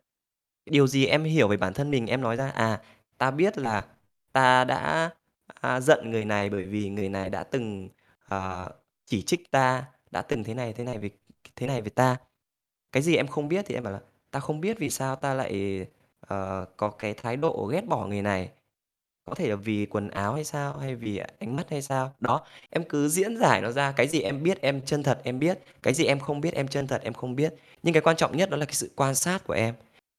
Điều gì em hiểu về bản thân mình em nói ra à ta biết là ta đã à, giận người này bởi vì người này đã từng à, chỉ trích ta, đã từng thế này thế này về thế này về ta. Cái gì em không biết thì em bảo là ta không biết vì sao ta lại ờ, có cái thái độ ghét bỏ người này. Có thể là vì quần áo hay sao hay vì ánh mắt hay sao. Đó, em cứ diễn giải nó ra, cái gì em biết em chân thật em biết, cái gì em không biết em chân thật em không biết. Nhưng cái quan trọng nhất đó là cái sự quan sát của em.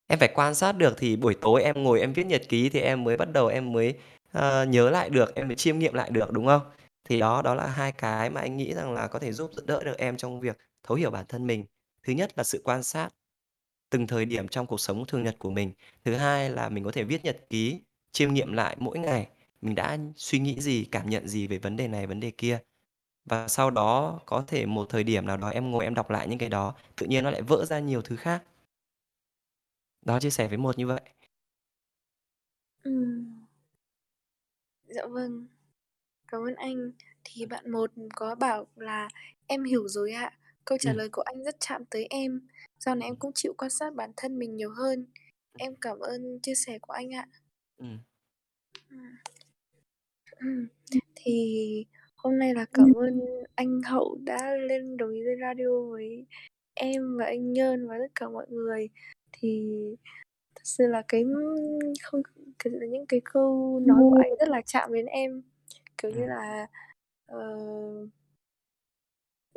Em phải quan sát được thì buổi tối em ngồi em viết nhật ký thì em mới bắt đầu em mới uh, nhớ lại được, em mới chiêm nghiệm lại được đúng không? Thì đó đó là hai cái mà anh nghĩ rằng là có thể giúp đỡ được em trong việc thấu hiểu bản thân mình. Thứ nhất là sự quan sát từng thời điểm trong cuộc sống thường nhật của mình. Thứ hai là mình có thể viết nhật ký, chiêm nghiệm lại mỗi ngày mình đã suy nghĩ gì, cảm nhận gì về vấn đề này, vấn đề kia. Và sau đó có thể một thời điểm nào đó em ngồi em đọc lại những cái đó, tự nhiên nó lại vỡ ra nhiều thứ khác. Đó, chia sẻ với một như vậy. Ừm. Dạ vâng. Cảm ơn anh. Thì bạn một có bảo là "Em hiểu rồi ạ." Câu trả Ừm. lời của anh rất chạm tới em. Sau này em cũng chịu quan sát bản thân mình nhiều hơn. Em cảm ơn chia sẻ của anh ạ. Ừm. Ừm. Ừm. Thì hôm nay là cảm ơn anh Hậu đã lên đồng ý lên radio với em và anh Nhơn và tất cả mọi người. Thì thật sự là cái không là những cái câu nói của anh rất là chạm đến em. Kiểu như Ừm. là, ờ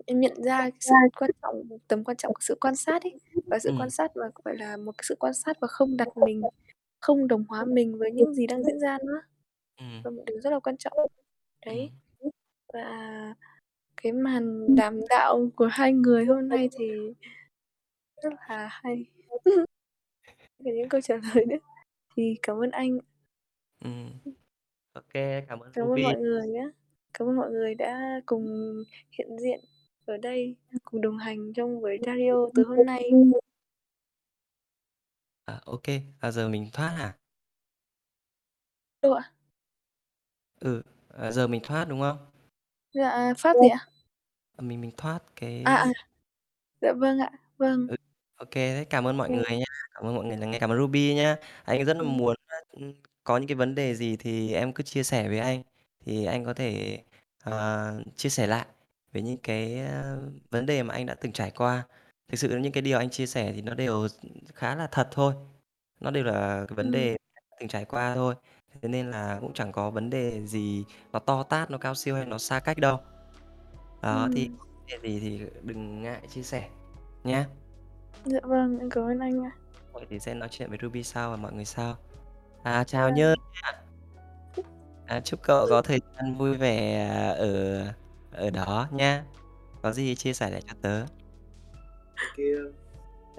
em nhận ra cái sự quan trọng tầm quan trọng của sự quan sát ấy. Và sự quan Ừm. sát mà, gọi là, một cái sự quan sát và không đặt mình, không đồng hóa mình với những gì đang diễn ra nữa. Ừm. Là một điều rất là quan trọng. Đấy. Ừm. Và cái màn đàm đạo của hai người hôm nay thì rất là hay. Về những câu trả lời nữa. Thì cảm ơn anh. Ừm. Ô cảm ơn Cảm ơn Ruby. mọi người nhá. Cảm ơn mọi người đã cùng hiện diện ở đây, cùng đồng hành trong buổi radio từ hôm nay. À, ô À, giờ mình thoát hả? Đâu ạ? Ừ, à, giờ mình thoát, đúng không? Dạ, phát gì ạ? À, mình mình thoát cái À, à. Dạ vâng ạ. Vâng. Ừ, ô thế cảm ơn mọi Ừm. người nha. Cảm ơn mọi người lắng nghe. Cảm ơn Ruby nhá. Anh rất là Ừm. muốn, ưm, có những cái vấn đề gì thì em cứ chia sẻ với anh, thì anh có thể, ờ, chia sẻ lại về những cái, a, vấn đề mà anh đã từng trải qua. Thực sự những cái điều anh chia sẻ thì nó đều khá là thật thôi, nó đều là cái vấn Ừm. đề từng trải qua thôi, thế nên là cũng chẳng có vấn đề gì nó to tát, nó cao siêu hay nó xa cách đâu. Đó, thì Ừm. có vấn đề gì thì đừng ngại chia sẻ nhá. Dạ vâng, em cảm ơn anh ạ. Vậy thì sẽ nói chuyện với Ruby sau và mọi người sau. À, chào Vâng. Nhơn nha. À, chúc cậu có thời gian vui vẻ ở ở đó nha. Có gì chia sẻ lại cho tớ.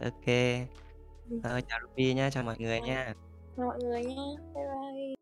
Ô Ừm. Thôi chào Ruby nhá, chào mọi người nha. Chào mọi người nhá. Bye bye.